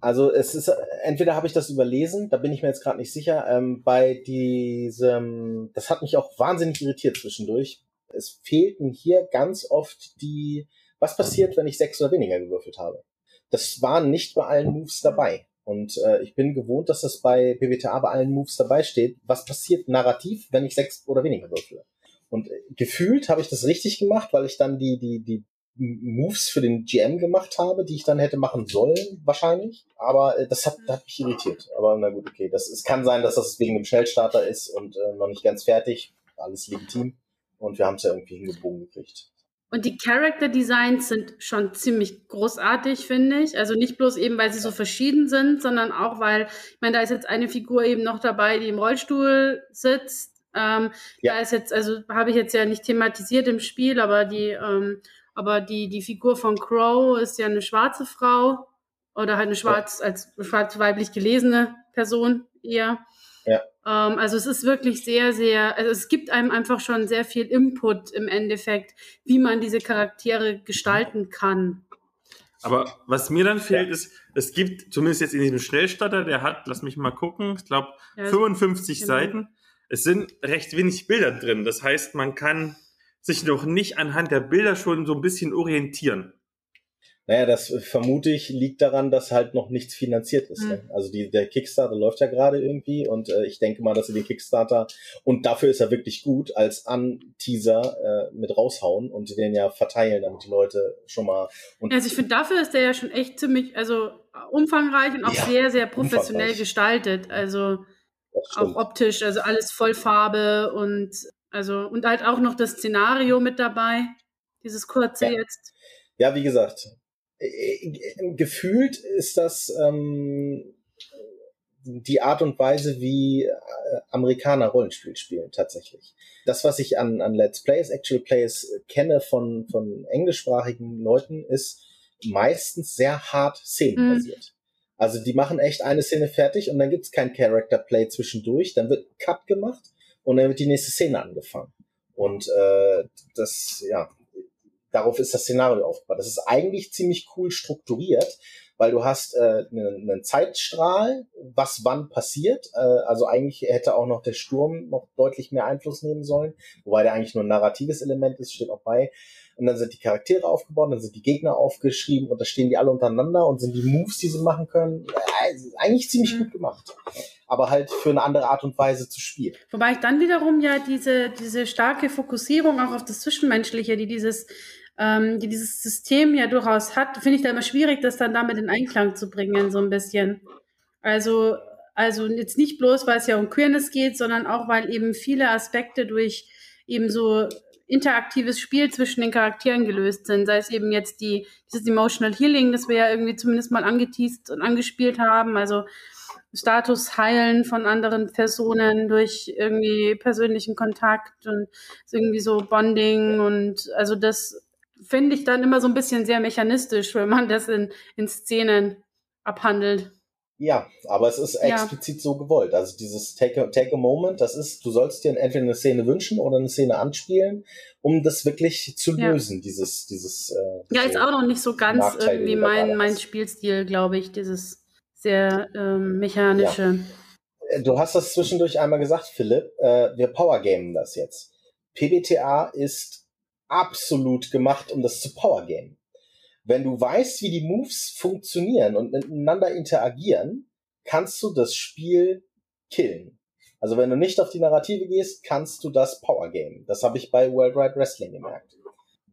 Also es ist, entweder habe ich das überlesen, da bin ich mir jetzt gerade nicht sicher. Ähm, bei diesem, das hat mich auch wahnsinnig irritiert zwischendurch. Es fehlten hier ganz oft die, was passiert, wenn ich sechs oder weniger gewürfelt habe. Das waren nicht bei allen Moves dabei. Und äh, ich bin gewohnt, dass das bei PBTA bei allen Moves dabei steht. Was passiert narrativ, wenn ich sechs oder weniger würfele? Und äh, gefühlt habe ich das richtig gemacht, weil ich dann die, die, die Moves für den GM gemacht habe, die ich dann hätte machen sollen, wahrscheinlich. Aber äh, das hat, hat mich irritiert. Aber na gut, okay. Das, es kann sein, dass das wegen dem Schnellstarter ist und äh, noch nicht ganz fertig. Alles legitim. Und wir haben es ja irgendwie hingebogen gekriegt. Und die Character Designs sind schon ziemlich großartig, finde ich. Also nicht bloß eben, weil sie so verschieden sind, sondern auch, weil, ich meine, da ist jetzt eine Figur eben noch dabei, die im Rollstuhl sitzt. Ähm, Ja. Da ist jetzt, also habe ich jetzt ja nicht thematisiert im Spiel, aber die, ähm, aber die, die Figur von Crow ist ja eine schwarze Frau oder halt eine schwarz, als schwarz weiblich gelesene Person eher. Ja. Ähm, also es ist wirklich sehr, sehr, also es gibt einem einfach schon sehr viel Input im Endeffekt, wie man diese Charaktere gestalten kann. Aber was mir dann fehlt, ist, es gibt, zumindest jetzt in diesem Schnellstarter, der hat, lass mich mal gucken, ich glaube, Ja, 55 genau. Seiten. Es sind recht wenig Bilder drin. Das heißt, man kann sich noch nicht anhand der Bilder schon so ein bisschen orientieren. Naja, das äh, vermute ich liegt daran, dass halt noch nichts finanziert ist. Mhm. Ne? Also die, der Kickstarter läuft ja gerade irgendwie und äh, ich denke mal, dass sie den Kickstarter und dafür ist er wirklich gut als An-Teaser äh, mit raushauen und den ja verteilen, damit die Leute schon mal und Also ich finde, dafür ist der ja schon echt ziemlich, also umfangreich und auch Ja, sehr, sehr professionell gestaltet. Also auch optisch, also alles Vollfarbe und also und halt auch noch das Szenario mit dabei. Dieses kurze Ja. jetzt. Ja, wie gesagt, äh, äh, gefühlt ist das ähm, die Art und Weise, wie äh, Amerikaner Rollenspiel spielen, tatsächlich. Das, was ich an, an Let's Plays, Actual Plays kenne von, von englischsprachigen Leuten, ist meistens sehr hart szenenbasiert. Also die machen echt eine Szene fertig und dann gibt's kein Character Play zwischendurch, dann wird Cut gemacht und dann wird die nächste Szene angefangen. Und äh, das, ja, darauf ist das Szenario aufgebaut. Das ist eigentlich ziemlich cool strukturiert, weil du hast äh, einen, einen Zeitstrahl, was wann passiert. Äh, also eigentlich hätte auch noch der Sturm noch deutlich mehr Einfluss nehmen sollen, wobei der eigentlich nur ein narratives Element ist, steht auch bei. Und dann sind die Charaktere aufgebaut, dann sind die Gegner aufgeschrieben und da stehen die alle untereinander und sind die Moves, die sie machen können. Eigentlich ziemlich Mhm. gut gemacht. Aber halt für eine andere Art und Weise zu spielen. Wobei ich dann wiederum ja diese, diese starke Fokussierung auch auf das Zwischenmenschliche, die dieses, ähm, die dieses System ja durchaus hat, finde ich da immer schwierig, das dann damit in Einklang zu bringen, so ein bisschen. Also, also jetzt nicht bloß, weil es ja um Queerness geht, sondern auch, weil eben viele Aspekte durch eben so interaktives Spiel zwischen den Charakteren gelöst sind. Sei es eben jetzt die, dieses Emotional Healing, das wir ja irgendwie zumindest mal angeteased und angespielt haben. Also Status heilen von anderen Personen durch irgendwie persönlichen Kontakt und irgendwie so Bonding und also das finde ich dann immer so ein bisschen sehr mechanistisch, wenn man das in, in Szenen abhandelt. Ja, aber es ist Ja. explizit so gewollt. Also dieses Take a, take a Moment, das ist, du sollst dir entweder eine Szene wünschen oder eine Szene anspielen, um das wirklich zu Ja. lösen, dieses, dieses. Äh, Ja, ist auch noch nicht so ganz irgendwie mein, mein. Spielstil, glaube ich, dieses sehr ähm, mechanische. Äh, Du hast das zwischendurch einmal gesagt, Philipp. Äh, wir powergamen das jetzt. PBTA ist absolut gemacht, um das zu powergamen. Wenn du weißt, wie die Moves funktionieren und miteinander interagieren, kannst du das Spiel killen. Also wenn du nicht auf die Narrative gehst, kannst du das powergamen. Das habe ich bei World Wide Wrestling gemerkt.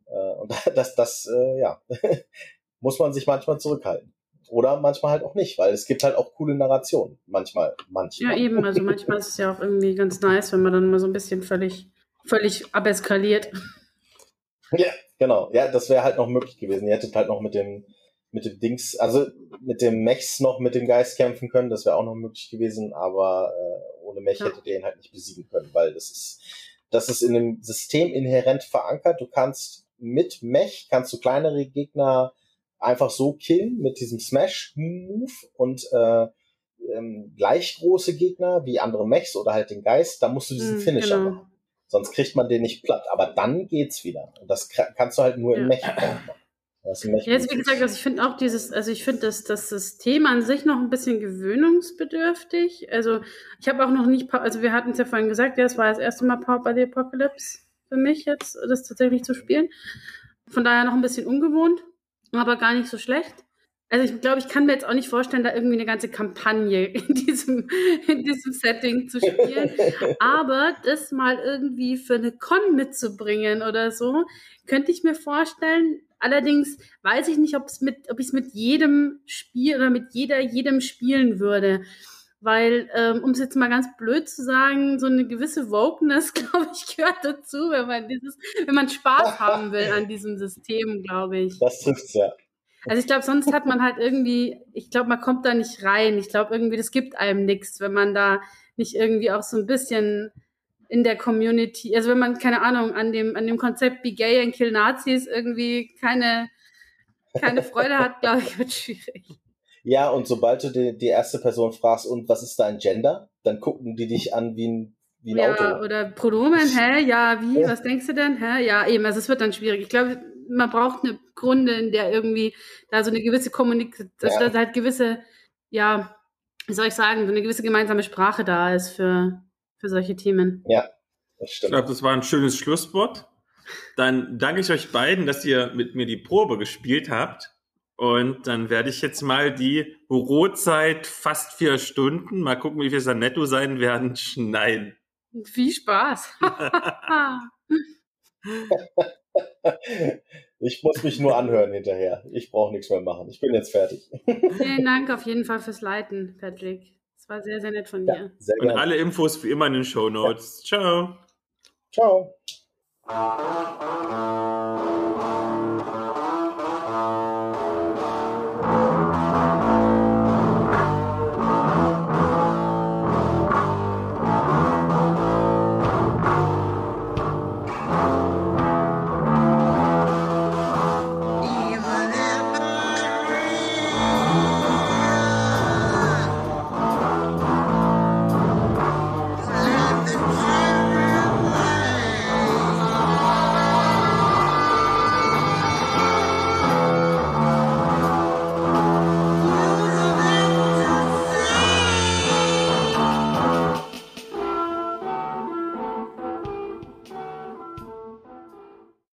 Äh, und das, das, äh, ja, muss man sich manchmal zurückhalten. Oder manchmal halt auch nicht, weil es gibt halt auch coole Narrationen. Manchmal, Ja, manchmal. eben. Also manchmal ist es ja auch irgendwie ganz nice, wenn man dann mal so ein bisschen völlig, völlig abeskaliert. Ja, Genau, ja, das wäre halt noch möglich gewesen. Ihr hättet halt noch mit dem, mit dem Dings, also mit dem Mechs noch mit dem Geist kämpfen können, das wäre auch noch möglich gewesen, aber äh, ohne Mech Ja. hättet ihr ihn halt nicht besiegen können, weil das ist, das ist in dem System inhärent verankert. Du kannst mit Mech, kannst du kleinere Gegner einfach so killen mit diesem Smash-Move und äh, ähm, gleich große Gegner wie andere Mechs oder halt den Geist, da musst du diesen Hm, Finisher genau. machen. Sonst kriegt man den nicht platt. Aber dann geht's wieder. Und das kannst du halt nur im Ja. Machen. Ist ein Mech Ja, jetzt, wie gesagt, also ich finde auch dieses, also ich finde das, das System an sich noch ein bisschen gewöhnungsbedürftig. Also ich habe auch noch nicht, also wir hatten es ja vorhin gesagt, ja, es war das erste Mal Power by the Apocalypse für mich jetzt, das tatsächlich zu spielen. Von daher noch ein bisschen ungewohnt, aber gar nicht so schlecht. Also ich glaube, ich kann mir jetzt auch nicht vorstellen, da irgendwie eine ganze Kampagne in diesem, in diesem Setting zu spielen. Aber das mal irgendwie für eine Con mitzubringen oder so, könnte ich mir vorstellen. Allerdings weiß ich nicht, ob es mit, ob ich es mit jedem Spiel oder mit jeder, jedem spielen würde. Weil, ähm, um es jetzt mal ganz blöd zu sagen, so eine gewisse Wokeness, glaube ich, gehört dazu, wenn man dieses, wenn man Spaß haben will an diesem System, glaube ich. Das trifft's ja. Also ich glaube, sonst hat man halt irgendwie, ich glaube, man kommt da nicht rein. Ich glaube irgendwie, das gibt einem nichts, wenn man da nicht irgendwie auch so ein bisschen in der Community, also wenn man, keine Ahnung, an dem, an dem Konzept Be Gay and Kill Nazis irgendwie keine, keine Freude hat, glaube ich, wird schwierig. Ja, und sobald du die, die erste Person fragst, und was ist dein Gender, dann gucken die dich an wie ein, wie ein Ja, Auto. oder Pronomen, hä? Ja, wie? Was denkst du denn? Hä? Ja, eben, also es wird dann schwierig. Ich glaube, man braucht eine Grunde, in der irgendwie da so eine gewisse Kommunikation, Ja. dass halt gewisse, ja, wie soll ich sagen, so eine gewisse gemeinsame Sprache da ist für, für solche Themen. Ja, das Ich stimmt. glaube, das war ein schönes Schlusswort. Dann danke ich euch beiden, dass ihr mit mir die Probe gespielt habt. Und dann werde ich jetzt mal die Bürozeit fast vier Stunden, mal gucken, wie viel es dann netto sein werden, schneiden. Viel Spaß. Ich muss mich nur anhören hinterher. Ich brauche nichts mehr machen. Ich bin jetzt fertig. Vielen Dank auf jeden Fall fürs Leiten, Patrick. Es war sehr, sehr nett von dir. Sehr Und alle Infos wie immer in den Show Notes. Ciao. Ciao.